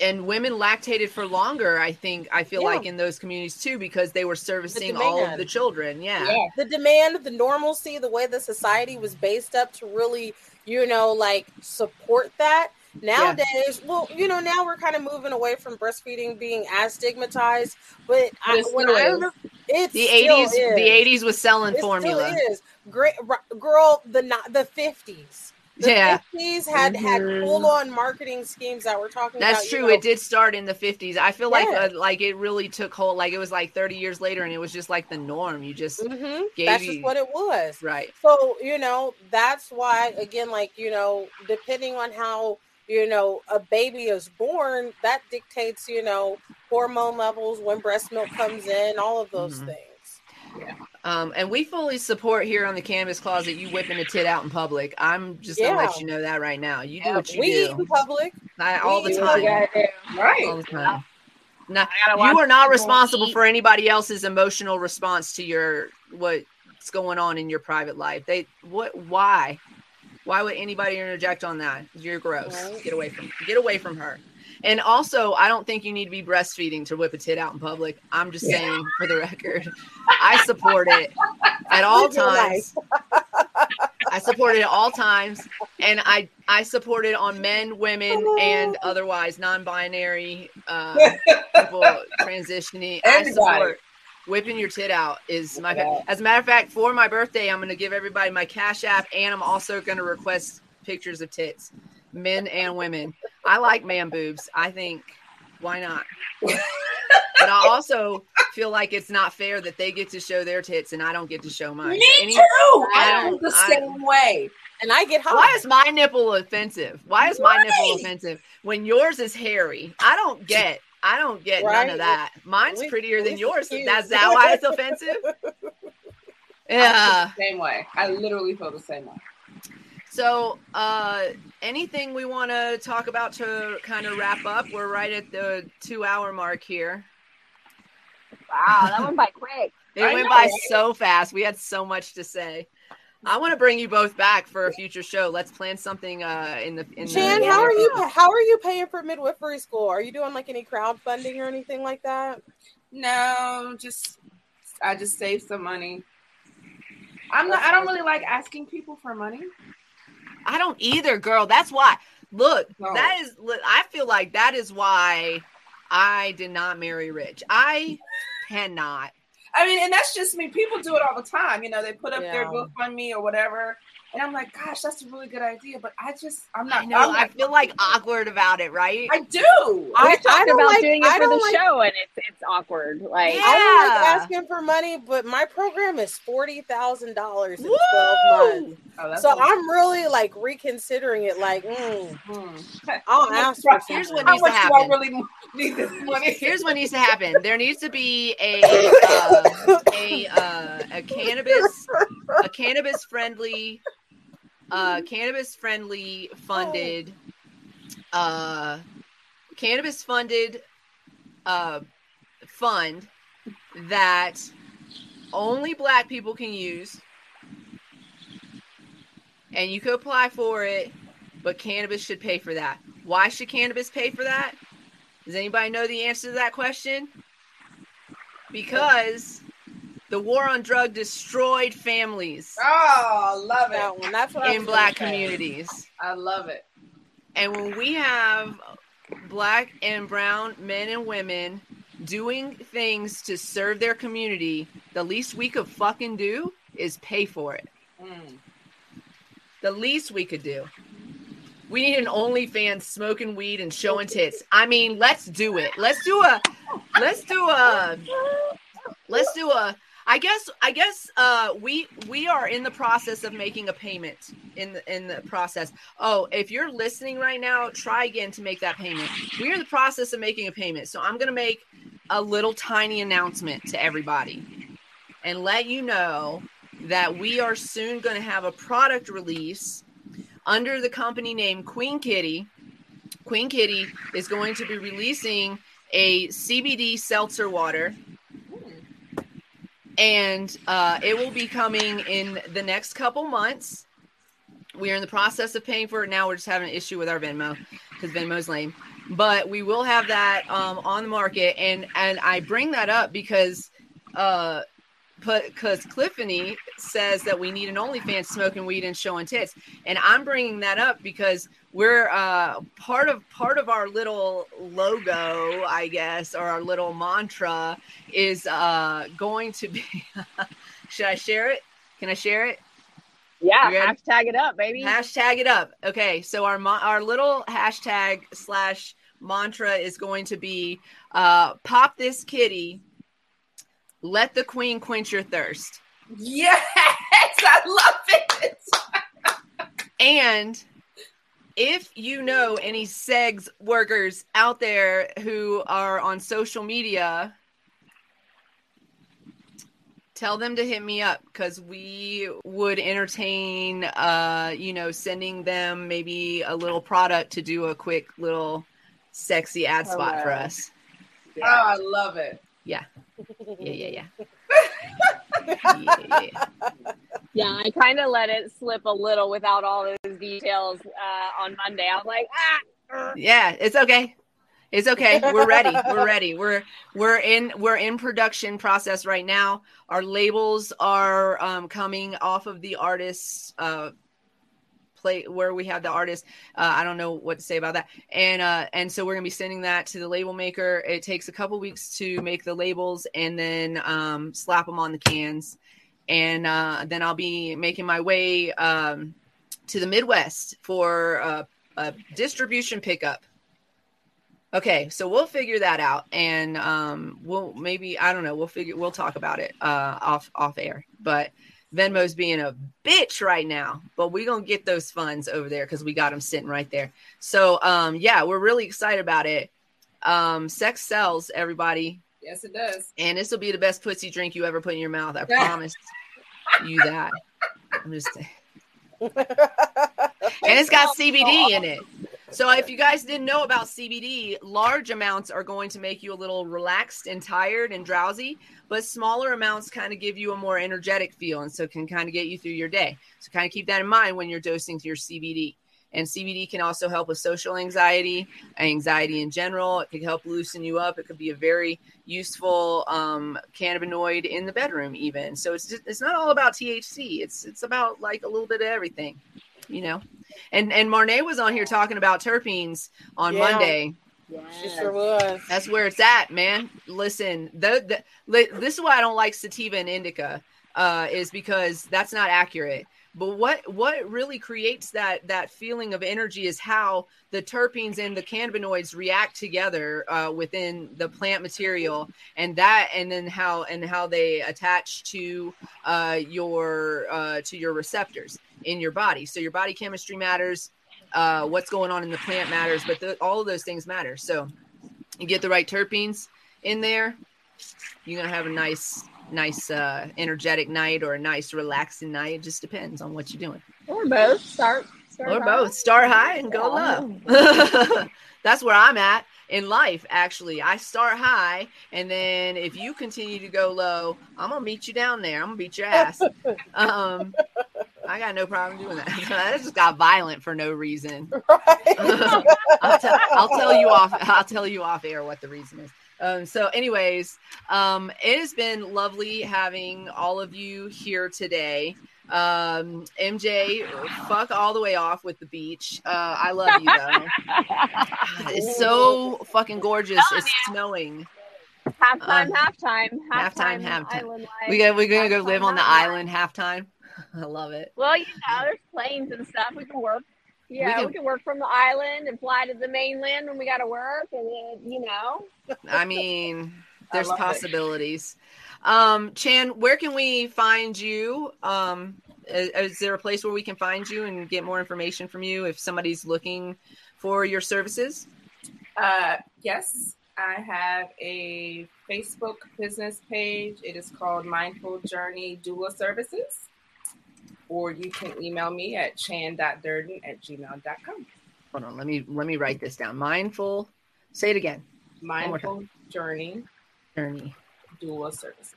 and women lactated for longer. I think I feel Yeah. like in those communities too because they were servicing all of the children. Yeah. Yeah. the demand, the normalcy, the way the society was based up to really, you know, like support that. Nowadays, well, you know, now we're kind of moving away from breastfeeding being as stigmatized, but, But I, when I remember, it's The still eighties, is. the eighties was selling It formula. is. Great, r- girl. The ni- the fifties. The Yeah. 50s had had Mhm. full on marketing schemes that we're talking That's about. you true. know, it did start in the fifties. I feel like uh, like it really took hold. Like it was like thirty years later, and it was just like the norm. You just mhm, gave That's you- just what it was. right. So, you know, that's why, again, like, you know, depending on how, you know, a baby is born, that dictates, you know, hormone levels, when breast milk comes in, all of those Mhm. things. Um, and we fully support here on the Cannabis Closet you whipping a tit out in public. I'm just gonna Yeah. let you know that right now. You do what you we eat do in public. I, all the we Do time. Right. All the time. Now, I gotta watch you are not responsible eat. for anybody else's emotional response to your what's going on in your private life. They what why? Why would anybody interject on that? You're gross. Right. Get away from get away from her. And also, I don't think you need to be breastfeeding to whip a tit out in public. I'm just saying for the record. I support it at all times. I support it at all times, and I I support it on men, women, and otherwise non-binary uh, people transitioning. I support whipping your tit out is my. Yeah. As a matter of fact, for my birthday, I'm going to give everybody my Cash App, and I'm also going to request pictures of tits, men and women. I like man boobs. I think why not? but I also feel like it's not fair that they get to show their tits and I don't get to show mine. Me Any- too. I I'm don't- the I- same way. And I get hot. Why is my nipple offensive? Why is my nipple offensive when yours is hairy? I don't get. I don't get none of that. Mine's prettier than yours. cute. That's that why it's offensive. Yeah. Same way. I literally feel the same way. So, uh, anything we want to talk about to kind of wrap up? We're right at the two-hour mark here. Wow, that went by quick. It I went know, by right? so fast. We had so much to say. I want to bring you both back for a future show. Let's plan something uh, in the in Jan, the how are you? How are you paying for midwifery school? Are you doing like any crowdfunding or anything like that? No, just I just save some money. I'm not. I don't really like asking people for money. I don't either, girl. That's why. Look, No. that is. look, I feel like that is why I did not marry rich. I cannot. I mean, and that's just me. People do it all the time. You know, they put up their Yeah. GoFundMe or whatever, and I'm like, gosh, that's a really good idea. But I just, I'm not. I know. I'm I feel like awkward about it, right? I do. I- We talked about like- doing I it for the like- show, and it's it's awkward. Like, Yeah. I don't like asking for money, but my program is forty thousand dollars in twelve months. Oh, that's So I'm really like reconsidering it. Like, mm, Hmm. I'll ask for Here's something. what How needs to much do I happen. really need this money? Here's what needs to happen. There needs to be a uh, a uh, a cannabis a cannabis friendly uh cannabis friendly funded uh cannabis funded uh fund that only black people can use. And you could apply for it but cannabis should pay for that. Why should cannabis pay for that? Does anybody know the answer to that question? Because the war on drug destroyed families Oh, love that it. one. That's what I in black communities I love it. and when we have black and brown men and women doing things to serve their community, the least we could fucking do is pay for it. Mm. The least we could do. We need an OnlyFans smoking weed and showing tits. I mean, let's do it. Let's do a let's do a let's do a I guess I guess uh we we are in the process of making a payment in the in the process. Oh, if you're listening right now, try again to make that payment. We're in the process of making a payment. So I'm going to make a little tiny announcement to everybody and let you know that we are soon going to have a product release under the company name Queen Kitty. Queen Kitty is going to be releasing a CBD seltzer water and uh, it will be coming in the next couple months. We are in the process of paying for it now. We're just having an issue with our Venmo because Venmo's lame. But we will have that um, on the market, and and I bring that up because, uh, because Cliffany says that we need an OnlyFans smoking weed and showing tits, and I'm bringing that up because we're uh, part of part of our little logo, I guess, or our little mantra is uh, going to be. should I share it? Can I share it? yeah, hashtag it up, baby. Hashtag it up. Okay, so our our little hashtag slash mantra is going to be uh, pop this kitty, let the queen quench your thirst. Yes, I love it. And if you know any segs workers out there who are on social media, tell them to hit me up because we would entertain, uh, you know, sending them maybe a little product to do a quick little sexy ad spot for us. Oh, I love it. Yeah, yeah, yeah. yeah. yeah. Yeah, I kind of let it slip a little without all those details uh, on Monday. I was like, ah. Yeah, it's okay. It's okay. We're ready. We're ready. We're we're in we're in production process right now. Our labels are um, coming off of the artists uh, play where we have the artist. Uh, I don't know what to say about that. And uh, and so we're gonna be sending that to the label maker. It takes a couple weeks to make the labels and then um, slap them on the cans. And uh, then I'll be making my way um, to the Midwest for uh, a distribution pickup Okay, so we'll figure that out, and um, we'll maybe I don't know. We'll figure we'll talk about it uh, off off air. But Venmo's being a bitch right now, but we're gonna get those funds over there because we got them sitting right there. So um, yeah, we're really excited about it. Um, sex sells, everybody, Yes, it does. and this will be the best pussy drink you ever put in your mouth. I promise you that. I'm just saying. and it's got CBD in it. So if you guys didn't know about CBD, large amounts are going to make you a little relaxed and tired and drowsy, but smaller amounts kind of give you a more energetic feel and so can kind of get you through your day. So kind of keep that in mind when you're dosing your CBD. And CBD can also help with social anxiety, anxiety in general. It could help loosen you up. It could be a very useful um, cannabinoid in the bedroom, even. So it's just, it's not all about THC. It's it's about like a little bit of everything, you know. And and Marne was on here talking about terpenes on Yeah. Monday. She sure was. That's where it's at, man. Listen, the, the this is why I don't like sativa and indica, uh, is because that's not accurate. But what what really creates that that feeling of energy is how the terpenes and the cannabinoids react together uh, within the plant material, and that and then how and how they attach to uh, your uh, to your receptors in your body. So your body chemistry matters. Uh, what's going on in the plant matters, but the, all of those things matter. So you get the right terpenes in there, you're gonna have a nice, nice, uh, energetic night or a nice, relaxing night. It just depends on what you're doing, Or both. Start. start or high. both. Start high and go low. That's where I'm at in life. Actually, I start high, and then if you continue to go low, I'm gonna meet you down there. I'm gonna beat your ass. Um, I got no problem doing that. I just got violent for no reason. Right. I'll, tell, I'll tell you off. I'll tell you off air what the reason is. Um, so, anyways, um, it has been lovely having all of you here today. Um, MJ, fuck all the way off with the beach. Uh, I love you though. It's so fucking gorgeous. It's snowing. Halftime, Um, halftime, halftime, halftime, halftime. We got, we're gonna go live on the halftime. island halftime. I love it. Well, you know, there's planes and stuff. We can work. Yeah, we can- can, work from the island and fly to the mainland when we got to work, and then you know. I mean, I there's love it. possibilities. Um, Chan, where can we find you? Um, is, is there a place where we can find you and get more information from you if somebody's looking for your services? Uh, yes, I have a Facebook business page. It is called Mindful Journey Doula Services. Or you can email me at chan.durden at gmail.com. Hold on, let me let me write this down. Mindful. Say it again. Mindful Journey Journey Doula Services.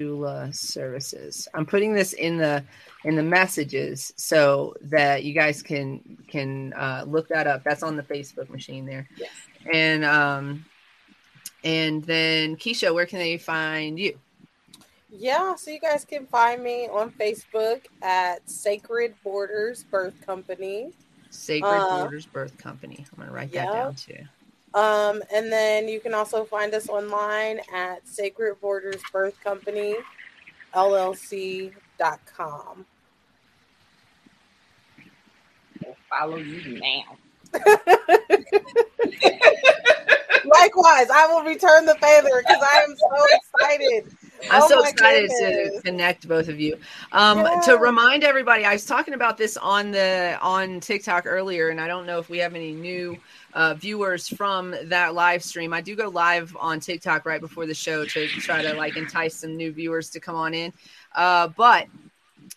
doula services. I'm putting this in the in the messages so that you guys can can uh, look that up. That's on the Facebook machine there. Yes. And um and then Keesha, where can they find you? Yeah, so you guys can find me on Facebook at Sacred Borders Birth Company. Sacred Uh, Borders Birth Company. I'm gonna write that yeah. down too. Um, and then you can also find us online at Sacred Borders Birth Company LLC.com. We'll follow you now. Likewise, I will return the favor because I am so excited. I'm Oh so excited goodness. to connect both of you. Um, Yeah. To remind everybody, I was talking about this on the on TikTok earlier, and I don't know if we have any new uh, viewers from that live stream. I do go live on TikTok right before the show to try to like entice some new viewers to come on in. Uh, but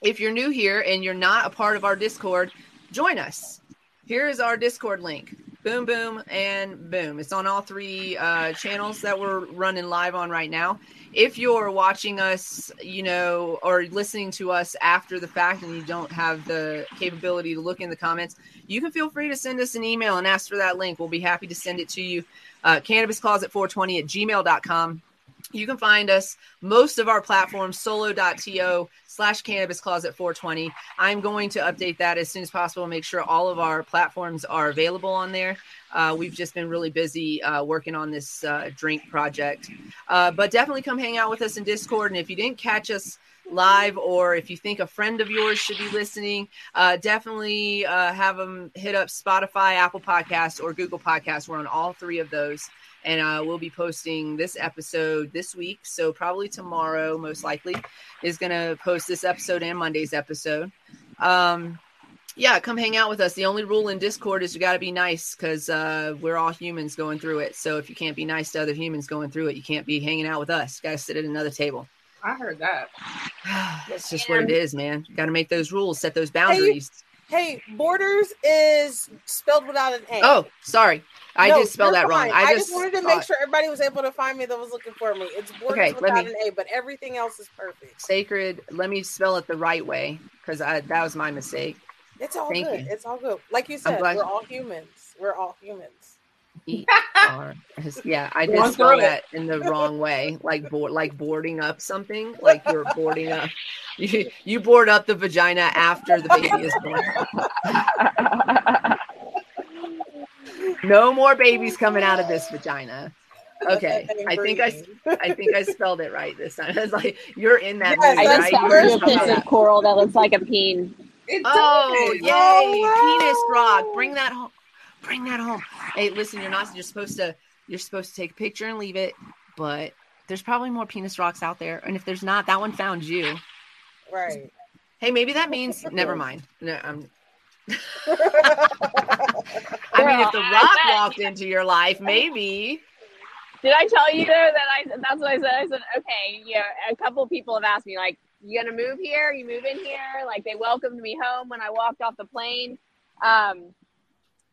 if you're new here and you're not a part of our Discord, join us. Here is our Discord link. Boom, boom, and boom. It's on all three uh, channels that we're running live on right now if you're watching us, you know, or listening to us after the fact and you don't have the capability to look in the comments, you can feel free to send us an email and ask for that link. We'll be happy to send it to you. Uh, cannabiscloset420 at gmail.com. You can find us most of our platforms solo.to slash cannabis closet 420. I'm going to update that as soon as possible, and make sure all of our platforms are available on there. Uh, we've just been really busy uh, working on this uh, drink project. Uh, but definitely come hang out with us in Discord. And if you didn't catch us live, or if you think a friend of yours should be listening, uh, definitely uh, have them hit up Spotify, Apple Podcasts, or Google Podcasts. We're on all three of those. And uh, we'll be posting this episode this week. So, probably tomorrow, most likely, is going to post this episode and Monday's episode. Um, yeah, come hang out with us. The only rule in Discord is you got to be nice because uh, we're all humans going through it. So if you can't be nice to other humans going through it, you can't be hanging out with us. Got to sit at another table. I heard that. That's just what it is, man. Got to make those rules, set those boundaries. Hey, Hey, borders is spelled without an A. Oh, sorry. I No, did spell you're that wrong. I I just, just wanted to thought- make sure everybody was able to find me that was looking for me. It's Borders Okay, without me- an A, but everything else is perfect. sacred. Let me spell it the right way because that was my mistake. It's all Thank good. you. It's all good. Like you said, we're all humans. We're all humans. E R. Yeah, I did Going spell that in the wrong way, like board, like boarding up something, like you're boarding up. You, you board up the vagina after the baby is born. No more babies coming out of this vagina. Okay, I think I, I think I spelled it right this time. It's like you're in that Yes, movie, I just right? found You were a piece of coral that looks like a peen. It Oh, does. yay! Oh, Penis wow. rock. Bring that home. Bring that home. Hey, listen, you're not you're supposed to you're supposed to take a picture and leave it, but there's probably more penis rocks out there. And if there's not, that one found you. Right. Hey, maybe that means never mind. No, I'm I mean if the rock bet. walked into your life, maybe. Did I tell you though that I? That's what I said. I said, okay, yeah. A couple of people have asked me like, "You gonna move here? You move in here?" Like they welcomed me home when I walked off the plane. Um,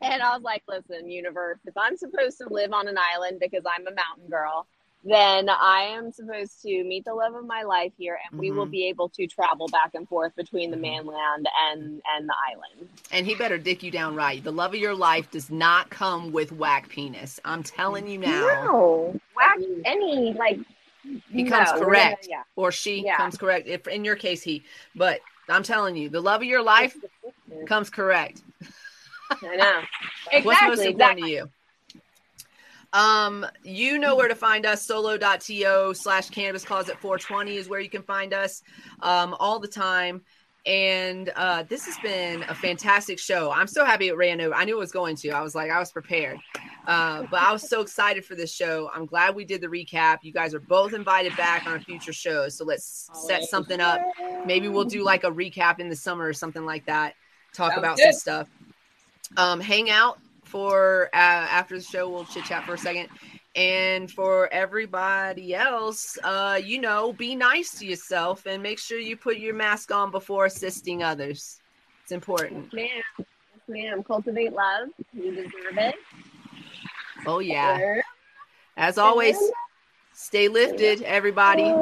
and I was like, "Listen, universe, if I'm supposed to live on an island because I'm a mountain girl, then I am supposed to meet the love of my life here, and we will Mhm. be able to travel back and forth between the Mhm. mainland and and the island." And he better dick you down right. The love of your life does not come with whack penis. I'm telling you now. No, whack any like. He comes no, correct. gonna- yeah. or she Yeah. comes correct. If in your case he, but I'm telling you, the love of your life comes correct. I know. What's most important Exactly. to you? Um, you know where to find us. Solo.to slash cannabis closet 420 is where you can find us um, all the time. And uh, this has been a fantastic show. I'm so happy it ran over. I knew it was going to. I was like, I was prepared. Uh, but I was so excited for this show. I'm glad we did the recap. You guys are both invited back on future shows. So let's set something up. Maybe we'll do like a recap in the summer or something like that. Talk Sounds about good. some stuff. Um, hang out for uh, after the show. We'll chit chat for a second. And for everybody else, uh, you know, be nice to yourself and make sure you put your mask on before assisting others. It's important. Ma'am, yes, ma'am. Cultivate love. You deserve it. Oh yeah. As always, stay lifted, everybody.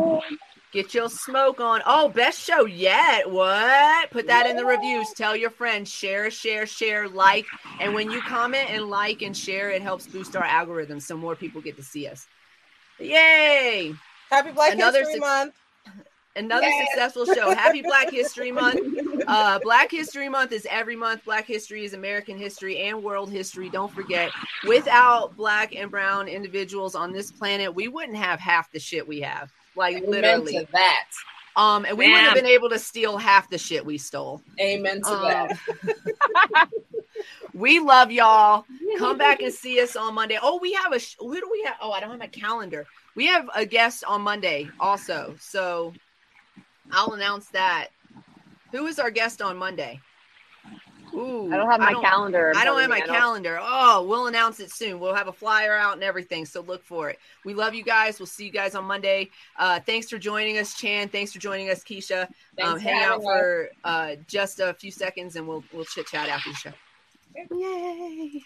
Get your smoke on. Oh, best show yet. What? Put that in the reviews. Tell your friends. Share, share, share, like. And when you comment and like and share, it helps boost our algorithm so more people get to see us. Yay! Happy Black Another History six- Month. Another successful show. Happy Black History Month. Uh, Black History Month is every month. Black history is American history and world history. Don't forget, without black and brown individuals on this planet, we wouldn't have half the shit we have. Like Amen literally. to that. Um, and we wouldn't have been able to steal half the shit we stole. Amen to Um, that. we love y'all. Come back and see us on Monday. Oh, we have a sh- who do we have? Oh, I don't have my calendar. We have a guest on Monday also. So I'll announce that. Who is our guest on Monday? Ooh, I don't have my calendar. I don't have my. I don't- calendar. Oh, we'll announce it soon. We'll have a flyer out and everything. So look for it. We love you guys. We'll see you guys on Monday. Uh, thanks for joining us, Chan. Thanks for joining us, Keesha. Um, hang out for uh, just a few seconds and we'll we'll chit chat after the show. Yay!